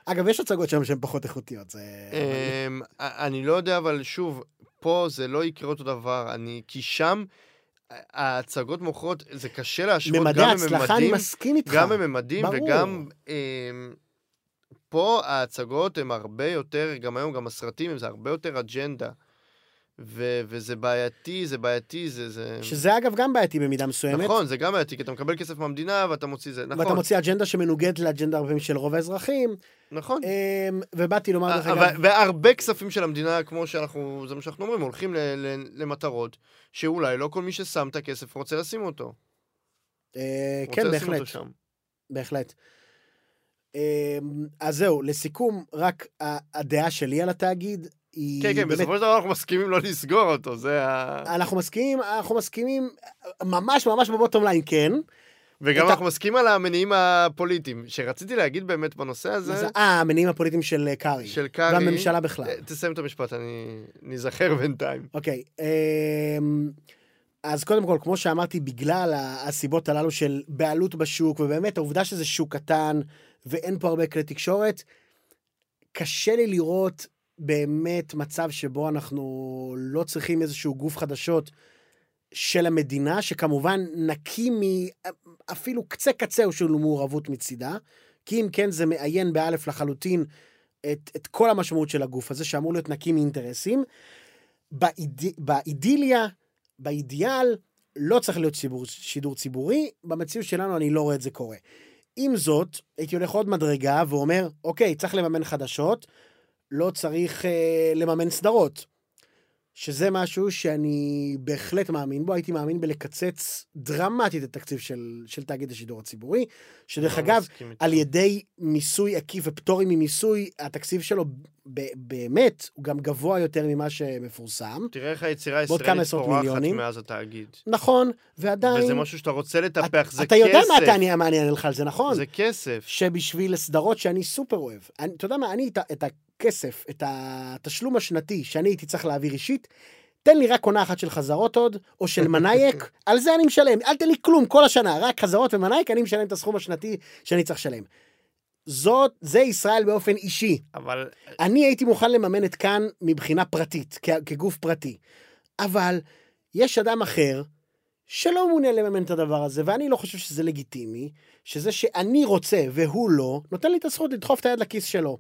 אגב, יש הצגות שם שהן פחות איכותיות, זה... אמ, אני לא יודע, אבל שוב, פה זה לא יקרה אותו דבר. אני, כי שם ההצגות מוכרות, זה קשה להשוות ממדי גם ההצלחה, אני בממדים, מסכים איתך. גם בממדים ברור. וגם... אה, פה ההצגות הן הרבה יותר, גם היום, גם הסרטים, זה הרבה יותר אג'נדה. ו- וזה בעייתי, זה בעייתי, זה... זה... שזה אגב גם בעייתי במידה מסוימת. נכון, זה גם בעייתי, כי אתה מקבל כסף מהמדינה ואתה מוציא זה, נכון, ואתה מוציא אג'נדה שמנוגדת לאג'נדה הרבה של רוב האזרחים. נכון. אמ, ובאתי לומר דרך אבל- אגב, והרבה כספים של המדינה, כמו שאנחנו, זה מה שאנחנו אומרים, הולכים ל- ל- למטרות שאולי לא כל מי ששם את הכסף רוצה לשים אותו. אה, כן, בהחלט. בהחלט. אמ, אז זהו, לסיכום, רק הדעה שלי על התאגיד היא כן, כן, באמת, בסופו של דבר אנחנו מסכימים לא לסגור אותו, זה ה... אנחנו מסכימים, אנחנו מסכימים ממש ממש בבוטום ליין, כן. וגם את ה- אנחנו מסכימים על המניעים הפוליטיים, שרציתי להגיד באמת בנושא הזה, זה- אה, המניעים הפוליטיים של אה, קרעי. של קרעי... והממשלה בכלל. אה, תסיים את המשפט, אני ניזכר בינתיים. אוקיי, אמ, אז קודם כל, כמו שאמרתי, בגלל הסיבות הללו של בעלות בשוק, ובאמת העובדה שזה שוק קטן ואין פה הרבה כלי תקשורת, קשה לי לראות באמת מצב שבו אנחנו לא צריכים איזשהו גוף חדשות של המדינה, שכמובן נקי מאפילו קצה קצהו של מעורבות מצידה, כי אם כן זה מעיין באלף לחלוטין את, את כל המשמעות של הגוף הזה, שאמור להיות נקי מאינטרסים. באיד... באידיליה, באידיאל, לא צריך להיות ציבור, שידור ציבורי, במציאות שלנו אני לא רואה את זה קורה. עם זאת, הייתי הולך עוד מדרגה ואומר, אוקיי, צריך לממן חדשות, לא צריך אה, לממן סדרות. שזה משהו שאני בהחלט מאמין בו, הייתי מאמין בלקצץ דרמטית את התקציב של, של תאגיד השידור הציבורי, שדרך לא אגב. על ידי מיסוי עקיף ופטורים ממיסוי, התקציב שלו ב- באמת הוא גם גבוה יותר ממה שמפורסם. תראה איך היצירה הישראלית פורחת מיליונים. מאז התאגיד. נכון, ועדיין... וזה משהו שאתה רוצה לטפח, זה אתה כסף. יודע מה אתה מה אני אענה לך על זה, נכון? זה כסף. שבשביל סדרות שאני סופר אוהב, אני, אתה יודע מה, אני את, את הכסף, את התשלום השנתי שאני הייתי צריך להעביר אישית, תן לי רק עונה אחת של חזרות עוד, או של מנאייק, על זה אני משלם, אל תן לי כלום כל השנה, רק חזרות ומנאייק, אני משלם את הסכום השנתי שאני צריך לשלם. זאת, זה ישראל באופן אישי. אבל אני הייתי מוכן לממן את כאן מבחינה פרטית, כ- כגוף פרטי. אבל יש אדם אחר שלא מעוניין לממן את הדבר הזה, ואני לא חושב שזה לגיטימי, שזה שאני רוצה והוא לא, נותן לי את הזכות לדחוף את היד לכיס שלו.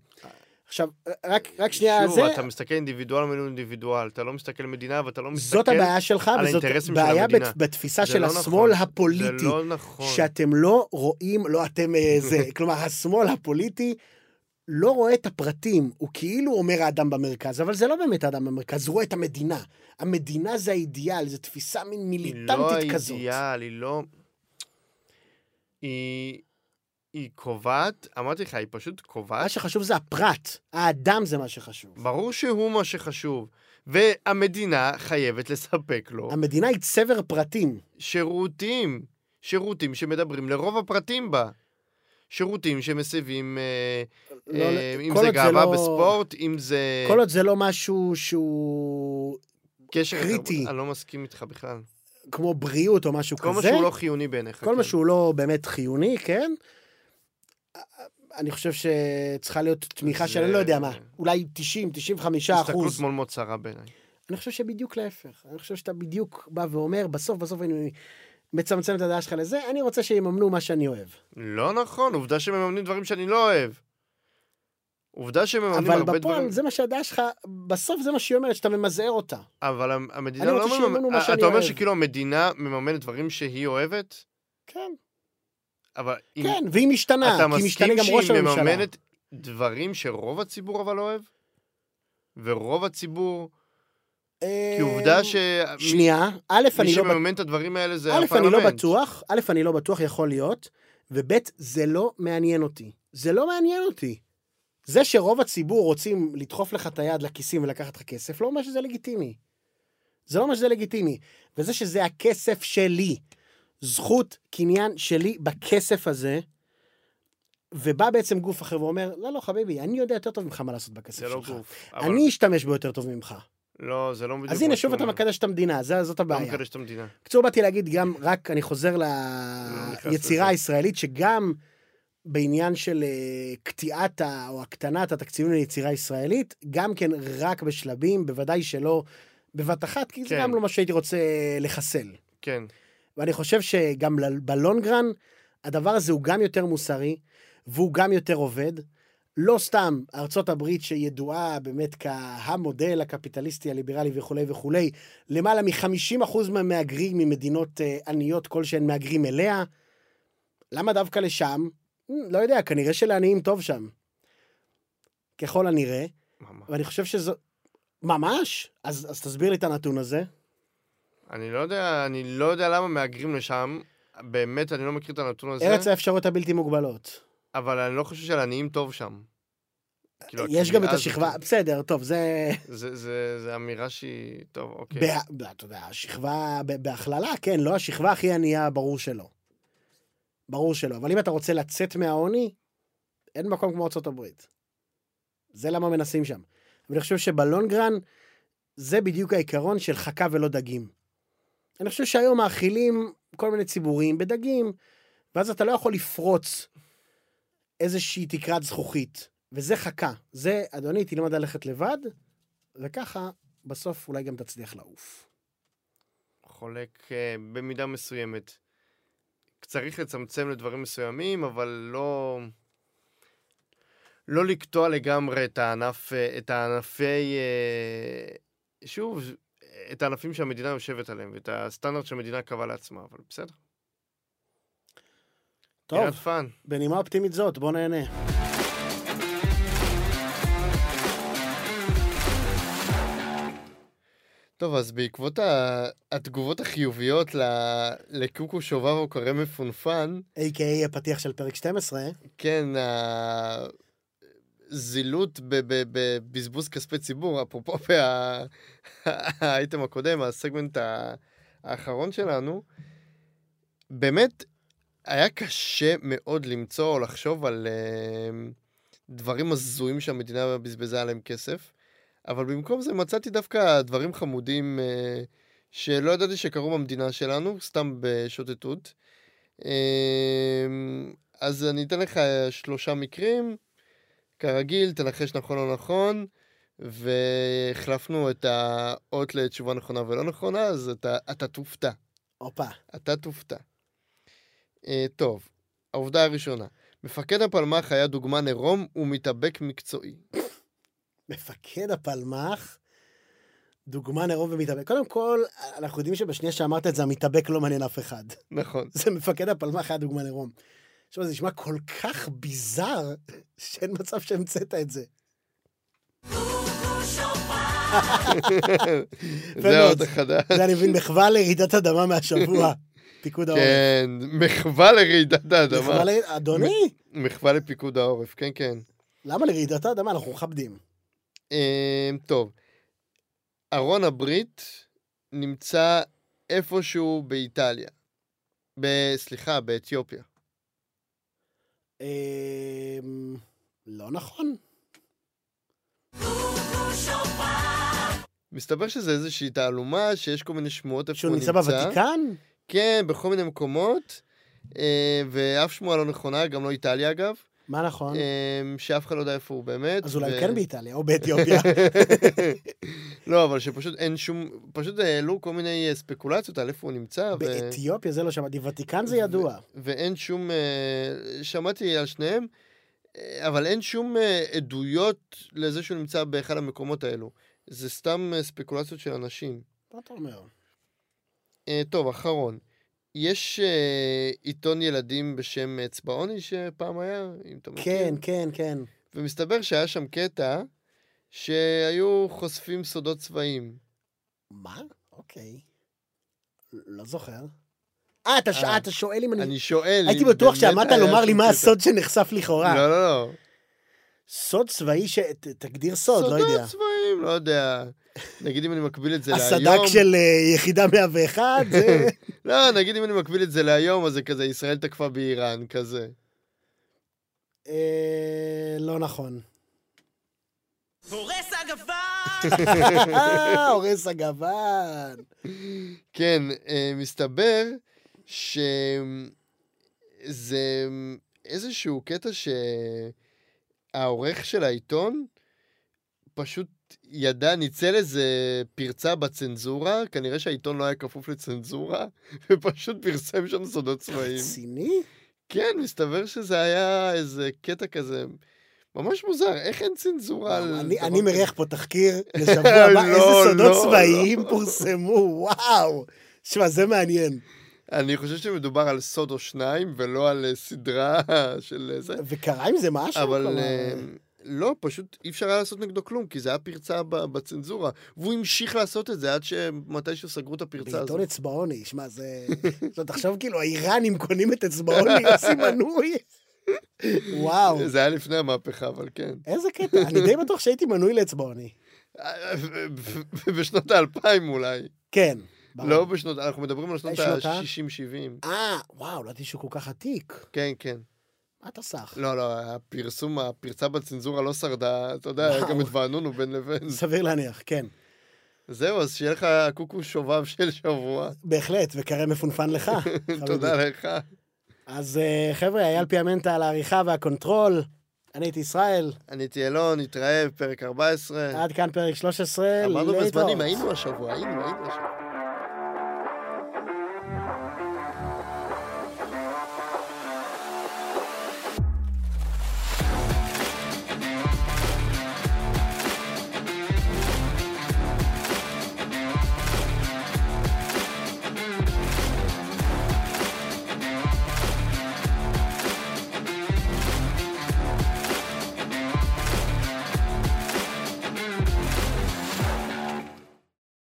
עכשיו, רק, רק שנייה, שוב, זה, אתה מסתכל אינדיבידואל מול אינדיבידואל, אתה לא מסתכל מדינה ואתה לא מסתכל... זאת הבעיה שלך, על וזאת של בעיה. בת, בתפיסה של לא השמאל נכון. הפוליטי. זה לא נכון. שאתם לא רואים, לא אתם אה, זה, כלומר, השמאל הפוליטי לא רואה את הפרטים, הוא כאילו אומר האדם במרכז, אבל זה לא באמת האדם במרכז, הוא רואה את המדינה. המדינה זה האידיאל, זו תפיסה מין היא לא מיליטנטית כזאת. האידיאל, היא לא... היא... היא קובעת, אמרתי לך, היא פשוט מה קובעת. שחשוב זה הפרט, האדם זה מה שחשוב. ברור שהוא מה שחשוב. והמדינה חייבת לספק לו המדינה היא צבר פרטים. שירותים, שירותים שמדברים לרוב הפרטים בה. שירותים שמסבים, אה, לא, אה, אם כל זה גאווה לא- בספורט, אם זה כל עוד זה לא משהו שהוא קשר... קריטי. אני לא מסכים איתך בכלל. כמו בריאות או משהו כל מה כזה, שהוא לא חיוני בעיניך. כל מה כן. שהוא לא באמת חיוני, כן? אני חושב שצריכה להיות תמיכה של, אני לא יודע מה, אולי 90, 95 הסתכלות אחוז. שמאל מאוד צרה בעיניי. אני חושב שבדיוק להפך. אני חושב שאתה בדיוק בא ואומר, בסוף בסוף אני מצמצם את הדעה שלך לזה, אני רוצה שיממנו מה שאני אוהב. לא נכון, עובדה שמממנים דברים שאני לא אוהב. עובדה שמממנים אבל הרבה בפועל דברים... זה מה שהדעה שלך, בסוף זה מה שהיא אומרת, שאתה ממזער אותה. אבל המ- המדינה אני לא רוצה שיממנו מה מממנת... שאני אתה אומר אוהב. שכאילו המדינה מממנת דברים שהיא אוהבת? כן, אבל אם כן, והיא משתנה, אתה כי משתנה מסכים גם ראש שהיא הממשלה. מממנת דברים שרוב הציבור אבל אוהב? ורוב הציבור... כי עובדה ש... אה, שנייה, א', מי אני לא בטוח. שמממן את הדברים האלה זה א', הפרלמנט. אני לא בטוח, א', אני לא בטוח, יכול להיות, וב', זה לא מעניין אותי. זה לא מעניין אותי. זה שרוב הציבור רוצים לדחוף לך את היד לכיסים ולקחת לך כסף, לא אומר שזה לגיטימי. זה לא אומר שזה לגיטימי. וזה שזה הכסף שלי, זכות קניין שלי בכסף הזה, ובא בעצם גוף אחר ואומר, לא, לא, חביבי, אני יודע יותר טוב ממך מה לעשות בכסף זה שלך. לא גוף. אבל- אני אשתמש בו יותר טוב ממך. לא, זה לא בדיוק אז הנה, שוב אתה. מקדש את המדינה, זה- זאת לא הבעיה. מקדש את המדינה. בקיצור, באתי להגיד גם, רק אני חוזר לא ליצירה. הישראלית, שגם בעניין של אה, קטיעת ה- או הקטנת התקציבים ליצירה ישראלית, גם כן רק בשלבים, בוודאי שלא בבת אחת, כי זה כן. גם לא מה שהייתי רוצה לחסל. כן. ואני חושב שגם בלונגרן, הדבר הזה הוא גם יותר מוסרי, והוא גם יותר עובד. לא סתם ארצות הברית שידועה באמת כהמודל הקפיטליסטי, הליברלי וכולי וכולי, למעלה מ-50% מהמהגרים ממדינות אה, עניות כלשהן מהגרים אליה. למה דווקא לשם? אה, לא יודע, כנראה שלעניים טוב שם. ככל הנראה, ממש. ואני חושב שזו... ממש? אז, אז תסביר לי את הנתון הזה. אני לא יודע, אני לא יודע למה מהגרים לשם. באמת, אני לא מכיר את הנתון הזה. ארץ האפשרויות הבלתי מוגבלות. אבל אני לא חושב שלעניים טוב שם. כאילו, יש גם את השכבה, הזאת- בסדר, טוב, זה... זה, זה, זה אמירה שהיא... טוב, אוקיי. ב- אתה יודע, השכבה, בהכללה, כן, לא השכבה הכי ענייה, ברור שלא. ברור שלא. אבל אם אתה רוצה לצאת מהעוני, אין מקום כמו ארצות הברית. זה למה מנסים שם. ואני חושב שבלונגרן, זה בדיוק העיקרון של חכה ולא דגים. אני חושב שהיום מאכילים כל מיני ציבורים בדגים, ואז אתה לא יכול לפרוץ איזושהי תקרת זכוכית. וזה חכה. זה, אדוני, תלמד ללכת לבד, וככה, בסוף אולי גם תצליח לעוף. חולק אה, במידה מסוימת. צריך לצמצם לדברים מסוימים, אבל לא... לא לקטוע לגמרי את הענף, אה, את הענפי... אה, שוב, את הענפים שהמדינה יושבת עליהם, ואת הסטנדרט שהמדינה קבעה לעצמה, אבל בסדר. טוב. בנימה אופטימית זאת, בוא נהנה. טוב, אז בעקבות ה... התגובות החיוביות ל... לקוקו שובב או קורא מפונפן, A.K.A הפתיח של פרק 12, כן, ב- בבזבוז כספי ציבור, אפרופו האייטם הקודם, הסגמנט האחרון שלנו, באמת היה קשה מאוד למצוא או לחשוב על אה, דברים הזויים שהמדינה בזבזה עליהם כסף, אבל במקום זה מצאתי דווקא דברים חמודים אה, שלא ידעתי שקרו במדינה שלנו, סתם בשוטטות. אה, אז אני אתן לך שלושה מקרים. כרגיל, תנחש נכון או נכון, והחלפנו את האות לתשובה נכונה ולא נכונה, אז אתה, אתה תופתע. הופה. אתה תופתע. אה, טוב, העובדה הראשונה. מפקד הפלמ"ח היה דוגמן עירום ומתאבק מקצועי. מפקד הפלמ"ח, דוגמן עירום ומתאבק. קודם כל, אנחנו יודעים שבשנייה שאמרת את זה, המתאבק לא מעניין אף אחד. נכון. זה מפקד הפלמ"ח היה דוגמן עירום. עכשיו, זה נשמע כל כך ביזאר, שאין מצב שהמצאת את זה. זה. עוד החדש. זה אני מבין, מחווה לרעידת אדמה מהשבוע. פיקוד העורף. כן, מחווה לרעידת האדמה. מחווה ל... אדוני, מחווה לפיקוד העורף, כן, כן. למה לרעידת האדמה? אנחנו מכבדים. אה, טוב, ארון הברית נמצא איפשהו באיטליה. סליחה, באתיופיה. אמ, לא נכון. מסתבר שזה איזושהי תעלומה, שיש כל מיני שמועות איפה שהוא הוא נמצא נמצא. בוותיקן? כן, בכל מיני מקומות, אה, ואף שמועה לא נכונה, גם לא איטליה אגב, מה נכון? אה, שאף אחד לא יודע איפה הוא באמת. אז אולי ו- כן באיטליה, או באתיופיה. לא, אבל שפשוט אין שום, פשוט העלו כל מיני אה, ספקולציות על איפה הוא נמצא. באתיופיה זה לא שמעתי, ותיקן זה ידוע. ואין שום, אה, שמעתי על שניהם, אה, אבל אין שום עדויות לזה שהוא נמצא באחד המקומות האלו. זה סתם ספקולציות של אנשים. מה אתה אומר? טוב, אחרון. יש אה, עיתון ילדים בשם אצבעוני שפעם היה, אם אתה מכיר. כן, כן, כן. ומסתבר שהיה שם קטע שהיו חושפים סודות צבאיים. מה? אוקיי. לא זוכר. אה, אתה ש- אה, אתה שואל אם אני... אני שואל... הייתי בטוח שעמדת לומר לי מה. הסוד שנחשף לכאורה. לא, לא, לא. סוד צבאי ש... תגדיר סוד, לא יודע. סודות צבאיים, לא יודע. נגיד אם אני מקביל את זה הסדק להיום... של אה, יחידה 101, זה... לא, נגיד אם אני מקביל את זה להיום, אז זה כזה, ישראל תקפה באיראן, כזה. אה, לא נכון. הורס הגוון! הורס הגוון. כן, אה, מסתבר שזה איזשהו קטע שהעורך של העיתון פשוט ידע, ניצל איזה פרצה בצנזורה, כנראה שהעיתון לא היה כפוף לצנזורה, ופשוט פרסם שם סודות צבאיים. רציני? כן, מסתבר שזה היה איזה קטע כזה ממש מוזר, איך אין צנזורה על... אני-? מריח פה תחקיר לשבוע הבא, לא, איזה סודות לא, צבאיים פורסמו, וואו. שמע, זה מעניין. אני חושב שמדובר על סוד או שניים, ולא על אה, סדרה של אה, זה. וקרה עם זה משהו? אבל אה, לא, פשוט אי אפשר היה לעשות נגדו כלום, כי זה היה פרצה בצנזורה. והוא המשיך לעשות את זה עד שמתישהו סגרו את הפרצה הזאת. בעיתון אצבעוני, שמע, זה... עכשיו, תחשוב, כאילו, האיראנים קונים את אצבעוני, עושים מנוי. וואו, זה היה לפני המהפכה, אבל כן. איזה קטע. אני די בטוח שהייתי מנוי לאצבעוני. בשנות האלפיים אולי. כן. לא בשנות, אנחנו מדברים על שנות שנות ה- ה-60-70. אה, וואו, לא ידעתי שהוא כל כך עתיק. כן, כן. מה אתה סח? לא, לא, הפרסום, הפרצה בצנזורה לא שרדה, אתה יודע, היה. גם את וענונו בין לבין. סביר להניח, כן. זהו, אז שיהיה לך קוקו שובב של שבוע. בהחלט, וקרא מפונפן לך. תודה לך. אז אה, חבר'ה, אייל פיאמנטה על העריכה וה control. אני הייתי ישראל, אני הייתי אלון, נתראה בפרק 14. עד כאן פרק 13. אמרנו. בזמנים, היינו השבוע, היינו, היינו השבוע.